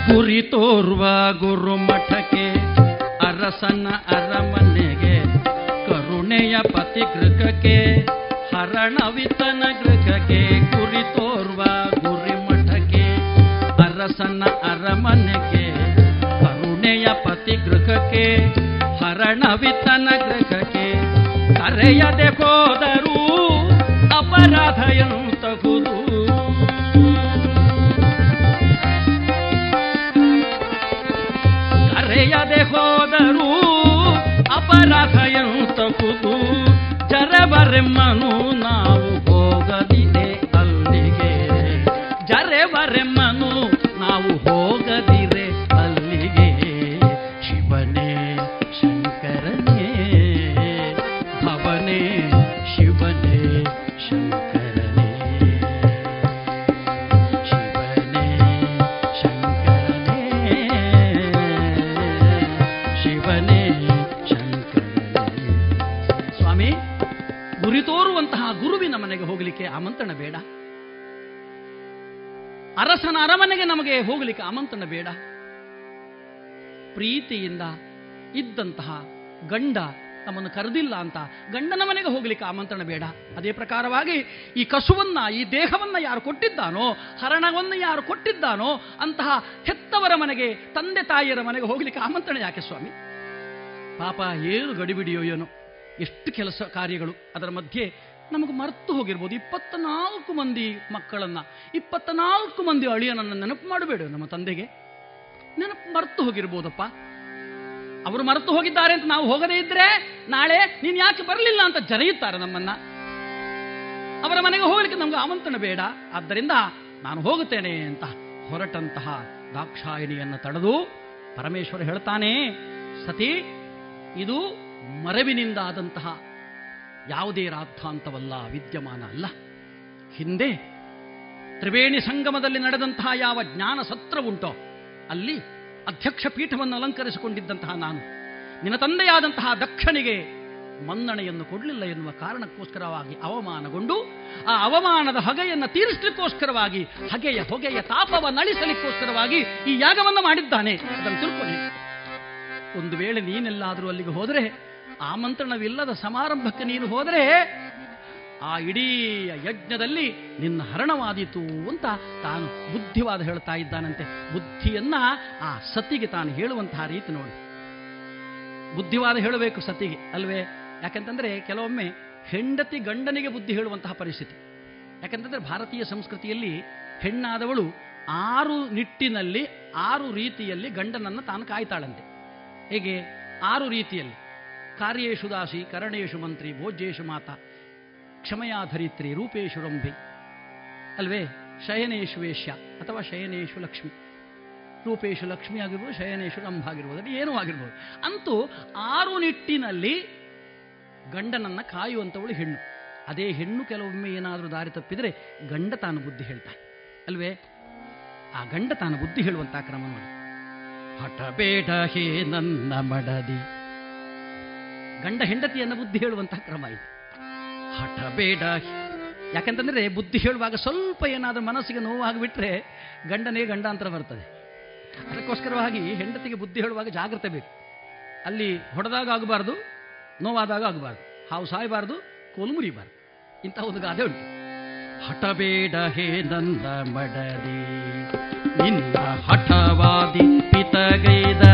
J: ಗುರಿ ತೋರುವ ಗುರು ಮಠಕ್ಕೆ, ಅರಸನ ಅರಮನೆಗೆ, ಕರುಣೆಯ ಪತಿ ಗೃಹಕ್ಕೆ, ಹರಣವಿತನ ಗೃಹಕ್ಕೆ ಗುರಿ ತೋರುವ ಗುರಿ ಮಠಕ್ಕೆ, ಅರಸನ ಅರಮನೆಗೆ, ಕರುಣೆಯ ಪತಿ ಗೃಹಕ್ಕೆ, ಹರಣವಿತನ ಗೃಹಕ್ಕೆ, ಕರೆಯದೆ ಹೋದರೂ ಅಪರಾಧ ಎಂತಹುದು ಕರೆಯದೆ ಹೋದರೂ ಅಪರಾಧ ಎಂತಹುದು ಜರಬರೆಮ್ಮನು ನಾವು ಪ್ರೀತಿಯಿಂದ ಇದ್ದಂತಹ ಗಂಡ ನಮ್ಮನ್ನು ಕರೆದಿಲ್ಲ ಅಂತ ಗಂಡನ ಮನೆಗೆ ಹೋಗ್ಲಿಕ್ಕೆ ಆಮಂತ್ರಣ ಬೇಡ. ಅದೇ ಪ್ರಕಾರವಾಗಿ ಈ ಕಸುವನ್ನ, ಈ ದೇಹವನ್ನ ಯಾರು ಕೊಟ್ಟಿದ್ದಾನೋ, ಹರಣವನ್ನ ಯಾರು ಕೊಟ್ಟಿದ್ದಾನೋ, ಅಂತಹ ಹೆತ್ತವರ ಮನೆಗೆ, ತಂದೆ ತಾಯಿಯರ ಮನೆಗೆ ಹೋಗ್ಲಿಕ್ಕೆ ಆಮಂತ್ರಣ ಯಾಕೆ ಸ್ವಾಮಿ? ಪಾಪ ಏನು ಗಡಿಬಿಡಿಯೋ ಏನೋ. ಎಷ್ಟು ಕೆಲಸ ಕಾರ್ಯಗಳು. ಅದರ ಮಧ್ಯೆ ನಮಗೆ ಮರೆತು ಹೋಗಿರ್ಬೋದು. ಇಪ್ಪತ್ತ ನಾಲ್ಕು ಮಂದಿ ಮಕ್ಕಳನ್ನ ಇಪ್ಪತ್ತ ನಾಲ್ಕು ಮಂದಿ ಅಳಿಯನನ್ನು ನೆನಪು ಮಾಡಬೇಡ ನಮ್ಮ ತಂದೆಗೆ. ನೆನಪು ಮರೆತು ಹೋಗಿರ್ಬೋದಪ್ಪ. ಅವರು ಮರೆತು ಹೋಗಿದ್ದಾರೆ ಅಂತ ನಾವು ಹೋಗದೇ ಇದ್ರೆ ನಾಳೆ ನೀನ್ ಯಾಕೆ ಬರಲಿಲ್ಲ ಅಂತ ಜರೆಯುತ್ತಾರೆ ನಮ್ಮನ್ನ. ಅವರ ಮನೆಗೆ ಹೋಗಲಿಕ್ಕೆ ನಮ್ಗೆ ಆಮಂತ್ರಣ ಬೇಡ. ಆದ್ದರಿಂದ ನಾನು ಹೋಗುತ್ತೇನೆ ಅಂತ ಹೊರಟಂತಹ ದಾಕ್ಷಾಯಿಣಿಯನ್ನು ತಡೆದು ಪರಮೇಶ್ವರ ಹೇಳ್ತಾನೆ, ಸತಿ, ಇದು ಮರವಿನಿಂದ ಆದಂತಹ ಯಾವುದೇ ರಾದ್ಧಾಂತವಲ್ಲ ವಿದ್ಯಮಾನ ಅಲ್ಲ. ಹಿಂದೆ ತ್ರಿವೇಣಿ ಸಂಗಮದಲ್ಲಿ ನಡೆದಂತಹ ಯಾವ ಜ್ಞಾನ ಸತ್ರವುಂಟೋ ಅಲ್ಲಿ ಅಧ್ಯಕ್ಷ ಪೀಠವನ್ನು ಅಲಂಕರಿಸಿಕೊಂಡಿದ್ದಂತಹ ನಾನು, ನಿನ್ನ ತಂದೆಯಾದಂತಹ ದಕ್ಷನಿಗೆ ಮನ್ನಣೆಯನ್ನು ಕೊಡಲಿಲ್ಲ ಎನ್ನುವ ಕಾರಣಕ್ಕೋಸ್ಕರವಾಗಿ ಅವಮಾನಗೊಂಡು, ಆ ಅವಮಾನದ ಹೊಗೆಯನ್ನು ತೀರಿಸಲಿಕ್ಕೋಸ್ಕರವಾಗಿ, ಹಗೆಯ ಹೊಗೆಯ ತಾಪವ ನಳಿಸಲಿಕ್ಕೋಸ್ಕರವಾಗಿ ಈ ಯಾಗವನ್ನು ಮಾಡಿದ್ದಾನೆ. ಅದನ್ನು ತಿಳ್ಕೊಳ್ಳಿ. ಒಂದು ವೇಳೆ ನೀನೆಲ್ಲಾದರೂ ಅಲ್ಲಿಗೆ ಹೋದರೆ, ಆಮಂತ್ರಣವಿಲ್ಲದ ಸಮಾರಂಭಕ್ಕೆ ನೀನು ಹೋದರೆ ಆ ಇಡೀ ಯಜ್ಞದಲ್ಲಿ ನಿನ್ನ ಹರಣವಾದೀತು ಅಂತ ತಾನು ಬುದ್ಧಿವಾದ ಹೇಳ್ತಾ ಇದ್ದಾನಂತೆ. ಬುದ್ಧಿಯನ್ನ ಆ ಸತಿಗೆ ತಾನು ಹೇಳುವಂತಹ ರೀತಿ ನೋಡಿ. ಬುದ್ಧಿವಾದ ಹೇಳಬೇಕು ಸತಿಗೆ, ಅಲ್ವೇ? ಯಾಕಂತಂದ್ರೆ ಕೆಲವೊಮ್ಮೆ ಹೆಂಡತಿ ಗಂಡನಿಗೆ ಬುದ್ಧಿ ಹೇಳುವಂತಹ ಪರಿಸ್ಥಿತಿ. ಯಾಕಂತಂದ್ರೆ ಭಾರತೀಯ ಸಂಸ್ಕೃತಿಯಲ್ಲಿ ಹೆಣ್ಣಾದವಳು ಆರು ನಿಟ್ಟಿನಲ್ಲಿ, ಆರು ರೀತಿಯಲ್ಲಿ ಗಂಡನನ್ನು ತಾನು ಕಾಯ್ತಾಳಂತೆ. ಹೇಗೆ? ಆರು ರೀತಿಯಲ್ಲಿ. ಕಾರ್ಯೇಶು ದಾಸಿ, ಕರಣೇಶು ಮಂತ್ರಿ, ಭೋಜ್ಯೇಶು ಮಾತಾ. ಕ್ಷಮಯಾಧರಿತ್ರಿ ರೂಪೇಶು ರಂಭೆ. ಅಲ್ವೇ? ಶಯನೇಶು ವೇಶ್ಯ, ಅಥವಾ ಶಯನೇಶು ಲಕ್ಷ್ಮಿ. ರೂಪೇಶು ಲಕ್ಷ್ಮಿ ಆಗಿರ್ಬೋದು, ಶಯನೇಶು ರಂಭ ಆಗಿರ್ಬೋದು ಏನೂ ಆಗಿರ್ಬೋದು. ಅಂತೂ ಆರು ನಿಟ್ಟಿನಲ್ಲಿ ಗಂಡನನ್ನ ಕಾಯುವಂಥವಳು ಹೆಣ್ಣು. ಅದೇ ಹೆಣ್ಣು ಕೆಲವೊಮ್ಮೆ ಏನಾದರೂ ದಾರಿ ತಪ್ಪಿದರೆ ಗಂಡ ತಾನು ಬುದ್ಧಿ ಹೇಳ್ತಾನೆ. ಅಲ್ವೇ? ಆ ಗಂಡ ತಾನು ಬುದ್ಧಿ ಹೇಳುವಂತ ಕ್ರಮ ನೋಡಿ. ಹಠಬೇಡ ಹೇ ನನ್ನ ಮಡದಿ. ಗಂಡ ಹೆಂಡತಿಯನ್ನ ಬುದ್ಧಿ ಹೇಳುವಂತಹ ಕ್ರಮ ಇದು. ಹಠಬೇಡ ಯಾಕಂತಂದ್ರೆ ಬುದ್ಧಿ ಹೇಳುವಾಗ ಸ್ವಲ್ಪ ಏನಾದರೂ ಮನಸ್ಸಿಗೆ ನೋವಾಗಿಬಿಟ್ರೆ ಗಂಡನೇ ಗಂಡಾಂತರ ಬರ್ತದೆ. ಅದಕ್ಕೋಸ್ಕರವಾಗಿ ಹೆಂಡತಿಗೆ ಬುದ್ಧಿ ಹೇಳುವಾಗ ಜಾಗ್ರತೆ ಬೇಕು. ಅಲ್ಲಿ ಹೊಡೆದಾಗ ಆಗಬಾರ್ದು, ನೋವಾದಾಗ ಆಗಬಾರ್ದು, ಹಾವು ಸಾಯಬಾರ್ದು, ಕೋಲು ಮುರಿಬಾರ್ದು. ಇಂತಹ ಒಂದು ಗಾದೆ ಉಂಟು. ಹಠಬೇಡ ಹೇ ನಂದ ಮಡದಿ, ನಿನ್ನ ಹಠವಾದಿ ಪಿತಗೈದ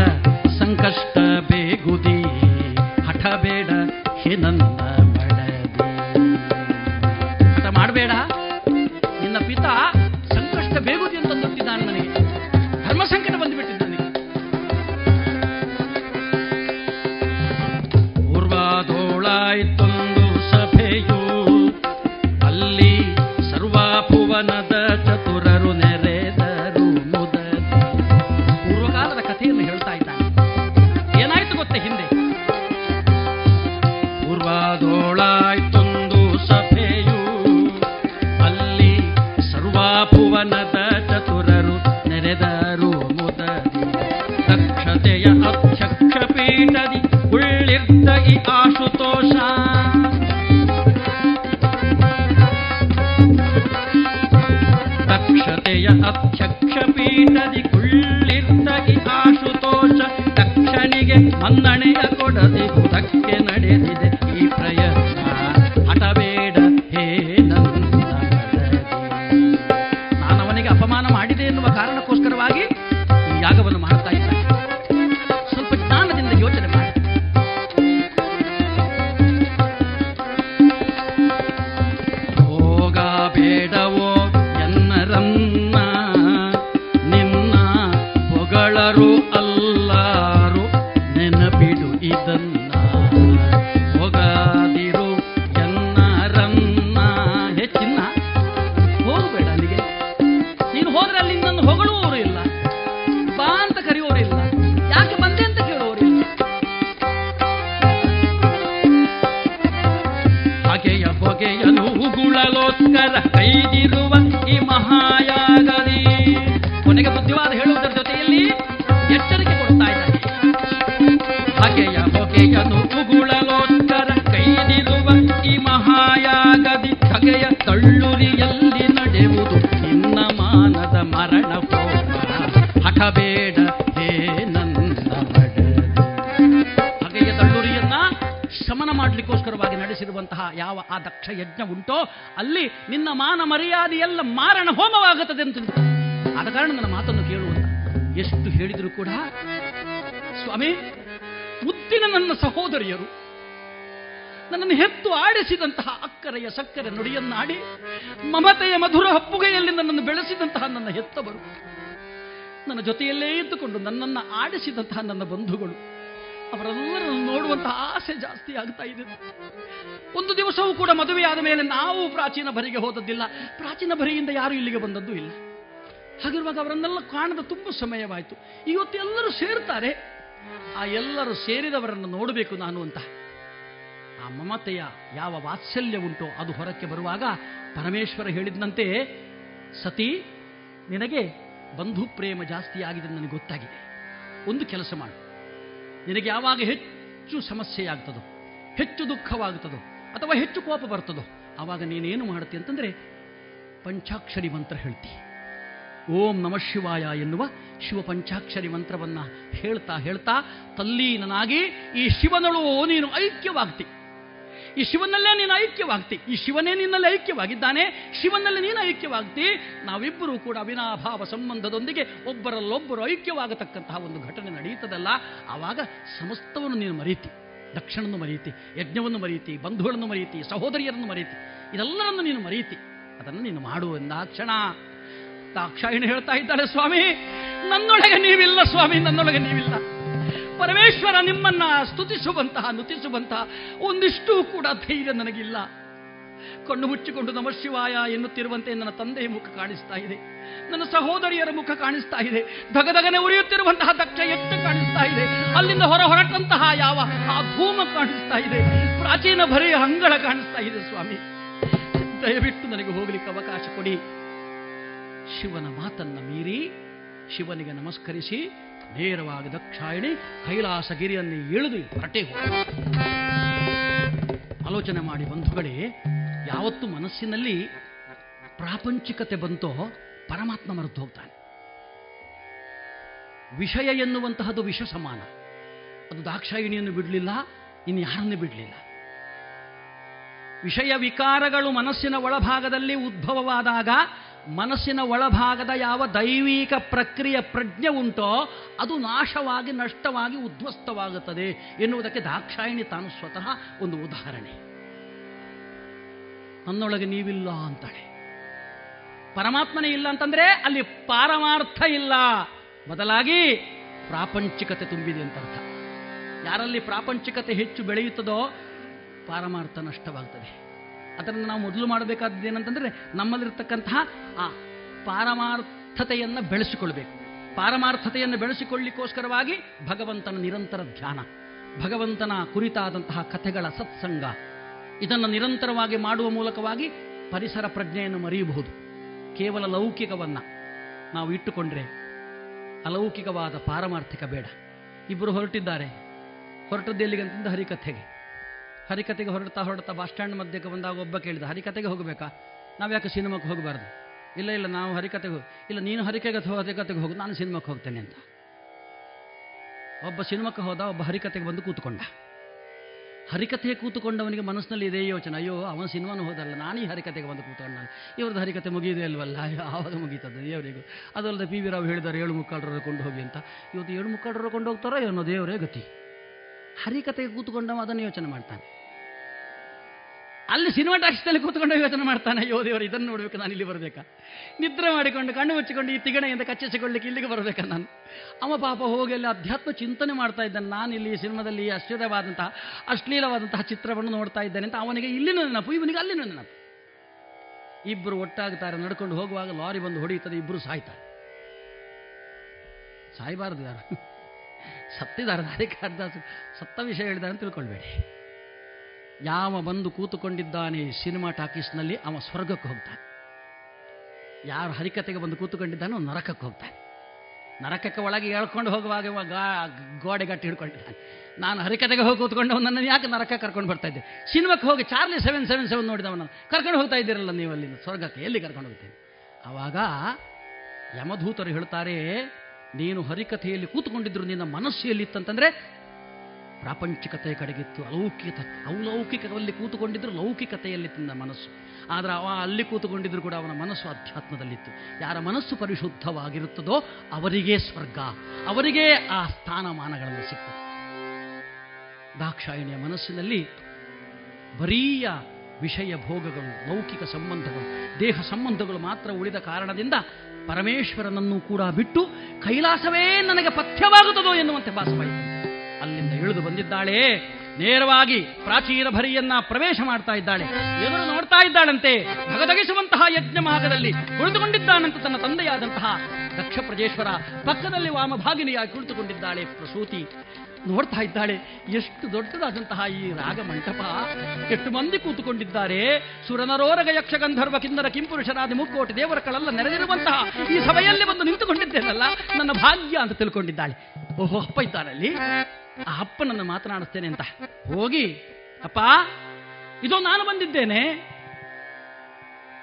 J: ಸಂಕಷ್ಟ ಬೇಗುದಿ. ಹಠಬೇಡ ಹೇ ನನ್ನ ಉಳ್ಳಿರ್ದ ಈ ಆಶುತೋಷ. ದಕ್ಷತೆಯ ಅಧ್ಯಕ್ಷ ಪೀಠದಿ ಕುಳ್ಳಿದ್ದ ಈ ಆಶುತೋಷ. ದಕ್ಷನಿಗೆ ಮನ್ನಣೆಯ ಕೊಡದೆ ಸ್ವಾಮಿ ಮುದ್ದಿನ ನನ್ನ ಸಹೋದರಿಯರು, ನನ್ನನ್ನು ಹೆತ್ತು ಆಡಿಸಿದಂತಹ ಅಕ್ಕರೆಯ ಸಕ್ಕರೆ ನುಡಿಯನ್ನಾಡಿ, ಮಮತೆಯ ಮಧುರ ಹಪ್ಪುಗೆಯಲ್ಲಿ ನನ್ನನ್ನು ಬೆಳೆಸಿದಂತಹ ನನ್ನ ಹೆತ್ತವರು, ನನ್ನ ಜೊತೆಯಲ್ಲೇ ಇದ್ದುಕೊಂಡು ನನ್ನನ್ನು ಆಡಿಸಿದಂತಹ ನನ್ನ ಬಂಧುಗಳು, ಅವರೆಲ್ಲರನ್ನು ನೋಡುವಂತಹ ಆಸೆ ಜಾಸ್ತಿ ಆಗ್ತಾ ಇದೆ. ಒಂದು ದಿವಸವೂ ಕೂಡ ಮದುವೆಯಾದ ಮೇಲೆ ನಾವು ಪ್ರಾಚೀನ ಭರಿಗೆ ಹೋದದ್ದಿಲ್ಲ. ಪ್ರಾಚೀನ ಭರಿಯಿಂದ ಯಾರು ಇಲ್ಲಿಗೆ ಬಂದದ್ದು ಇಲ್ಲ. ಹಾಗಿರುವಾಗ ಅವರನ್ನೆಲ್ಲ ಕಾಣದ ತುಂಬ ಸಮಯವಾಯಿತು. ಇವತ್ತು ಎಲ್ಲರೂ ಸೇರ್ತಾರೆ. ಆ ಎಲ್ಲರೂ ಸೇರಿದವರನ್ನು ನೋಡಬೇಕು ನಾನು ಅಂತ. ಆ ಮಮತೆಯ ಯಾವ ವಾತ್ಸಲ್ಯ ಉಂಟೋ ಅದು ಹೊರಕ್ಕೆ ಬರುವಾಗ ಪರಮೇಶ್ವರ ಹೇಳಿದಂತೆ ಸತಿ, ನಿನಗೆ ಬಂಧು ಪ್ರೇಮ ಜಾಸ್ತಿ ಆಗಿದೆ ನನಗೆ ಗೊತ್ತಾಗಿದೆ. ಒಂದು ಕೆಲಸ ಮಾಡು. ನಿನಗೆ ಯಾವಾಗ ಹೆಚ್ಚು ಹೆಚ್ಚು ಸಮಸ್ಯೆಯಾಗ್ತದೋ, ಹೆಚ್ಚು ದುಃಖವಾಗ್ತದೋ, ಅಥವಾ ಹೆಚ್ಚು ಕೋಪ ಬರ್ತದೋ, ಆವಾಗ ನೀನೇನು ಮಾಡುತ್ತೆ ಅಂತಂದ್ರೆ, ಪಂಚಾಕ್ಷರಿ ಮಂತ್ರ ಹೇಳ್ತಿ. ಓಂ ನಮ ಶಿವಾಯ ಎನ್ನುವ ಶಿವ ಪಂಚಾಕ್ಷರಿ ಮಂತ್ರವನ್ನ ಹೇಳ್ತಾ ಹೇಳ್ತಾ ತಲ್ಲೀನನಾಗಿ ಈ ಶಿವನಳು ನೀನು ಐಕ್ಯವಾಗ್ತಿ. ಈ ಶಿವನಲ್ಲೇ ನೀನು ಐಕ್ಯವಾಗ್ತಿ. ಈ ಶಿವನೇ ನಿನ್ನಲ್ಲಿ ಐಕ್ಯವಾಗಿದ್ದಾನೆ. ಶಿವನಲ್ಲಿ ನೀನು ಐಕ್ಯವಾಗ್ತಿ. ನಾವಿಬ್ಬರೂ ಕೂಡ ಅವಿನಾಭಾವ ಸಂಬಂಧದೊಂದಿಗೆ ಒಬ್ಬರಲ್ಲೊಬ್ಬರು ಐಕ್ಯವಾಗತಕ್ಕಂತಹ ಒಂದು ಘಟನೆ ನಡೆಯುತ್ತದಲ್ಲ ಆವಾಗ ಸಮಸ್ತವನ್ನು ನೀನು ಮರೀತಿ. ದಕ್ಷಿಣನ್ನು ಮರೀತಿ, ಯಜ್ಞವನ್ನು ಮರೀತಿ, ಬಂಧುಗಳನ್ನು ಮರೀತಿ, ಸಹೋದರಿಯರನ್ನು ಮರೀತಿ. ಇದೆಲ್ಲರನ್ನು ನೀನು ಮರೀತಿ. ಅದನ್ನು ನೀನು ಮಾಡು ಎಂದಾಕ್ಷಣ ದಾಕ್ಷಾಯಿಣಿ ಹೇಳ್ತಾ ಇದ್ದಾಳೆ ಸ್ವಾಮಿ. ನನ್ನೊಳಗೆ ನೀವಿಲ್ಲ ಸ್ವಾಮಿ, ನನ್ನೊಳಗೆ ನೀವಿಲ್ಲ. ಪರಮೇಶ್ವರ ನಿಮ್ಮನ್ನ ಸ್ತುತಿಸುವಂತಹ, ನುತಿಸುವಂತಹ ಒಂದಿಷ್ಟು ಕೂಡ ಧೈರ್ಯ ನನಗಿಲ್ಲ. ಕಣ್ಣು ಮುಚ್ಚಿಕೊಂಡು ನಮ ಶಿವಾಯ ಎನ್ನುತ್ತಿರುವಂತೆ ನನ್ನ ತಂದೆಯ ಮುಖ ಕಾಣಿಸ್ತಾ ಇದೆ. ನನ್ನ ಸಹೋದರಿಯರ ಮುಖ ಕಾಣಿಸ್ತಾ ಇದೆ. ಧಗಧಗನೆ ಉರಿಯುತ್ತಿರುವಂತಹ ದಕ್ಷ ಎತ್ತ ಕಾಣಿಸ್ತಾ ಇದೆ. ಅಲ್ಲಿಂದ ಹೊರ ಹೊರಟಂತಹ ಯಾವ ಆ ಧೂಮ ಕಾಣಿಸ್ತಾ ಇದೆ. ಪ್ರಾಚೀನ ಭರೆಯ ಅಂಗಳ ಕಾಣಿಸ್ತಾ ಇದೆ ಸ್ವಾಮಿ. ದಯವಿಟ್ಟು ನನಗೆ ಹೋಗ್ಲಿಕ್ಕೆ ಅವಕಾಶ ಕೊಡಿ. ಶಿವನ ಮಾತನ್ನ ಮೀರಿ ಶಿವನಿಗೆ ನಮಸ್ಕರಿಸಿ ನೇರವಾಗಿ ದಕ್ಷಾಯಣಿ ಕೈಲಾಸಗಿರಿಯನ್ನು ಇಳಿದು ಹೊರಟೆ ಆಲೋಚನೆ ಮಾಡಿ ಬಂಧುಗಳೇ, ಯಾವತ್ತು ಮನಸ್ಸಿನಲ್ಲಿ ಪ್ರಾಪಂಚಿಕತೆ ಬಂತೋ ಪರಮಾತ್ಮ ಮರೆತು ಹೋಗ್ತಾನೆ. ವಿಷಯ ಎನ್ನುವಂತಹದ್ದು ವಿಷ ಸಮಾನ ಅದು ದಾಕ್ಷಾಯಿಣಿಯನ್ನು ಬಿಡಲಿಲ್ಲ, ಇನ್ನು ಯಾರನ್ನು ಬಿಡಲಿಲ್ಲ. ವಿಷಯ ವಿಕಾರಗಳು ಮನಸ್ಸಿನ ಒಳಭಾಗದಲ್ಲಿ ಉದ್ಭವವಾದಾಗ ಮನಸ್ಸಿನ ಒಳಭಾಗದ ಯಾವ ದೈವಿಕ ಪ್ರಕ್ರಿಯೆ ಪ್ರಜ್ಞೆ ಉಂಟೋ, ಅದು ನಾಶವಾಗಿ, ನಷ್ಟವಾಗಿ ಉದ್ವಸ್ತವಾಗುತ್ತದೆ ಎನ್ನುವುದಕ್ಕೆ ದಾಕ್ಷಾಯಿಣಿ ತಾನು ಸ್ವತಃ ಒಂದು ಉದಾಹರಣೆ. ನನ್ನೊಳಗೆ ನೀವಿಲ್ಲ ಅಂತಾಳೆ. ಪರಮಾತ್ಮನೇ ಇಲ್ಲ ಅಂತಂದ್ರೆ ಅಲ್ಲಿ ಪಾರಮಾರ್ಥ ಇಲ್ಲ. ಬದಲಾಗಿ ಪ್ರಾಪಂಚಿಕತೆ ತುಂಬಿದೆ ಅಂತ ಅರ್ಥ ಯಾರಲ್ಲಿ ಪ್ರಾಪಂಚಿಕತೆ ಹೆಚ್ಚು ಬೆಳೆಯುತ್ತದೋ, ಪಾರಮಾರ್ಥ ನಷ್ಟವಾಗ್ತದೆ. ಅದನ್ನು ನಾವು ಮೊದಲು ಮಾಡಬೇಕಾದದ್ದು ಏನಂತಂದ್ರೆ ನಮ್ಮಲ್ಲಿರ್ತಕ್ಕಂತಹ ಆ ಪಾರಮಾರ್ಥತೆಯನ್ನು ಬೆಳೆಸಿಕೊಳ್ಬೇಕು. ಪಾರಮಾರ್ಥತೆಯನ್ನು ಬೆಳೆಸಿಕೊಳ್ಳಿಕ್ಕೋಸ್ಕರವಾಗಿ ಭಗವಂತನ ನಿರಂತರ ಧ್ಯಾನ, ಭಗವಂತನ ಕುರಿತಾದಂತಹ ಕಥೆಗಳ ಸತ್ಸಂಗ, ಇದನ್ನು ನಿರಂತರವಾಗಿ ಮಾಡುವ ಮೂಲಕವಾಗಿ ಪರಿಸರ ಪ್ರಜ್ಞೆಯನ್ನು ಮರೆಯಬಹುದು. ಕೇವಲ ಲೌಕಿಕವನ್ನು ನಾವು ಇಟ್ಟುಕೊಂಡ್ರೆ ಅಲೌಕಿಕವಾದ ಪಾರಮಾರ್ಥಿಕ ಬೇಡ. ಇಬ್ಬರು ಹೊರಟಿದ್ದಾರೆ. ಹೊರಟದ್ದು ಹರಿಕಥೆಗೆ. ಹರಿಕತೆಗೆ ಹೊರಡ್ತಾ ಹೊರಡ್ತಾ ಬಸ್ ಸ್ಟ್ಯಾಂಡ್ ಮಧ್ಯಕ್ಕೆ ಬಂದಾಗ ಒಬ್ಬ ಕೇಳಿದ, ಹರಿಕತೆಗೆ ಹೋಗಬೇಕಾ? ನಾವು ಯಾಕೆ ಸಿನಿಮಾಕ್ಕೆ ಹೋಗಬಾರ್ದು? ಇಲ್ಲ ಇಲ್ಲ, ನಾವು ಹರಿಕತೆಗೆ ಇಲ್ಲ, ನೀನು ಹರಿಕೆಗೆ ಹರಿಕತೆಗೆ ಹೋಗು, ನಾನು ಸಿನಿಮಾಕ್ಕೆ ಹೋಗ್ತೇನೆ ಅಂತ. ಒಬ್ಬ ಸಿನಿಮಾಕ್ಕೆ ಹೋದ, ಒಬ್ಬ ಹರಿಕತೆಗೆ ಬಂದು ಕೂತ್ಕೊಂಡ. ಹರಿಕತೆಗೆ ಕೂತುಕೊಂಡವನಿಗೆ ಮನಸ್ಸಿನಲ್ಲಿ ಇದೇ ಯೋಚನೆ, ಅಯ್ಯೋ, ಅವನ ಸಿನಿಮಾನು ಹೋದಲ್ಲ, ನಾನು ಹರಿಕತೆಗೆ ಬಂದು ಕೂತ್ಕೊಂಡ. ಇವ್ರದ್ದು ಹರಿಕತೆ ಮುಗಿಯುದೇ ಅಲ್ವಲ್ಲ? ಆವಾಗ ಮುಗೀತದೆ ದೇವರಿಗೂ? ಅದಲ್ಲದೆ ಪಿ ವಿ ರಾವ್ ಹೇಳಿದ್ದಾರೆ, ಏಳು ಮುಕ್ಕಾಲರ ಕೊಂಡು ಹೋಗಿ ಅಂತ. ಇವತ್ತು ಏಳು ಮುಕ್ಕಾಲರ ಕೊಂಡು ಹೋಗ್ತಾರೋ ಏನೋ ದೇವರೇ ಗತಿ. ಹರಿಕತೆಗೆ ಕೂತ್ಕೊಂಡವ ಅದನ್ನು ಯೋಚನೆ ಮಾಡ್ತಾನೆ. ಅಲ್ಲಿ ಸಿನಿಮಾ ಟಾಕ್ಸ್ನಲ್ಲಿ ಕೂತ್ಕೊಂಡು ಯೋಚನೆ ಮಾಡ್ತಾನೆ, ಅಯ್ಯೋ ದೇವರು, ಇದನ್ನು ನೋಡಬೇಕು, ನಾನು ಇಲ್ಲಿ ಬರಬೇಕಾ? ನಿದ್ರೆ ಮಾಡಿಕೊಂಡು, ಕಣ್ಣು ಮುಚ್ಚಿಕೊಂಡು ಈ ತಿಗಣೆಯಿಂದ ಕಚ್ಚಿಸಿಕೊಳ್ಳಿಕ್ಕೆ ಇಲ್ಲಿಗೆ ಬರಬೇಕಾ ನಾನು? ಅವ ಪಾಪ ಹೋಗಿ ಅಲ್ಲಿ ಅಧ್ಯಾತ್ಮ ಚಿಂತನೆ ಮಾಡ್ತಾ ಇದ್ದಾನೆ, ನಾನು ಇಲ್ಲಿ ಈ ಸಿನಿಮಾದಲ್ಲಿ ಅಶ್ಚರ್ಯವಾದಂತಹ ಅಶ್ಲೀಲವಾದಂತಹ ಚಿತ್ರವನ್ನು ನೋಡ್ತಾ ಇದ್ದೇನೆ ಅಂತ ಅವನಿಗೆ ಇಲ್ಲಿನ ನೆನಪು, ಇವನಿಗೆ ಅಲ್ಲಿನ ನೆನಪು. ಇಬ್ಬರು ಒಟ್ಟಾಗ್ತಾರೆ, ನಡ್ಕೊಂಡು ಹೋಗುವಾಗ ಲಾರಿ ಬಂದು ಹೊಡೆಯುತ್ತದೆ ಇಬ್ಬರು ಸಾಯ್ತಾರೆ. ಸಾಯಬಾರದು ಯಾರು? ಸತ್ತಿದ್ದಾರೆ ಅದಕ್ಕೆ ಸತ್ತ ವಿಷಯ ಹೇಳಿದ್ದಾರೆ ತಿಳ್ಕೊಳ್ಬೇಡಿ. ಯಾವ ಬಂದು ಕೂತುಕೊಂಡಿದ್ದಾನೆ ಸಿನಿಮಾ ಟಾಕೀಸ್ನಲ್ಲಿ ಅವ ಸ್ವರ್ಗಕ್ಕೆ ಹೋಗ್ತಾನೆ. ಯಾರು ಹರಿಕತೆಗೆ ಬಂದು ಕೂತುಕೊಂಡಿದ್ದಾನೋ ನರಕಕ್ಕೆ ಹೋಗ್ತಾನೆ. ನರಕಕ್ಕೆ ಒಳಗೆ ಹೇಳ್ಕೊಂಡು ಹೋಗುವಾಗ ಗೋಡೆ ಗಟ್ಟಿ ಹಿಡ್ಕೊಂಡಿದ್ದಾನೆ. ನಾನು ಹರಿಕತೆಗೆ ಹೋಗಿ ಕೂತ್ಕೊಂಡು ನನ್ನ ಯಾಕೆ ನರಕ ಕರ್ಕೊಂಡು ಬರ್ತಾ ಇದ್ದೆ? ಸಿನಿಮಾಕ್ಕೆ ಹೋಗಿ ಚಾರ್ಲಿ ಸೆವೆನ್ ಸೆವೆನ್ ಸೆವೆನ್ ನೋಡಿದವನ ಕರ್ಕೊಂಡು ಹೋಗ್ತಾ ಇದ್ದೀರಲ್ಲ ನೀವು ಅಲ್ಲಿ ಸ್ವರ್ಗಕ್ಕೆ ಎಲ್ಲಿ ಕರ್ಕೊಂಡು ಹೋಗ್ತೀನಿ ಆವಾಗ ಯಮಧೂತರು ಹೇಳ್ತಾರೆ, ನೀನು ಹರಿಕಥೆಯಲ್ಲಿ ಕೂತ್ಕೊಂಡಿದ್ರು ನಿನ್ನ ಮನಸ್ಸು ಎಲ್ಲಿತ್ತಂತಂದ್ರೆ ಪ್ರಾಪಂಚಿಕತೆಯ ಕಡೆಗಿತ್ತು. ಅಲೌಕಿಕ, ಅಲೌಕಿಕದಲ್ಲಿ ಕೂತುಕೊಂಡಿದ್ರು ಲೌಕಿಕತೆಯಲ್ಲಿ ತಿಂದ ಮನಸ್ಸು. ಆದರೆ ಅವ ಅಲ್ಲಿ ಕೂತುಕೊಂಡಿದ್ರು ಕೂಡ ಅವನ ಮನಸ್ಸು ಅಧ್ಯಾತ್ಮದಲ್ಲಿತ್ತು. ಯಾರ ಮನಸ್ಸು ಪರಿಶುದ್ಧವಾಗಿರುತ್ತದೋ ಅವರಿಗೇ ಸ್ವರ್ಗ, ಅವರಿಗೇ ಆ ಸ್ಥಾನಮಾನಗಳನ್ನು ಸಿಕ್ತದೆ ದಾಕ್ಷಾಯಿಣಿಯ ಮನಸ್ಸಿನಲ್ಲಿ ಬರೀಯ ವಿಷಯ ಭೋಗಗಳು, ಲೌಕಿಕ ಸಂಬಂಧಗಳು, ದೇಹ ಸಂಬಂಧಗಳು ಮಾತ್ರ ಉಳಿದ ಕಾರಣದಿಂದ ಪರಮೇಶ್ವರನನ್ನು ಕೂಡ ಬಿಟ್ಟು ಕೈಲಾಸವೇ ನನಗೆ ಪಥ್ಯವಾಗುತ್ತದೋ ಎನ್ನುವಂತೆ ಭಾಸವಾಯಿತು ಇಳಿದು ಬಂದಿದ್ದಾಳೆ. ನೇರವಾಗಿ ಪ್ರಾಚೀನ ಭರಿಯನ್ನ ಪ್ರವೇಶ ಮಾಡ್ತಾ ಇದ್ದಾಳೆ. ಎದುರು ನೋಡ್ತಾ ಇದ್ದಾಳಂತೆ. ಭಗದಗಿಸುವಂತಹ ಯಜ್ಞ ಮಾರ್ಗದಲ್ಲಿ ಕುಳಿತುಕೊಂಡಿದ್ದಾನಂತ ತನ್ನ ತಂದೆಯಾದಂತಹ ದಕ್ಷ ಪ್ರಜೇಶ್ವರ ಪಕ್ಕದಲ್ಲಿ ವಾಮಭಾಗಿನಿಯಾಗಿ ಕುಳಿತುಕೊಂಡಿದ್ದಾಳೆ ಪ್ರಸೂತಿ. ನೋಡ್ತಾ ಇದ್ದಾಳೆ, ಎಷ್ಟು ದೊಡ್ಡದಾದಂತಹ ಈ ರಾಗ ಮಂಟಪ. ಎಷ್ಟು ಮಂದಿ ಕೂತುಕೊಂಡಿದ್ದಾರೆ. ಸುರನರೋರಗ ಯಕ್ಷ ಗಂಧರ್ವ ಕಿಂದರ ಕಿಂಪುರುಷರಾದಿ ಮುಕ್ಕೋಟಿ ದೇವರ ಕಳೆಲ್ಲ ನೆರೆದಿರುವಂತಹ ಈ ಸಭೆಯಲ್ಲಿ ಬಂದು ನಿಂತುಕೊಂಡಿದ್ದೇನಲ್ಲ, ನನ್ನ ಭಾಗ್ಯ ಅಂತ ತಿಳ್ಕೊಂಡಿದ್ದಾಳೆ. ಓಹೋ, ಅಪ್ಪ ಇದ್ದಾರಲ್ಲಿ. ಆ ಅಪ್ಪನನ್ನು ಮಾತನಾಡಿಸ್ತೇನೆ ಅಂತ. ಹೋಗಿ, ಅಪ್ಪ, ಇದೋ ನಾನು ಬಂದಿದ್ದೇನೆ.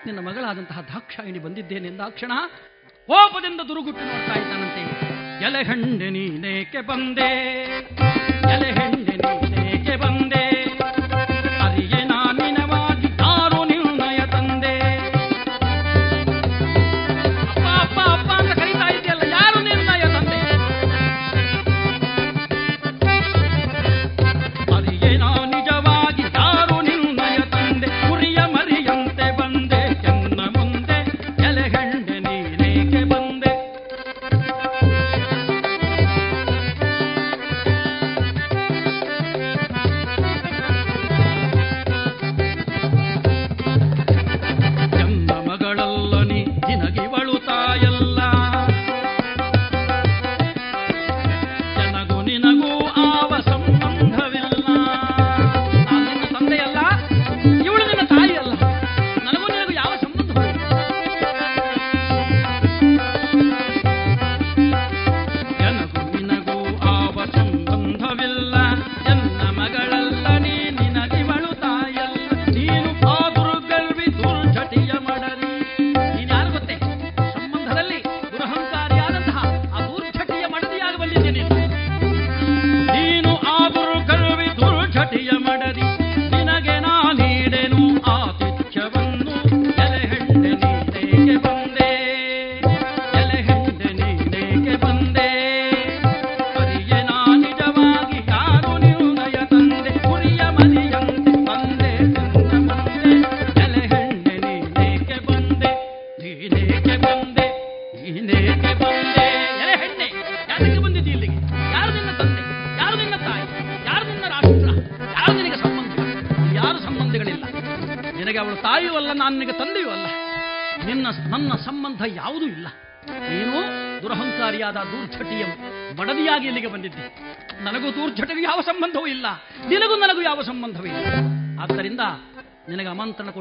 J: ನಿನ್ನ ಮಗಳಾದಂತಹ ದಾಕ್ಷಾಯಿಣಿ ಬಂದಿದ್ದೇನೆ ಎಂದಾಕ್ಷಣ ಕೋಪದಿಂದ ದುರುಗುಟ್ಟು ನೋಡ್ತಾ ಇದ್ದಾನಂತೆ. ಎಲೆಹಂಡೆ ನೀನೇಕೆ ಬಂದೆ? ಎಲೆ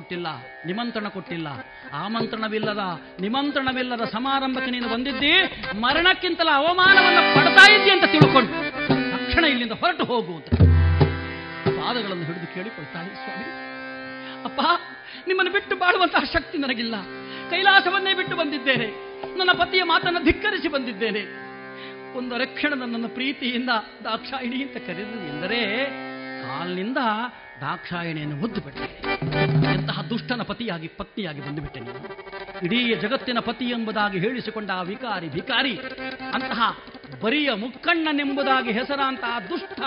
J: ಕೊಟ್ಟಿಲ್ಲ, ನಿಮಂತ್ರಣ ಕೊಟ್ಟಿಲ್ಲ. ಆಮಂತ್ರಣವಿಲ್ಲದ, ನಿಮಂತ್ರಣವಿಲ್ಲದ ಸಮಾರಂಭಕ್ಕೆ ನೀನು ಬಂದಿದ್ದಿ, ಮರಣಕ್ಕಿಂತಲ ಅವಮಾನವನ್ನು ಪಡ್ತಾ ಇದ್ದಿ ಅಂತ ತಿಳ್ಕೊಂಡು. ತಕ್ಷಣ ಇಲ್ಲಿಂದ ಹೊರಟು ಹೋಗು ಅಂತ. ಪಾದಗಳನ್ನು ಹಿಡಿದು ಕೇಳಿಕೊಳ್ತಾಳೆ, ಸ್ವಾಮಿ. ಅಪ್ಪ, ನಿಮ್ಮನ್ನು ಬಿಟ್ಟು ಬಾಳುವಂತಹ ಶಕ್ತಿ ನನಗಿಲ್ಲ. ಕೈಲಾಸವನ್ನೇ ಬಿಟ್ಟು ಬಂದಿದ್ದೇನೆ. ನನ್ನ ಪತಿಯ ಮಾತನ್ನು ಧಿಕ್ಕರಿಸಿ ಬಂದಿದ್ದೇನೆ. ಒಂದು ರಕ್ಷಣ ನನ್ನನ್ನು ಪ್ರೀತಿಯಿಂದ ದಾಕ್ಷಾಯಿಣಿ ಅಂತ ಕರೆದು ಎಂದರೆ, ಕಾಲಿನಿಂದ ದಾಕ್ಷಾಯಿಣಿಯನ್ನು ಮುದ್ದು ಬಿಟ್ಟೆ ಎಂತಹ ದುಷ್ಟನ ಪತಿಯಾಗಿ ಪತ್ನಿಯಾಗಿ ಬಂದುಬಿಟ್ಟೆ ನೀನು. ಇಡೀ ಜಗತ್ತಿನ ಪತಿ ಎಂಬುದಾಗಿ ಹೇಳಿಸಿಕೊಂಡ ಆ ವಿಕಾರಿ ಭಿಕಾರಿ, ಅಂತಹ ಬರಿಯ ಮುಕ್ಕಣ್ಣನೆಂಬುದಾಗಿ ಹೆಸರಾಂತಹ ದುಷ್ಟ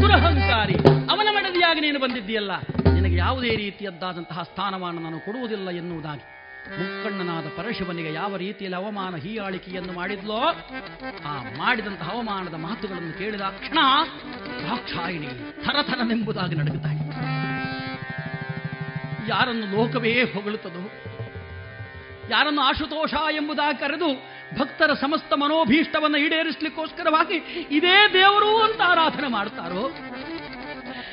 J: ದುರಹಂಕಾರಿ ಅವನ ಮಡದಿಯಾಗಿ ನೀನು ಬಂದಿದ್ದೀಯಲ್ಲ. ನಿನಗೆ ಯಾವುದೇ ರೀತಿಯದ್ದಾದಂತಹ ಸ್ಥಾನಮಾನ ನಾನು ಕೊಡುವುದಿಲ್ಲ ಎನ್ನುವುದಾಗಿ ಮುಕ್ಕಣ್ಣನಾದ ಪರಶಿವನಿಗೆ ಯಾವ ರೀತಿಯಲ್ಲಿ ಅವಮಾನ ಹೀಯಾಳಿಕೆಯನ್ನು ಮಾಡಿದ್ಲೋ, ಆ ಮಾಡಿದಂತಹ ಅವಮಾನದ ಮಾತುಗಳನ್ನು ಕೇಳಿದ ಕ್ಷಣ ದಾಕ್ಷಾಯಿಣಿ ಥರಥರನೆಂಬುದಾಗಿ ನಡುಗುತ್ತಾಳೆ. ಯಾರನ್ನು ಲೋಕವೇ ಹೊಗಳುತ್ತದೋ, ಯಾರನ್ನು ಆಶುತೋಷ ಎಂಬುದಾಗಿ ಕರೆದು ಭಕ್ತರ ಸಮಸ್ತ ಮನೋಭೀಷ್ಟವನ್ನು ಈಡೇರಿಸಲಿಕ್ಕೋಸ್ಕರವಾಗಿ ಇದೇ ದೇವರು ಅಂತ ಆರಾಧನೆ ಮಾಡ್ತಾರೋ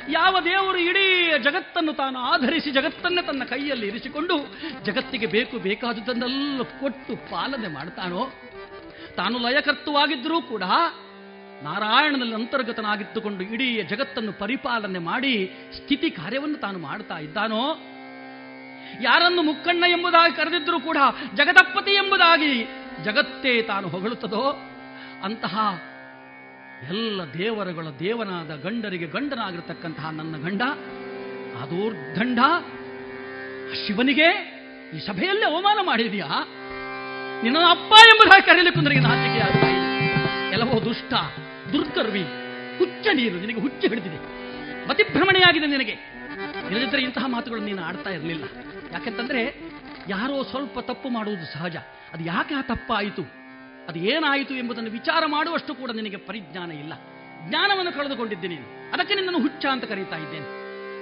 J: ಯಾವ ದೇವರು ಇಡೀ ಜಗತ್ತನ್ನು ತಾನು ಆಧರಿಸಿ ಜಗತ್ತನ್ನೇ ತನ್ನ ಕೈಯಲ್ಲಿ ಇರಿಸಿಕೊಂಡು ಜಗತ್ತಿಗೆ ಬೇಕು ಬೇಕಾದುದನ್ನೆಲ್ಲ ಕೊಟ್ಟು ಪಾಲನೆ ಮಾಡ್ತಾನೋ, ತಾನು ಲಯಕರ್ತುವಾಗಿದ್ದರೂ ಕೂಡ ನಾರಾಯಣನಲ್ಲಿ ಅಂತರ್ಗತನಾಗಿದ್ದುಕೊಂಡು ಇಡೀ ಜಗತ್ತನ್ನು ಪರಿಪಾಲನೆ ಮಾಡಿ ಸ್ಥಿತಿ ಕಾರ್ಯವನ್ನು ತಾನು ಮಾಡ್ತಾ ಇದ್ದಾನೋ, ಯಾರನ್ನು ಮುಕ್ಕಣ್ಣ ಎಂಬುದಾಗಿ ಕರೆದಿದ್ದರೂ ಕೂಡ ಜಗದಪ್ಪತಿ ಎಂಬುದಾಗಿ ಜಗತ್ತೇ ತಾನು ಹೊಗಳುತ್ತದೋ, ಅಂತಹ ಎಲ್ಲ ದೇವರುಗಳ ದೇವನಾದ ಗಂಡರಿಗೆ ಗಂಡನಾಗಿರ್ತಕ್ಕಂತಹ ನನ್ನ ಗಂಡ ಅದೋರ್ಧಂಡ ಶಿವನಿಗೆ ಈ ಸಭೆಯಲ್ಲೇ ಅವಮಾನ ಮಾಡಿದೀಯಾ? ನಿನ್ನ ಅಪ್ಪ ಎಂಬುದಾಗಿ ಕರೆಯಲಿಕ್ಕೆ ನನಗೆ ನಾಚಿಕೆ ಆಗ್ತಾ ಎಲ್ಲವೋ ದುಷ್ಟ ದುರ್ಕರ್ವಿ ಹುಚ್ಚ ನೀರು ನಿನಗೆ ಹುಚ್ಚ ಹಿಡಿದಿದೆ. ಮತಿಭ್ರಮಣೆಯಾಗಿದೆ ನಿನಗೆ. ಇಲ್ಲದಿದ್ದರೆ ಇಂತಹ ಮಾತುಗಳನ್ನು ನೀನು ಆಡ್ತಾ ಇರಲಿಲ್ಲ. ಯಾಕೆಂತಂದ್ರೆ ಯಾರೋ ಸ್ವಲ್ಪ ತಪ್ಪು ಮಾಡುವುದು ಸಹಜ. ಅದು ಯಾಕೆ ಆ ತಪ್ಪಾಯಿತು? ಅದು ಏನಾಯಿತು ಎಂಬುದನ್ನು ವಿಚಾರ ಮಾಡುವಷ್ಟು ಕೂಡ ನಿನಗೆ ಪರಿಜ್ಞಾನ ಇಲ್ಲ. ಜ್ಞಾನವನ್ನು ಕಳೆದುಕೊಂಡಿದ್ದೆ ನೀನು. ಅದಕ್ಕೆ ನಿನ್ನನ್ನು ಹುಚ್ಚ ಅಂತ ಕರೀತಾ ಇದ್ದೇನೆ.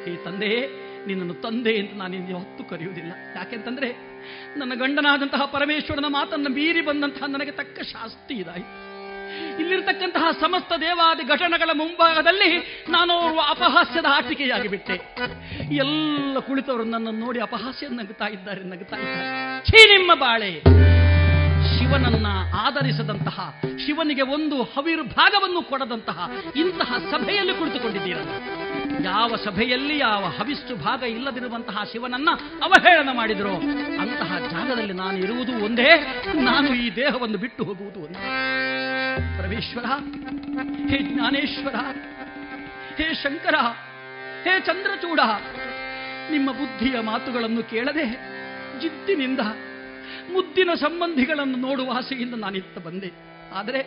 J: ಹೇ ತಂದೆ, ನಿನ್ನನ್ನು ತಂದೆ ಅಂತ ನಾನು ನಿನ್ನ ಹೊತ್ತು ಕರೆಯುವುದಿಲ್ಲ. ಯಾಕೆಂತಂದ್ರೆ ನನ್ನ ಗಂಡನಾದಂತಹ ಪರಮೇಶ್ವರನ ಮಾತನ್ನು ಮೀರಿ ಬಂದಂತಹ ನನಗೆ ತಕ್ಕ ಶಾಸ್ತಿ ಇದಾಯಿತು. ಇಲ್ಲಿರ್ತಕ್ಕಂತಹ ಸಮಸ್ತ ದೇವಾದಿ ಘಟನೆಗಳ ಮುಂಭಾಗದಲ್ಲಿ ನಾನು ಅಪಹಾಸ್ಯದ ಆಟಿಕೆಯಾಗಿ ಬಿಟ್ಟೆ ಎಲ್ಲ ಕುಳಿತವರು ನನ್ನನ್ನು ನೋಡಿ ಅಪಹಾಸ್ಯ ನಗುತ್ತಾ ಇದ್ದಾರೆ ನಗುತ್ತಾ ಛೀ ನಿಮ್ಮ ಬಾಳೆ! ಶಿವನನ್ನ ಆಧರಿಸದಂತಹ, ಶಿವನಿಗೆ ಒಂದು ಹವಿರ್ಭಾಗವನ್ನು ಕೊಡದಂತಹ ಇಂತಹ ಸಭೆಯಲ್ಲಿ ಕುಳಿತುಕೊಂಡಿದ್ದೀರ. ಯಾವ ಸಭೆಯಲ್ಲಿ ಯಾವ ಹವಿಷ್ಟು ಭಾಗ ಇಲ್ಲದಿರುವಂತಹ ಶಿವನನ್ನ ಅವಹೇಳನ ಮಾಡಿದ್ರು. ಅಂತಹ ಜಾಗದಲ್ಲಿ ನಾನು ಇರುವುದು ಒಂದೇ, ನಾನು ಈ ದೇಹವನ್ನು ಬಿಟ್ಟು ಹೋಗುವುದು ಒಂದೇ. ಪರಮೇಶ್ವರ, ಹೇ ಜ್ಞಾನೇಶ್ವರ, ಹೇ ಶಂಕರ, ಹೇ ಚಂದ್ರಚೂಡ, ನಿಮ್ಮ ಬುದ್ಧಿಯ ಮಾತುಗಳನ್ನು ಕೇಳದೆ, ಜಿದ್ದಿನಿಂದ ಮುದ್ದಿನ ಸಂಬಂಧಿಗಳನ್ನು ನೋಡುವ ಆಸೆಯಿಂದ ನಾನಿತ್ತ ಬಂದೆ. ಆದರೆ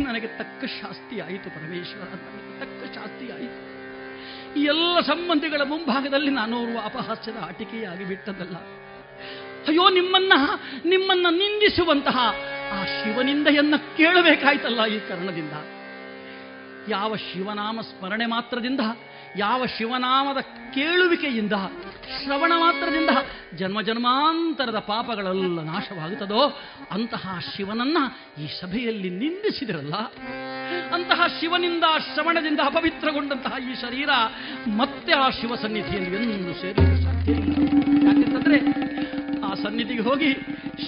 J: ನನಗೆ ತಕ್ಕ ಶಾಸ್ತಿ ಆಯಿತು ಪರಮೇಶ್ವರ, ನನಗೆ ತಕ್ಕ ಶಾಸ್ತಿ ಆಯಿತು. ಈ ಎಲ್ಲ ಸಂಬಂಧಿಗಳ ಮುಂಭಾಗದಲ್ಲಿ ನಾನು ಓರ್ವ ಅಪಹಾಸ್ಯದ ಆಟಿಕೆಯಾಗಿ ಬಿಟ್ಟದಲ್ಲ ಅಯ್ಯೋ, ನಿಮ್ಮನ್ನ ನಿಮ್ಮನ್ನ ನಿಂದಿಸುವಂತಹ ಆ ಶಿವನಿಂದೆಯನ್ನ ಕೇಳಬೇಕಾಯ್ತಲ್ಲ ಈ ಕಾರಣದಿಂದ. ಯಾವ ಶಿವನಾಮ ಸ್ಮರಣೆ ಮಾತ್ರದಿಂದ ಯಾವ ಶಿವನಾಮದ ಕೇಳುವಿಕೆಯಿಂದ, ಶ್ರವಣ ಮಾತ್ರದಿಂದ ಜನ್ಮ ಜನ್ಮಾಂತರದ ಪಾಪಗಳೆಲ್ಲ ನಾಶವಾಗುತ್ತದೋ, ಅಂತಹ ಶಿವನನ್ನ ಈ ಸಭೆಯಲ್ಲಿ ನಿಂದಿಸಿದಿರಲ್ಲ. ಅಂತಹ ಶಿವನಿಂದ ಶ್ರವಣದಿಂದ ಅಪವಿತ್ರಗೊಂಡಂತಹ ಈ ಶರೀರ ಮತ್ತೆ ಆ ಶಿವ ಸನ್ನಿಧಿಯಲ್ಲಿ ಎಂದು ಸೇರಲು ಸಾಧ್ಯ ಯಾಕೆಂತಂದ್ರೆ ಆ ಸನ್ನಿಧಿಗೆ ಹೋಗಿ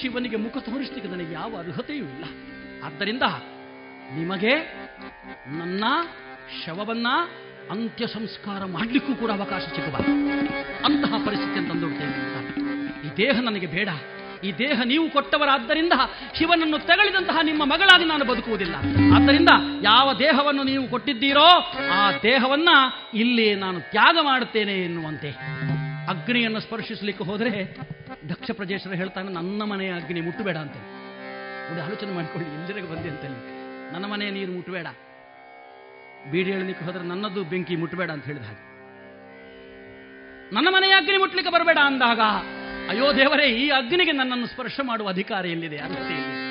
J: ಶಿವನಿಗೆ ಮುಖ ತೋರಿಸಲಿಕ್ಕೆ ನನಗೆ ಯಾವ ಅರ್ಹತೆಯೂ ಇಲ್ಲ. ಆದ್ದರಿಂದ ನಿಮಗೆ ನನ್ನ ಶವವನ್ನ ಅಂತ್ಯ ಸಂಸ್ಕಾರ ಮಾಡಲಿಕ್ಕೂ ಕೂಡ ಅವಕಾಶ ಸಿಗಬಾರದು. ಅಂತಹ ಪರಿಸ್ಥಿತಿಯನ್ನು ತಂದುಬಿಡ್ತೇನೆ ಅಂತ. ಈ ದೇಹ ನನಗೆ ಬೇಡ. ಈ ದೇಹ ನೀವು ಕೊಟ್ಟವರಾದ್ದರಿಂದ ಶಿವನನ್ನು ತೆಗಳಿದಂತಹ ನಿಮ್ಮ ಮಗಳಾಗಿ ನಾನು ಬದುಕುವುದಿಲ್ಲ. ಆದ್ದರಿಂದ ಯಾವ ದೇಹವನ್ನು ನೀವು ಕೊಟ್ಟಿದ್ದೀರೋ ಆ ದೇಹವನ್ನ ಇಲ್ಲಿ ನಾನು ತ್ಯಾಗ ಮಾಡುತ್ತೇನೆ ಎನ್ನುವಂತೆ. ಅಗ್ನಿಯನ್ನು ಸ್ಪರ್ಶಿಸಲಿಕ್ಕೆ ಹೋದರೆ ದಕ್ಷ ಪ್ರದೇಶರು ಹೇಳ್ತಾನೆ ನನ್ನ ಮನೆಯ ಅಗ್ನಿ ಮುಟ್ಟಬೇಡ ಅಂತ ಒಂದು ಆಲೋಚನೆ ಮಾಡಿಕೊಳ್ಳಿ ಇಂದಿರಿಗೆ ಬಂದೆ ಅಂತೇಳಿ. ನನ್ನ ಮನೆಯ ನೀರು ಮುಟ್ಟಬೇಡ. ಬೀಡಿ ಹೇಳಲಿಕ್ಕೆ ಹೋದ್ರೆ ನನ್ನದು ಬೆಂಕಿ ಮುಟ್ಟಬೇಡ ಅಂತ ಹೇಳಿದ ಹಾಗೆ. ನನ್ನ ಮನೆಯ ಅಗ್ನಿ ಮುಟ್ಲಿಕ್ಕೆ ಬರಬೇಡ ಅಂದಾಗ, ಅಯ್ಯೋ ದೇವರೇ, ಈ ಅಗ್ನಿಗೆ ನನ್ನನ್ನು ಸ್ಪರ್ಶ ಮಾಡುವ ಅಧಿಕಾರ ಎಲ್ಲಿದೆ? ಎಲ್ಲಿದೆ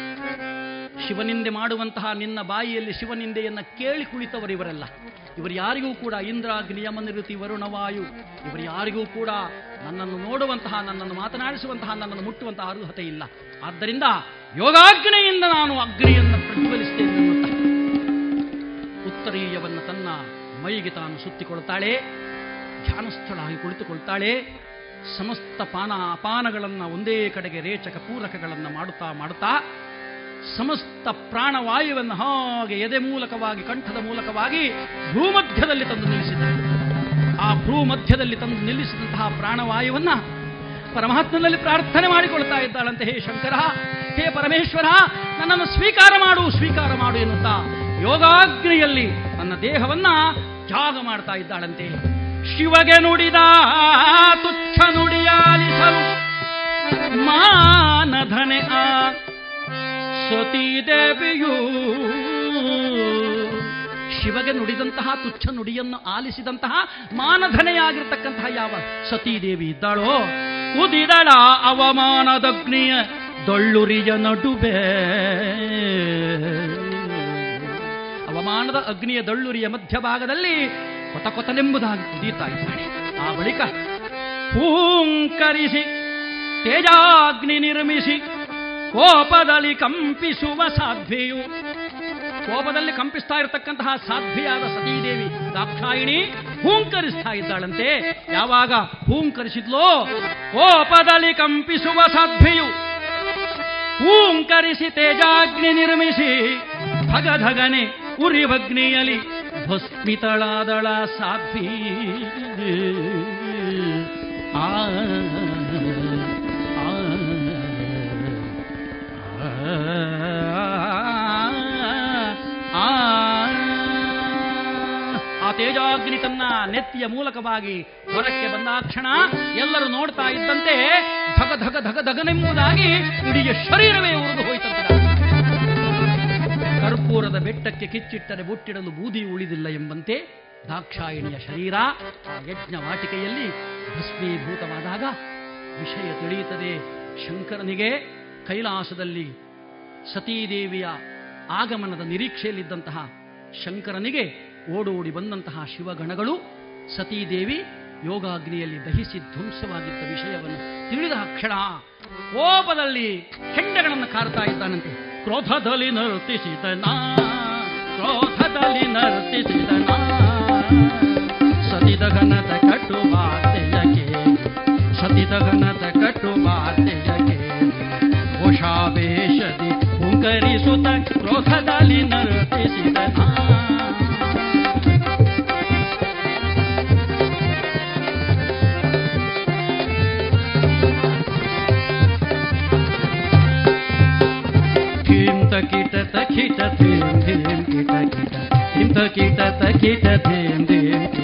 J: ಶಿವನಿಂದೆ ಮಾಡುವಂತಹ ನಿನ್ನ ಬಾಯಿಯಲ್ಲಿ ಶಿವನಿಂದೆಯನ್ನು ಕೇಳಿ ಕುಳಿತವರು ಇವರೆಲ್ಲ. ಇವರು ಯಾರಿಗೂ ಕೂಡ ಇಂದ್ರಾಗ್ನಿ, ಯಮನಿರುತಿ, ವರುಣವಾಯು, ಇವರು ಯಾರಿಗೂ ಕೂಡ ನನ್ನನ್ನು ನೋಡುವಂತಹ, ನನ್ನನ್ನು ಮಾತನಾಡಿಸುವಂತಹ, ನನ್ನನ್ನು ಮುಟ್ಟುವಂತಹ ಅರ್ಹತೆ ಇಲ್ಲ. ಆದ್ದರಿಂದ ಯೋಗಾಗ್ನೆಯಿಂದ ನಾನು ಅಗ್ನಿಯನ್ನು ಪ್ರಜ್ವಲಿಸ್ತೇನೆ. ಉತ್ತರೀಯವನ್ನು ತನ್ನ ಮೈಗೆ ತಾನು ಸುತ್ತಿಕೊಳ್ತಾಳೆ, ಧ್ಯಾನಸ್ಥಳಾಗಿ ಕುಳಿತುಕೊಳ್ತಾಳೆ, ಸಮಸ್ತ ಪಾನ ಅಪಾನಗಳನ್ನು ಒಂದೇ ಕಡೆಗೆ ರೇಚಕ ಪೂರಕಗಳನ್ನು ಮಾಡುತ್ತಾ ಮಾಡುತ್ತಾ ಸಮಸ್ತ ಪ್ರಾಣವಾಯುವನ್ನು ಹಾಗೆ ಎದೆ ಮೂಲಕವಾಗಿ, ಕಂಠದ ಮೂಲಕವಾಗಿ ಭೂಮಧ್ಯದಲ್ಲಿ ತಂದು ನಿಲ್ಲಿಸಿದ ಆ ಭೂಮಧ್ಯದಲ್ಲಿ ತಂದು ನಿಲ್ಲಿಸಿದಂತಹ ಪ್ರಾಣವಾಯುವನ್ನ ಪರಮಾತ್ಮನಲ್ಲಿ ಪ್ರಾರ್ಥನೆ ಮಾಡಿಕೊಳ್ತಾ ಇದ್ದಾಳಂತೆ, ಹೇ ಶಂಕರ, ಹೇ ಪರಮೇಶ್ವರ, ನನ್ನನ್ನು ಸ್ವೀಕಾರ ಮಾಡು ಸ್ವೀಕಾರ ಮಾಡು ಎನ್ನುತ್ತಾ ಯೋಗಾಗ್ನಿಯಲ್ಲಿ ತನ್ನ ದೇಹವನ್ನ ತ್ಯಾಗ ಮಾಡ್ತಾ ಇದ್ದಾಳಂತೆ. ಶಿವಗೆ ನುಡಿದ ತುಚ್ಛ ನುಡಿಯಾಲಿಸಲು ಮಾನಧನೆ ಆ ಸತೀದೇವಿಯೂ ಶಿವಗೆ ನುಡಿದಂತಹ ತುಚ್ಛ ನುಡಿಯನ್ನು ಆಲಿಸಿದಂತಹ ಮಾನಧನೆಯಾಗಿರ್ತಕ್ಕಂತಹ ಯಾವ ಸತೀದೇವಿ ಇದ್ದಾಳೋ, ಕುದಿದಳ ಅವಮಾನದಗ್ನಿಯ ದೊಳ್ಳುರಿಯ ನಡುವೆ ಅವಮಾನದ ಅಗ್ನಿಯ ದಳ್ಳುರಿಯ ಮಧ್ಯಭಾಗದಲ್ಲಿ ಕೊತ ಕೊತನೆಂಬುದಾಗಿ ಕುದೀತಾ ಇದ್ದಾನೆ ಆ ಬಳಿಕ ಹೂಂಕರಿಸಿ, ತೇಜಾಗ್ನಿ ನಿರ್ಮಿಸಿ, ಕೋಪದಲ್ಲಿ ಕಂಪಿಸುವ ಸಾಧ್ವಿಯು. ಕೋಪದಲ್ಲಿ ಕಂಪಿಸ್ತಾ ಇರತಕ್ಕಂತಹ ಸಾಧ್ವಿಯಾದ ಸತೀದೇವಿ ದಾಕ್ಷಾಯಿಣಿ ಹೂಂಕರಿಸ್ತಾ ಇದ್ದಾಳಂತೆ. ಯಾವಾಗ ಹೂಂಕರಿಸಿದ್ಲೋ, ಕೋಪದಲ್ಲಿ ಕಂಪಿಸುವ ಸಾಧ್ವಿಯು. ಹೂಂಕರಿಸಿ ತೇಜಾಗ್ನಿ ನಿರ್ಮಿಸಿ, ಧಗಧಗನೆ ಉರಿವಗ್ನಿಯಲಿ ಭಸ್ಮಿತಳಾದಳ ಸಾಧ್ವಿ ಆ ಆ ತೇಜಾಗ್ನಿ ತನ್ನ ನೆತ್ತಿಯ ಮೂಲಕವಾಗಿ ಹೊರಕ್ಕೆ ಬಂದಾಕ್ಷಣ ಎಲ್ಲರೂ ನೋಡ್ತಾ ಇದ್ದಂತೆ ಧಗ ಧಗ ಧಗ ಧಗನೆಂಬುದಾಗಿ ಇಡೀ ಶರೀರವೇ ಉರಿದು ಹೋಯ್ತಂತೆ ಕರ್ಪೂರದ ಬೆಟ್ಟಕ್ಕೆ ಕಿಚ್ಚಿಟ್ಟರೆ ಬುಟ್ಟಿಡಲು ಬೂದಿ ಉಳಿದಿಲ್ಲ ಎಂಬಂತೆ ದಾಕ್ಷಾಯಿಣಿಯ ಶರೀರ ಆ ಯಜ್ಞ ವಾಟಿಕೆಯಲ್ಲಿ ಭಸ್ಮೀಭೂತವಾದಾಗ ವಿಷಯ ತಿಳಿಯುತ್ತದೆ. ಶಂಕರನಿಗೆ ಕೈಲಾಸದಲ್ಲಿ ಸತೀದೇವಿಯ ಆಗಮನದ ನಿರೀಕ್ಷೆಯಲ್ಲಿದ್ದಂತಹ ಶಂಕರನಿಗೆ ಓಡೋಡಿ ಬಂದಂತಹ ಶಿವಗಣಗಳು ಸತೀದೇವಿ ಯೋಗಾಗ್ನಿಯಲ್ಲಿ ದಹಿಸಿ ಧ್ವಂಸವಾಗಿದ್ದ ವಿಷಯವನ್ನು ತಿಳಿದ ಕ್ಷಣ ಕೋಪದಲ್ಲಿ ಹೆಂಡಗಳನ್ನು ಕಾರ್ತಾ ಇದ್ದಾನಂತೆ. ಕ್ರೋಧದಲ್ಲಿ ನರ್ತಿಸಿದನ ಕ್ರೋಧದಲ್ಲಿ ನರ್ತಿಸಿದನ ಸತಿದಗನದ ಕಟ್ಟು ಬಾರ್ತೆಯಕ್ಕೆ ಸತಿದ ಘನದ ಕಟ್ಟು ವಾರ್ತೆಯಕ್ಕೆ ಉಷಾವೇಶದಿ ಕ್ರೋಧದಲ್ಲಿ ನರ್ತಿಸಿದನ ತಕಿಟ ತಕಿಟ ಧೀಂ ಧೀಂ ಕಿಟ ಕಿಟ ಧೀಂ ತಕಿಟ ತಕಿಟ ಧೀಂ ಧೀಂ ಕಿಟ ಕಿಟ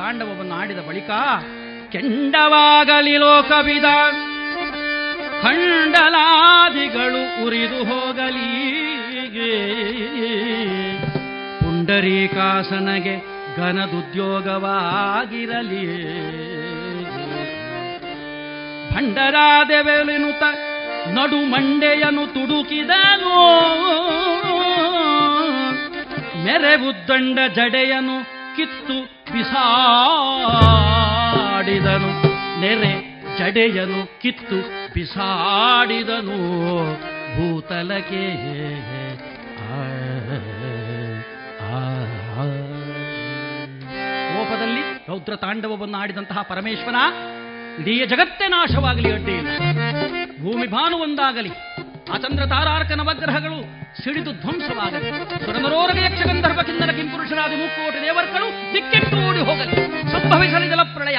J: ತಾಂಡವವನ್ನು ಆಡಿದ ಬಳಿಕ ಕೆಂಡವಾಗಲಿ ಲೋಕವಿದ. ಖಂಡಲಾದಿಗಳು ಉರಿದು ಹೋಗಲಿ. ಪುಂಡರೀಕಾಸನಗೆ ಘನದುದ್ಯೋಗವಾಗಿರಲಿ. ಭಂಡರಾದೆವೆಲಿನುತ ನಡು ಮಂಡೆಯನು ತುಡುಕಿದನು ಮೆರೆವುದ್ದಂಡ ಜಡೆಯನು ಕಿತ್ತು ಬಿಸಾಡಿದನು ನೆರೆ ಜಡೆಯನು ಕಿತ್ತು ಬಿಸಾಡಿದನು ಭೂತಲಕೆ. ಕೋಪದಲ್ಲಿ ರೌದ್ರ ತಾಂಡವವನ್ನು ಆಡಿದಂತಹ ಪರಮೇಶ್ವರ, ಇಡೀ ಜಗತ್ತೇ ನಾಶವಾಗಲಿ ಅಡ್ಡಿ ಇಲ್ಲ ಭೂಮಿ ಭಾನು ಒಂದಾಗಲಿ ಆ ಚಂದ್ರ ತಾರಾರ್ಕ ನವಗ್ರಹಗಳು ಸಿಡಿದು ಸುರನರೋರಗ ಯಕ್ಷ ಗಂಧರ್ವ ಕಿನ್ನರ ಕಿಂಪುರುಷರಾದಿ ಮುಕ್ಕೋಟಿ ದೇವರ್ಗಳು ದಿಕ್ಕೆಟ್ಟು ಓಡಿ ಹೋಗಲಿ. ಸಂಭವಿಸಲಿ ಜಲ ಪ್ರಳಯ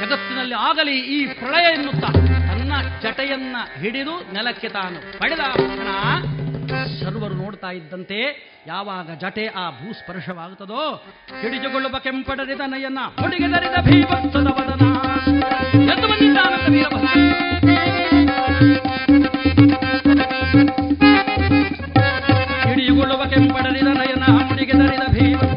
J: ಜಗತ್ತಿನಲ್ಲಿ ಆಗಲಿ ಈ ಪ್ರಳಯ ಎನ್ನುತ್ತಾ ತನ್ನ ಚಟೆಯನ್ನ ಹಿಡಿದು ನೆಲಕ್ಕೆ ತಾನು ಪಡೆದ ಕ್ಷಣ ಸರ್ವರು ನೋಡ್ತಾ ಇದ್ದಂತೆ ಯಾವಾಗ ಜಟೆ ಆ ಭೂಸ್ಪರ್ಶವಾಗುತ್ತದೋ ಹಿಡಿದುಕೊಳ್ಳುವ ಕೆಂಪಡರಿದ ನಯನ ಹೊಡಿಗೆದರಿದ ಭೀಭತ್ಸದ ವದನ. गिदरिन भीम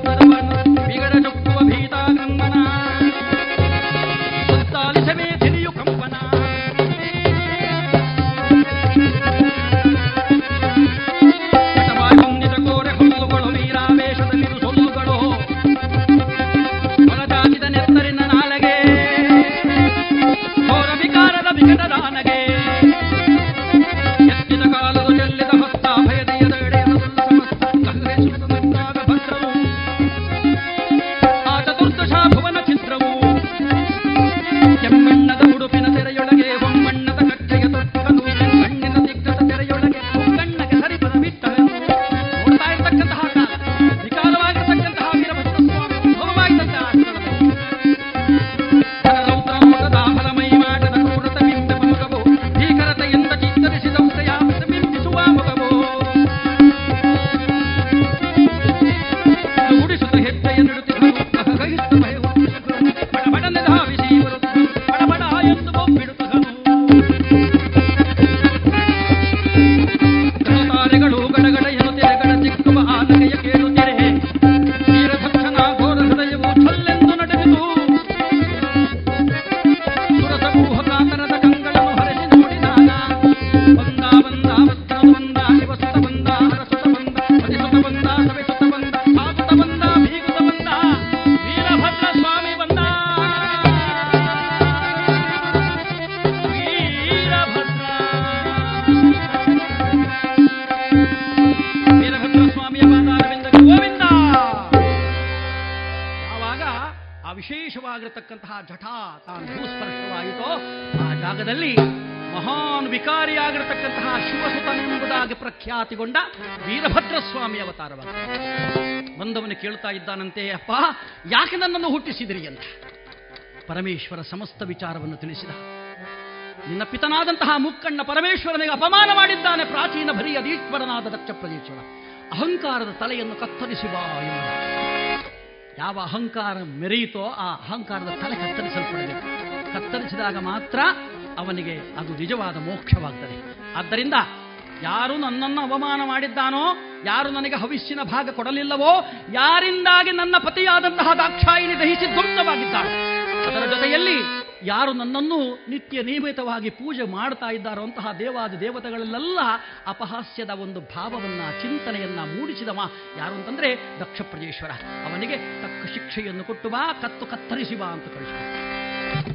J: ಇದ್ದಾನಂತೆ ಅಪ್ಪ, ಯಾಕೆ ನನ್ನನ್ನು ಹುಟ್ಟಿಸಿದಿರಿ ಅಂತ? ಪರಮೇಶ್ವರ ಸಮಸ್ತ ವಿಚಾರವನ್ನು ತಿಳಿಸಿದ. ನಿನ್ನ ಪಿತನಾದಂತಹ ಮುಕ್ಕಣ್ಣ ಪರಮೇಶ್ವರನಿಗೆ ಅಪಮಾನ ಮಾಡಿದ್ದಾನೆ, ಪ್ರಾಚೀನ ಭರಿಯ ದೀಶ್ವರನಾದ ದಕ್ಷ ಪ್ರದೇಶ್ವರ ಅಹಂಕಾರದ ತಲೆಯನ್ನು ಕತ್ತರಿಸಿ ಬಾ ಎಂಬ ಯಾವ ಅಹಂಕಾರ ಮೆರೆಯಿತೋ ಆ ಅಹಂಕಾರದ ತಲೆ ಕತ್ತರಿಸಲ್ಪಡಬೇಕು. ಕತ್ತರಿಸಿದಾಗ ಮಾತ್ರ ಅವನಿಗೆ ಅದು ನಿಜವಾದ ಮೋಕ್ಷವಾಗ್ತದೆ. ಆದ್ದರಿಂದ ಯಾರು ನನ್ನನ್ನು ಅವಮಾನ ಮಾಡಿದ್ದಾನೋ ಯಾರು ನನಗೆ ಹವಿಷ್ಯನ ಭಾಗ ಕೊಡಲಿಲ್ಲವೋ, ಯಾರಿಂದಾಗಿ ನನ್ನ ಪತಿಯಾದಂತಹ ದಾಕ್ಷಾಯಿಣಿ ದಹಿಸಿ ಧ್ವಂಸವಾಗಿದ್ದಾಳೆ ಅದರ ಜೊತೆಯಲ್ಲಿ ಯಾರು ನನ್ನನ್ನು ನಿತ್ಯ ನಿಯಮಿತವಾಗಿ ಪೂಜೆ ಮಾಡ್ತಾ ಇದ್ದಾರೋ ಅಂತಹ ದೇವಾದಿ ದೇವತೆಗಳಲ್ಲೆಲ್ಲ ಅಪಹಾಸ್ಯದ ಒಂದು ಭಾವವನ್ನ, ಚಿಂತನೆಯನ್ನ ಮೂಡಿಸಿದವ ಯಾರು ಅಂತಂದ್ರೆ ದಕ್ಷ ಪ್ರಜೇಶ್ವರ ಅವನಿಗೆ ತಕ್ಕ ಶಿಕ್ಷೆಯನ್ನು ಕೊಟ್ಟು ಬಾ, ಕತ್ತು ಕತ್ತರಿಸಿ ಬಾ ಅಂತ ಕಳಿಸಿದ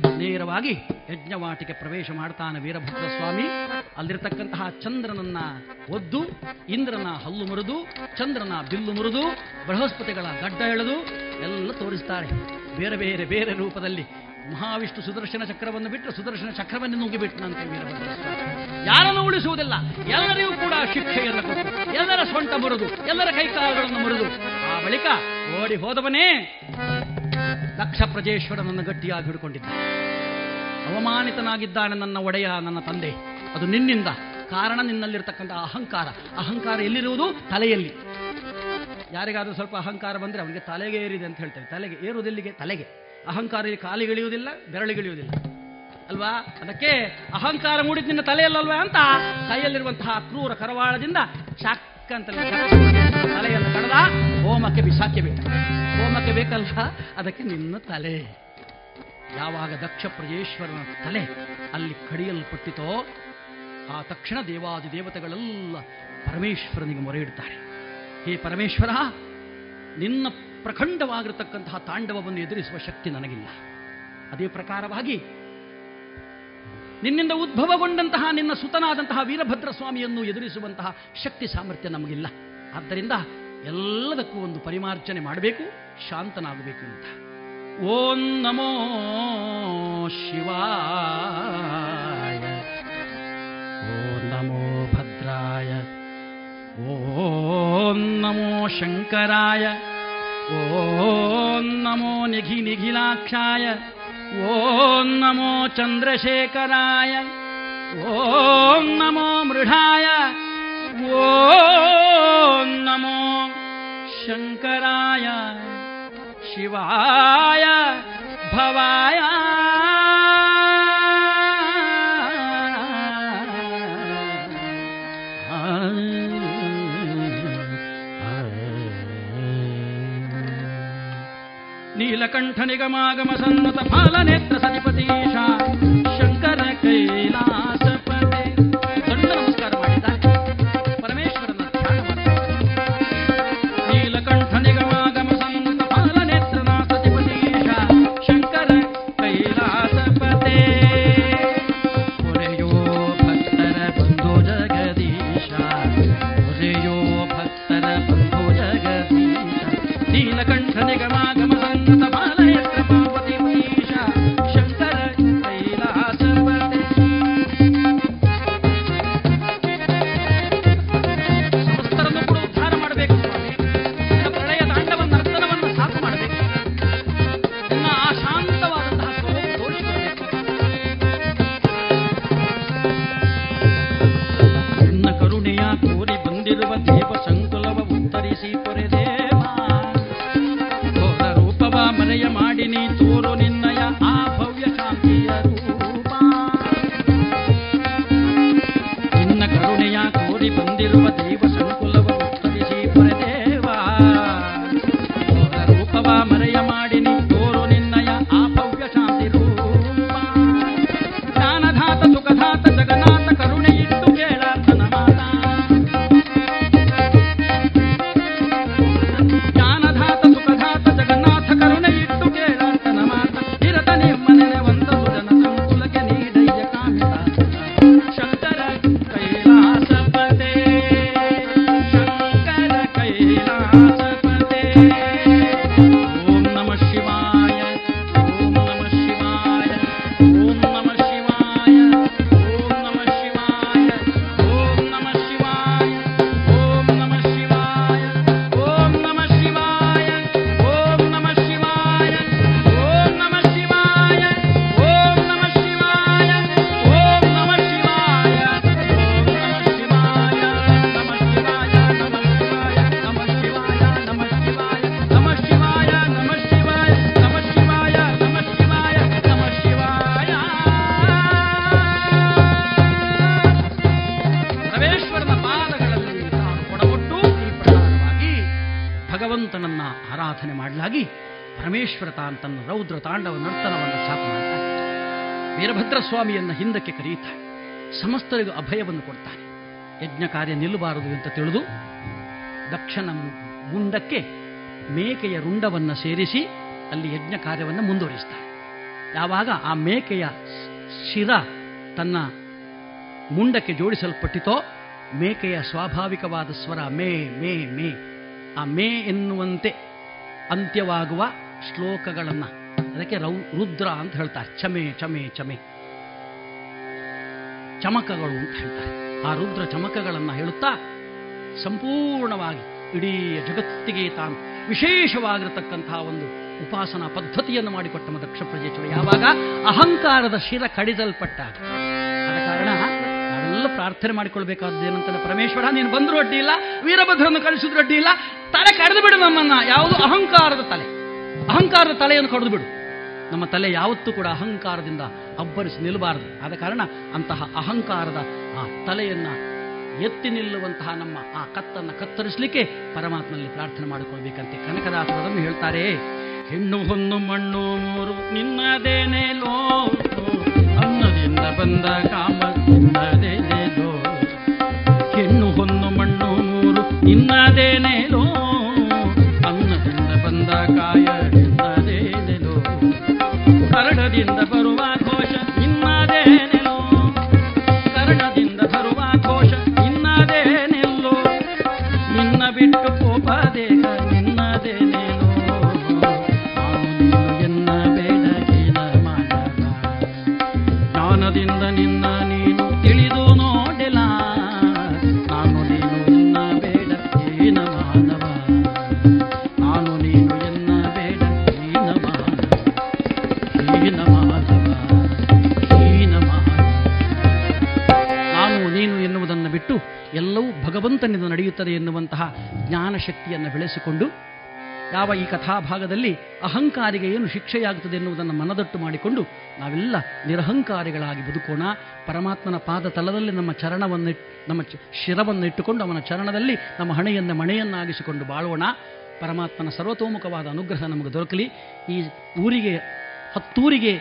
J: ನೇರವಾಗಿ ಯಜ್ಞವಾಟಿಗೆ ಪ್ರವೇಶ ಮಾಡ್ತಾನೆ ವೀರಭದ್ರ ಸ್ವಾಮಿ ಅಲ್ಲಿರ್ತಕ್ಕಂತಹ ಚಂದ್ರನನ್ನ ಒದ್ದು, ಇಂದ್ರನ ಹಲ್ಲು ಮುರಿದು, ಚಂದ್ರನ ಬಿಲ್ಲು ಮುರಿದು, ಬೃಹಸ್ಪತಿಗಳ ಗಡ್ಡ ಎಳೆದು ಎಲ್ಲ ತೋರಿಸ್ತಾರೆ. ಬೇರೆ ಬೇರೆ ಬೇರೆ ರೂಪದಲ್ಲಿ ಮಹಾವಿಷ್ಣು ಸುದರ್ಶನ ಚಕ್ರವನ್ನು ಬಿಟ್ಟು ಸುದರ್ಶನ ಚಕ್ರವನ್ನು ನುಂಗಿಬಿಟ್ಟನಂತೆ ವೀರಭದ್ರ ಯಾರನ್ನು ಉಳಿಸುವುದಿಲ್ಲ? ಎಲ್ಲರಿಗೂ ಕೂಡ ಶಿಕ್ಷೆಯನ್ನು ಎಲ್ಲರ ಸೊಂಟ ಮುರಿದು, ಎಲ್ಲರ ಕೈಕಾಲುಗಳನ್ನು ಮುರಿದು, ಆ ಬಳಿಕ ಓಡಿ ಹೋದವನೇ ದಕ್ಷ ಪ್ರಜೇಶ್ವರನನ್ನು ಗಟ್ಟಿಯಾಗಿ ಹಿಡ್ಕೊಂಡಿದ್ದ. ಅವಮಾನಿತನಾಗಿದ್ದಾನೆ ನನ್ನ ಒಡೆಯ, ನನ್ನ ತಂದೆ. ಅದು ನಿನ್ನಿಂದ. ಕಾರಣ ನಿನ್ನಲ್ಲಿರ್ತಕ್ಕಂಥ ಅಹಂಕಾರ. ಅಹಂಕಾರ ಎಲ್ಲಿರುವುದು? ತಲೆಯಲ್ಲಿ. ಯಾರಿಗಾದ್ರೂ ಸ್ವಲ್ಪ ಅಹಂಕಾರ ಬಂದರೆ ಅವನಿಗೆ ತಲೆಗೆ ಏರಿದೆ ಅಂತ ಹೇಳ್ತೇವೆ. ತಲೆಗೆ ಏರುವುದೆಲ್ಲಿಗೆ ತಲೆಗೆ. ಅಹಂಕಾರ ಕಾಲಿಗಿಳಿಯುವುದಿಲ್ಲ, ಬೆರಳಿಗಿಳಿಯುವುದಿಲ್ಲ. ಅಲ್ವಾ? ಅದಕ್ಕೆ ಅಹಂಕಾರ ಮೂಡಿದ ನಿನ್ನ ತಲೆಯಲ್ಲಲ್ವಾ ಅಂತ? ಕೈಯಲ್ಲಿರುವಂತಹ ಕ್ರೂರ ಕರವಾಳದಿಂದ ಶಾಕ್ ಅಂತ ತಲೆಯನ್ನು ಕಡದ ಹೋಮಕ್ಕೆ ಬಿಸಾಕಬೇಕು ಹೋಮಕ್ಕೆ ಬೇಕಲ್ಲ ಅದಕ್ಕೆ ನಿನ್ನ ತಲೆ. ಯಾವಾಗ ದಕ್ಷ ಪ್ರಜೇಶ್ವರನ ತಲೆ ಅಲ್ಲಿ ಕಡಿಯಲ್ಪಟ್ಟಿತೋ, ಆ ತಕ್ಷಣ ದೇವಾದಿ ದೇವತೆಗಳೆಲ್ಲ ಪರಮೇಶ್ವರನಿಗೆ ಮೊರೆ ಇಡ್ತಾರೆ. ಹೇ ಪರಮೇಶ್ವರ, ನಿನ್ನ ಪ್ರಖಂಡವಾಗಿರತಕ್ಕಂತಹ ತಾಂಡವವನ್ನು ಎದುರಿಸುವ ಶಕ್ತಿ ನನಗಿಲ್ಲ. ಅದೇ ಪ್ರಕಾರವಾಗಿ ನಿನ್ನಿಂದ ಉದ್ಭವಗೊಂಡಂತಹ ನಿನ್ನ ಸುತನಾದಂತಹ ವೀರಭದ್ರ ಸ್ವಾಮಿಯನ್ನು ಎದುರಿಸುವಂತಹ ಶಕ್ತಿ ಸಾಮರ್ಥ್ಯ ನಮಗಿಲ್ಲ. ಆದ್ದರಿಂದ ಎಲ್ಲದಕ್ಕೂ ಒಂದು ಪರಿಮಾರ್ಜನೆ ಮಾಡಬೇಕು, ಶಾಂತನಾಗಬೇಕು ಅಂತ. ಓಂ ನಮೋ ಶಿವಾಯ. ಓಂ ನಮೋ ಭದ್ರಾಯ. ಓಂ ನಮೋ ಶಂಕರಾಯ. ಓಂ ನಮೋ ನಿಘಿ ನಿಖಿಲಾಕ್ಷಾಯ ॐ नमो चन्द्रशेखराय ॐ नमो मृढाय ॐ नमो शङ्कराय शिवाय भवाय। ನೀಲಕಂಠ ನಿಗಮಾಗಮ ಸನ್ಮತ ಫಾಲನೇತ್ರ ಸತಿಪತೀಶ ಶಂಕರ ಕೈಲಾಸಪತೆ ಸ್ವಾಮಿಯನ್ನ ಹಿಂದಕ್ಕೆ ಕರೆಯುತ್ತಾನೆ ಸಮಸ್ತರಿಗೂ ಅಭಯವನ್ನು ಕೊಡ್ತಾನೆ. ಯಜ್ಞ ಕಾರ್ಯ ನಿಲ್ಲಬಾರದು ಅಂತ ತಿಳಿದು ದಕ್ಷನ ಮುಂಡಕ್ಕೆ ಮೇಕೆಯ ರುಂಡವನ್ನು ಸೇರಿಸಿ ಅಲ್ಲಿ ಯಜ್ಞ ಕಾರ್ಯವನ್ನು ಮುಂದುವರಿಸ್ತಾನೆ ಯಾವಾಗ ಆ ಮೇಕೆಯ ಶಿರ ತನ್ನ ಮುಂಡಕ್ಕೆ ಜೋಡಿಸಲ್ಪಟ್ಟಿತೋ, ಮೇಕೆಯ ಸ್ವಾಭಾವಿಕವಾದ ಸ್ವರ ಮೇ ಮೇ ಮೇ, ಆ ಮೇ ಎನ್ನುವಂತೆ ಅಂತ್ಯವಾಗುವ ಶ್ಲೋಕಗಳನ್ನು ಅದಕ್ಕೆ ರೌ, ರುದ್ರ ಅಂತ ಹೇಳ್ತಾರೆ. ಚಮೆ ಚಮೆ ಚಮೆ. ಚಮಕಗಳು ಅಂತ ಹೇಳ್ತಾರೆ. ಆ ರುದ್ರ ಚಮಕಗಳನ್ನು ಹೇಳುತ್ತಾ ಸಂಪೂರ್ಣವಾಗಿ ಇಡೀ ಜಗತ್ತಿಗೆ ತಾನು ವಿಶೇಷವಾಗಿರತಕ್ಕಂತಹ ಒಂದು ಉಪಾಸನಾ ಪದ್ಧತಿಯನ್ನು ಮಾಡಿಕೊಟ್ಟ ದಕ್ಷ ಪ್ರಜೇಶ್ವರ. ಯಾವಾಗ? ಅಹಂಕಾರದ ಶಿರ ಕಡಿದಲ್ಪಟ್ಟಾಗ. ಆದ ಕಾರಣ ನಾವೆಲ್ಲ ಪ್ರಾರ್ಥನೆ ಮಾಡಿಕೊಳ್ಬೇಕಾದ್ದು ಏನಂತಾನೆ ಪರಮೇಶ್ವರ, ನೀನು ಬಂದರೂ ಅಡ್ಡಿ ಇಲ್ಲ ವೀರಭದ್ರನ್ನು ಕಳಿಸಿದ್ರು ಅಡ್ಡಿ ಇಲ್ಲ, ತಲೆ ಕಡಿದು ಬಿಡು ನಮ್ಮನ್ನ. ಯಾವುದು? ಅಹಂಕಾರದ ತಲೆ. ಅಹಂಕಾರದ ತಲೆಯನ್ನು ಕಡಿದು ಬಿಡು. ನಮ್ಮ ತಲೆ ಯಾವತ್ತೂ ಕೂಡ ಅಹಂಕಾರದಿಂದ ಅಬ್ಬರಿಸಿ ನಿಲ್ಲಬಾರದು. ಆದ ಕಾರಣ ಅಂತಹ ಅಹಂಕಾರದ ಆ ತಲೆಯನ್ನ ಎತ್ತಿ ನಿಲ್ಲುವಂತಹ ನಮ್ಮ ಆ ಕತ್ತನ್ನು ಕತ್ತರಿಸಲಿಕ್ಕೆ ಪರಮಾತ್ಮನಲ್ಲಿ ಪ್ರಾರ್ಥನೆ ಮಾಡಿಕೊಳ್ಬೇಕಂತೆ. ಕನಕದಾಸರದನ್ನು ಹೇಳ್ತಾರೆ, ಹೆಣ್ಣು ಹೊನ್ನು ಮಣ್ಣು ಮೂರು ನಿನ್ನದೇನೇಲೋ ಅನ್ನದಿಂದ ಬಂದ ಕಾಮ ನಿನ್ನದೇನೇಲೋ ಹೆಣ್ಣು ಹೊನ್ನು ಮಣ್ಣು ಮೂರು ನಿನ್ನದೇನೇಲೋ இந்த பெருமான் ಜ್ಞಾನ ಜ್ಞಾನಶಕ್ತಿಯನ್ನು ಬೆಳೆಸಿಕೊಂಡು ಯಾವ ಈ ಕಥಾಭಾಗದಲ್ಲಿ ಅಹಂಕಾರಿಗೆ ಏನು ಶಿಕ್ಷೆಯಾಗುತ್ತದೆ ಎನ್ನುವುದನ್ನು ಮನದಟ್ಟು ಮಾಡಿಕೊಂಡು ನಾವೆಲ್ಲ ನಿರಹಂಕಾರಿಗಳಾಗಿ ಬದುಕೋಣ. ಪರಮಾತ್ಮನ ಪಾದ ತಲದಲ್ಲಿ ನಮ್ಮ ಚರಣವನ್ನು, ನಮ್ಮ ಶಿರವನ್ನು ಇಟ್ಟುಕೊಂಡು ಅವನ ಚರಣದಲ್ಲಿ ನಮ್ಮ ಹಣೆಯನ್ನು ಮಣೆಯನ್ನಾಗಿಸಿಕೊಂಡು ಬಾಳೋಣ. ಪರಮಾತ್ಮನ ಸರ್ವತೋಮುಖವಾದ ಅನುಗ್ರಹ ನಮಗೆ ದೊರಕಲಿ. ಈ ಊರಿಗೆ, ಹತ್ತೂರಿಗೆ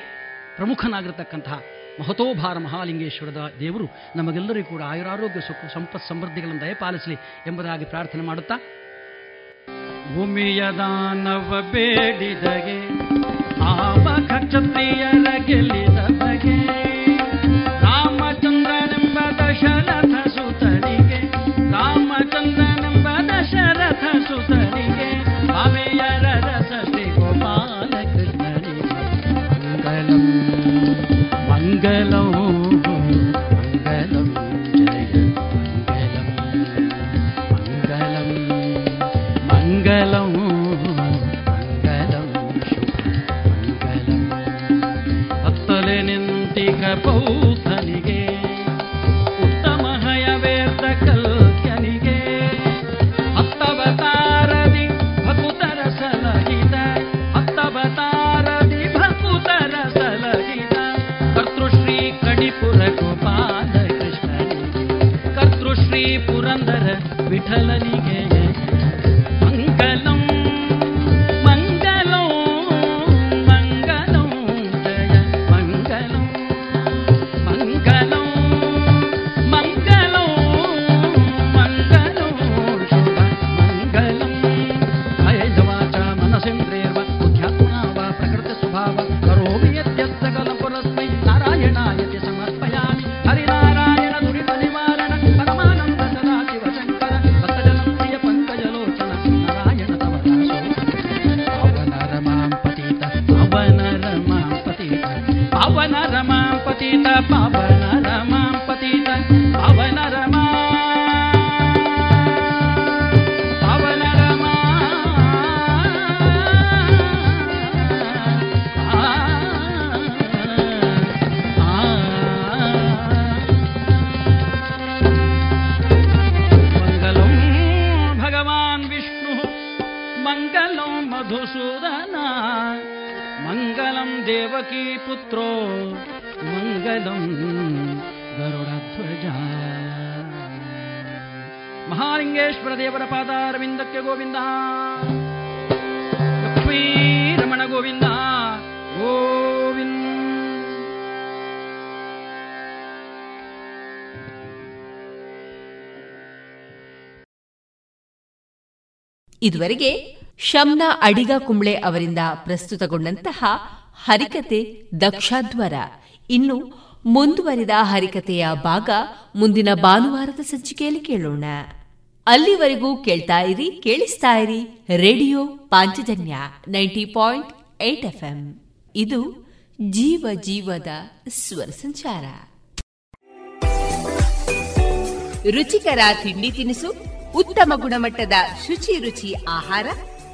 J: ಪ್ರಮುಖನಾಗಿರತಕ್ಕಂತಹ ಮಹತೋಭಾರ ಮಹಾಲಿಂಗೇಶ್ವರದ ದೇವರು ನಮಗೆಲ್ಲರಿಗೂ ಕೂಡ ಆಯುರಾರೋಗ್ಯ, ಸುಖ ಸಂಪತ್ ಸಮೃದ್ಧಿಗಳನ್ನು ದಯಪಾಲಿಸಲಿ ಎಂಬುದಾಗಿ ಪ್ರಾರ್ಥನೆ ಮಾಡುತ್ತಾ. ಭೂಮಿಯ ದಾನವ ಬೇಡಿದಗೆ ಆಮಕ మంగళం మంగళం జయ మంగళం మంగళం మంగళం మంగళం శుభ మంగళం. భక్తులే నింతిక పౌత पुरगोपाल कृष्ण कर्तृश्री पुरन्दर विठलनिगे ಮಧುಸೂದನ ಮಂಗಲಂ ದೇವಕೀ ಪುತ್ರೋ, ಮಂಗಲಂ ಗರುಡಧ್ವಜ. ಮಹಾಲಿಂಗೇಶ್ವರ ದೇವರ ಪಾದಾರವಿಂದಕ್ಕೆ ಗೋವಿಂದ. ಲಕ್ಷ್ಮೀ ರಮಣ ಗೋವಿಂದ ಗೋವಿಂದ.
H: ಇದುವರೆಗೆ ಶಮ್ನ ಅಡಿಗ ಕುಂಬ್ಳೆ ಅವರಿಂದ ಪ್ರಸ್ತುತಗೊಂಡಂತಹ ಹರಿಕತೆ ದಕ್ಷಾದ್ವರ. ಇನ್ನು ಮುಂದುವರಿದ ಹರಿಕತೆಯ ಭಾಗ ಮುಂದಿನ ಭಾನುವಾರದ ಸಂಚಿಕೆಯಲ್ಲಿ ಕೇಳೋಣ. ಅಲ್ಲಿವರೆಗೂ ಕೇಳ್ತಾ ಇರಿ, ಕೇಳಿಸ್ತಾ ಇರಿ, radio Panchajanya ninety point eight F ಇದು ಜೀವ ಜೀವದ ಸ್ವರ ಸಂಚಾರ. ರುಚಿಕರ ತಿಂಡಿ ತಿನಿಸು, ಉತ್ತಮ ಗುಣಮಟ್ಟದ ಶುಚಿ ರುಚಿ ಆಹಾರ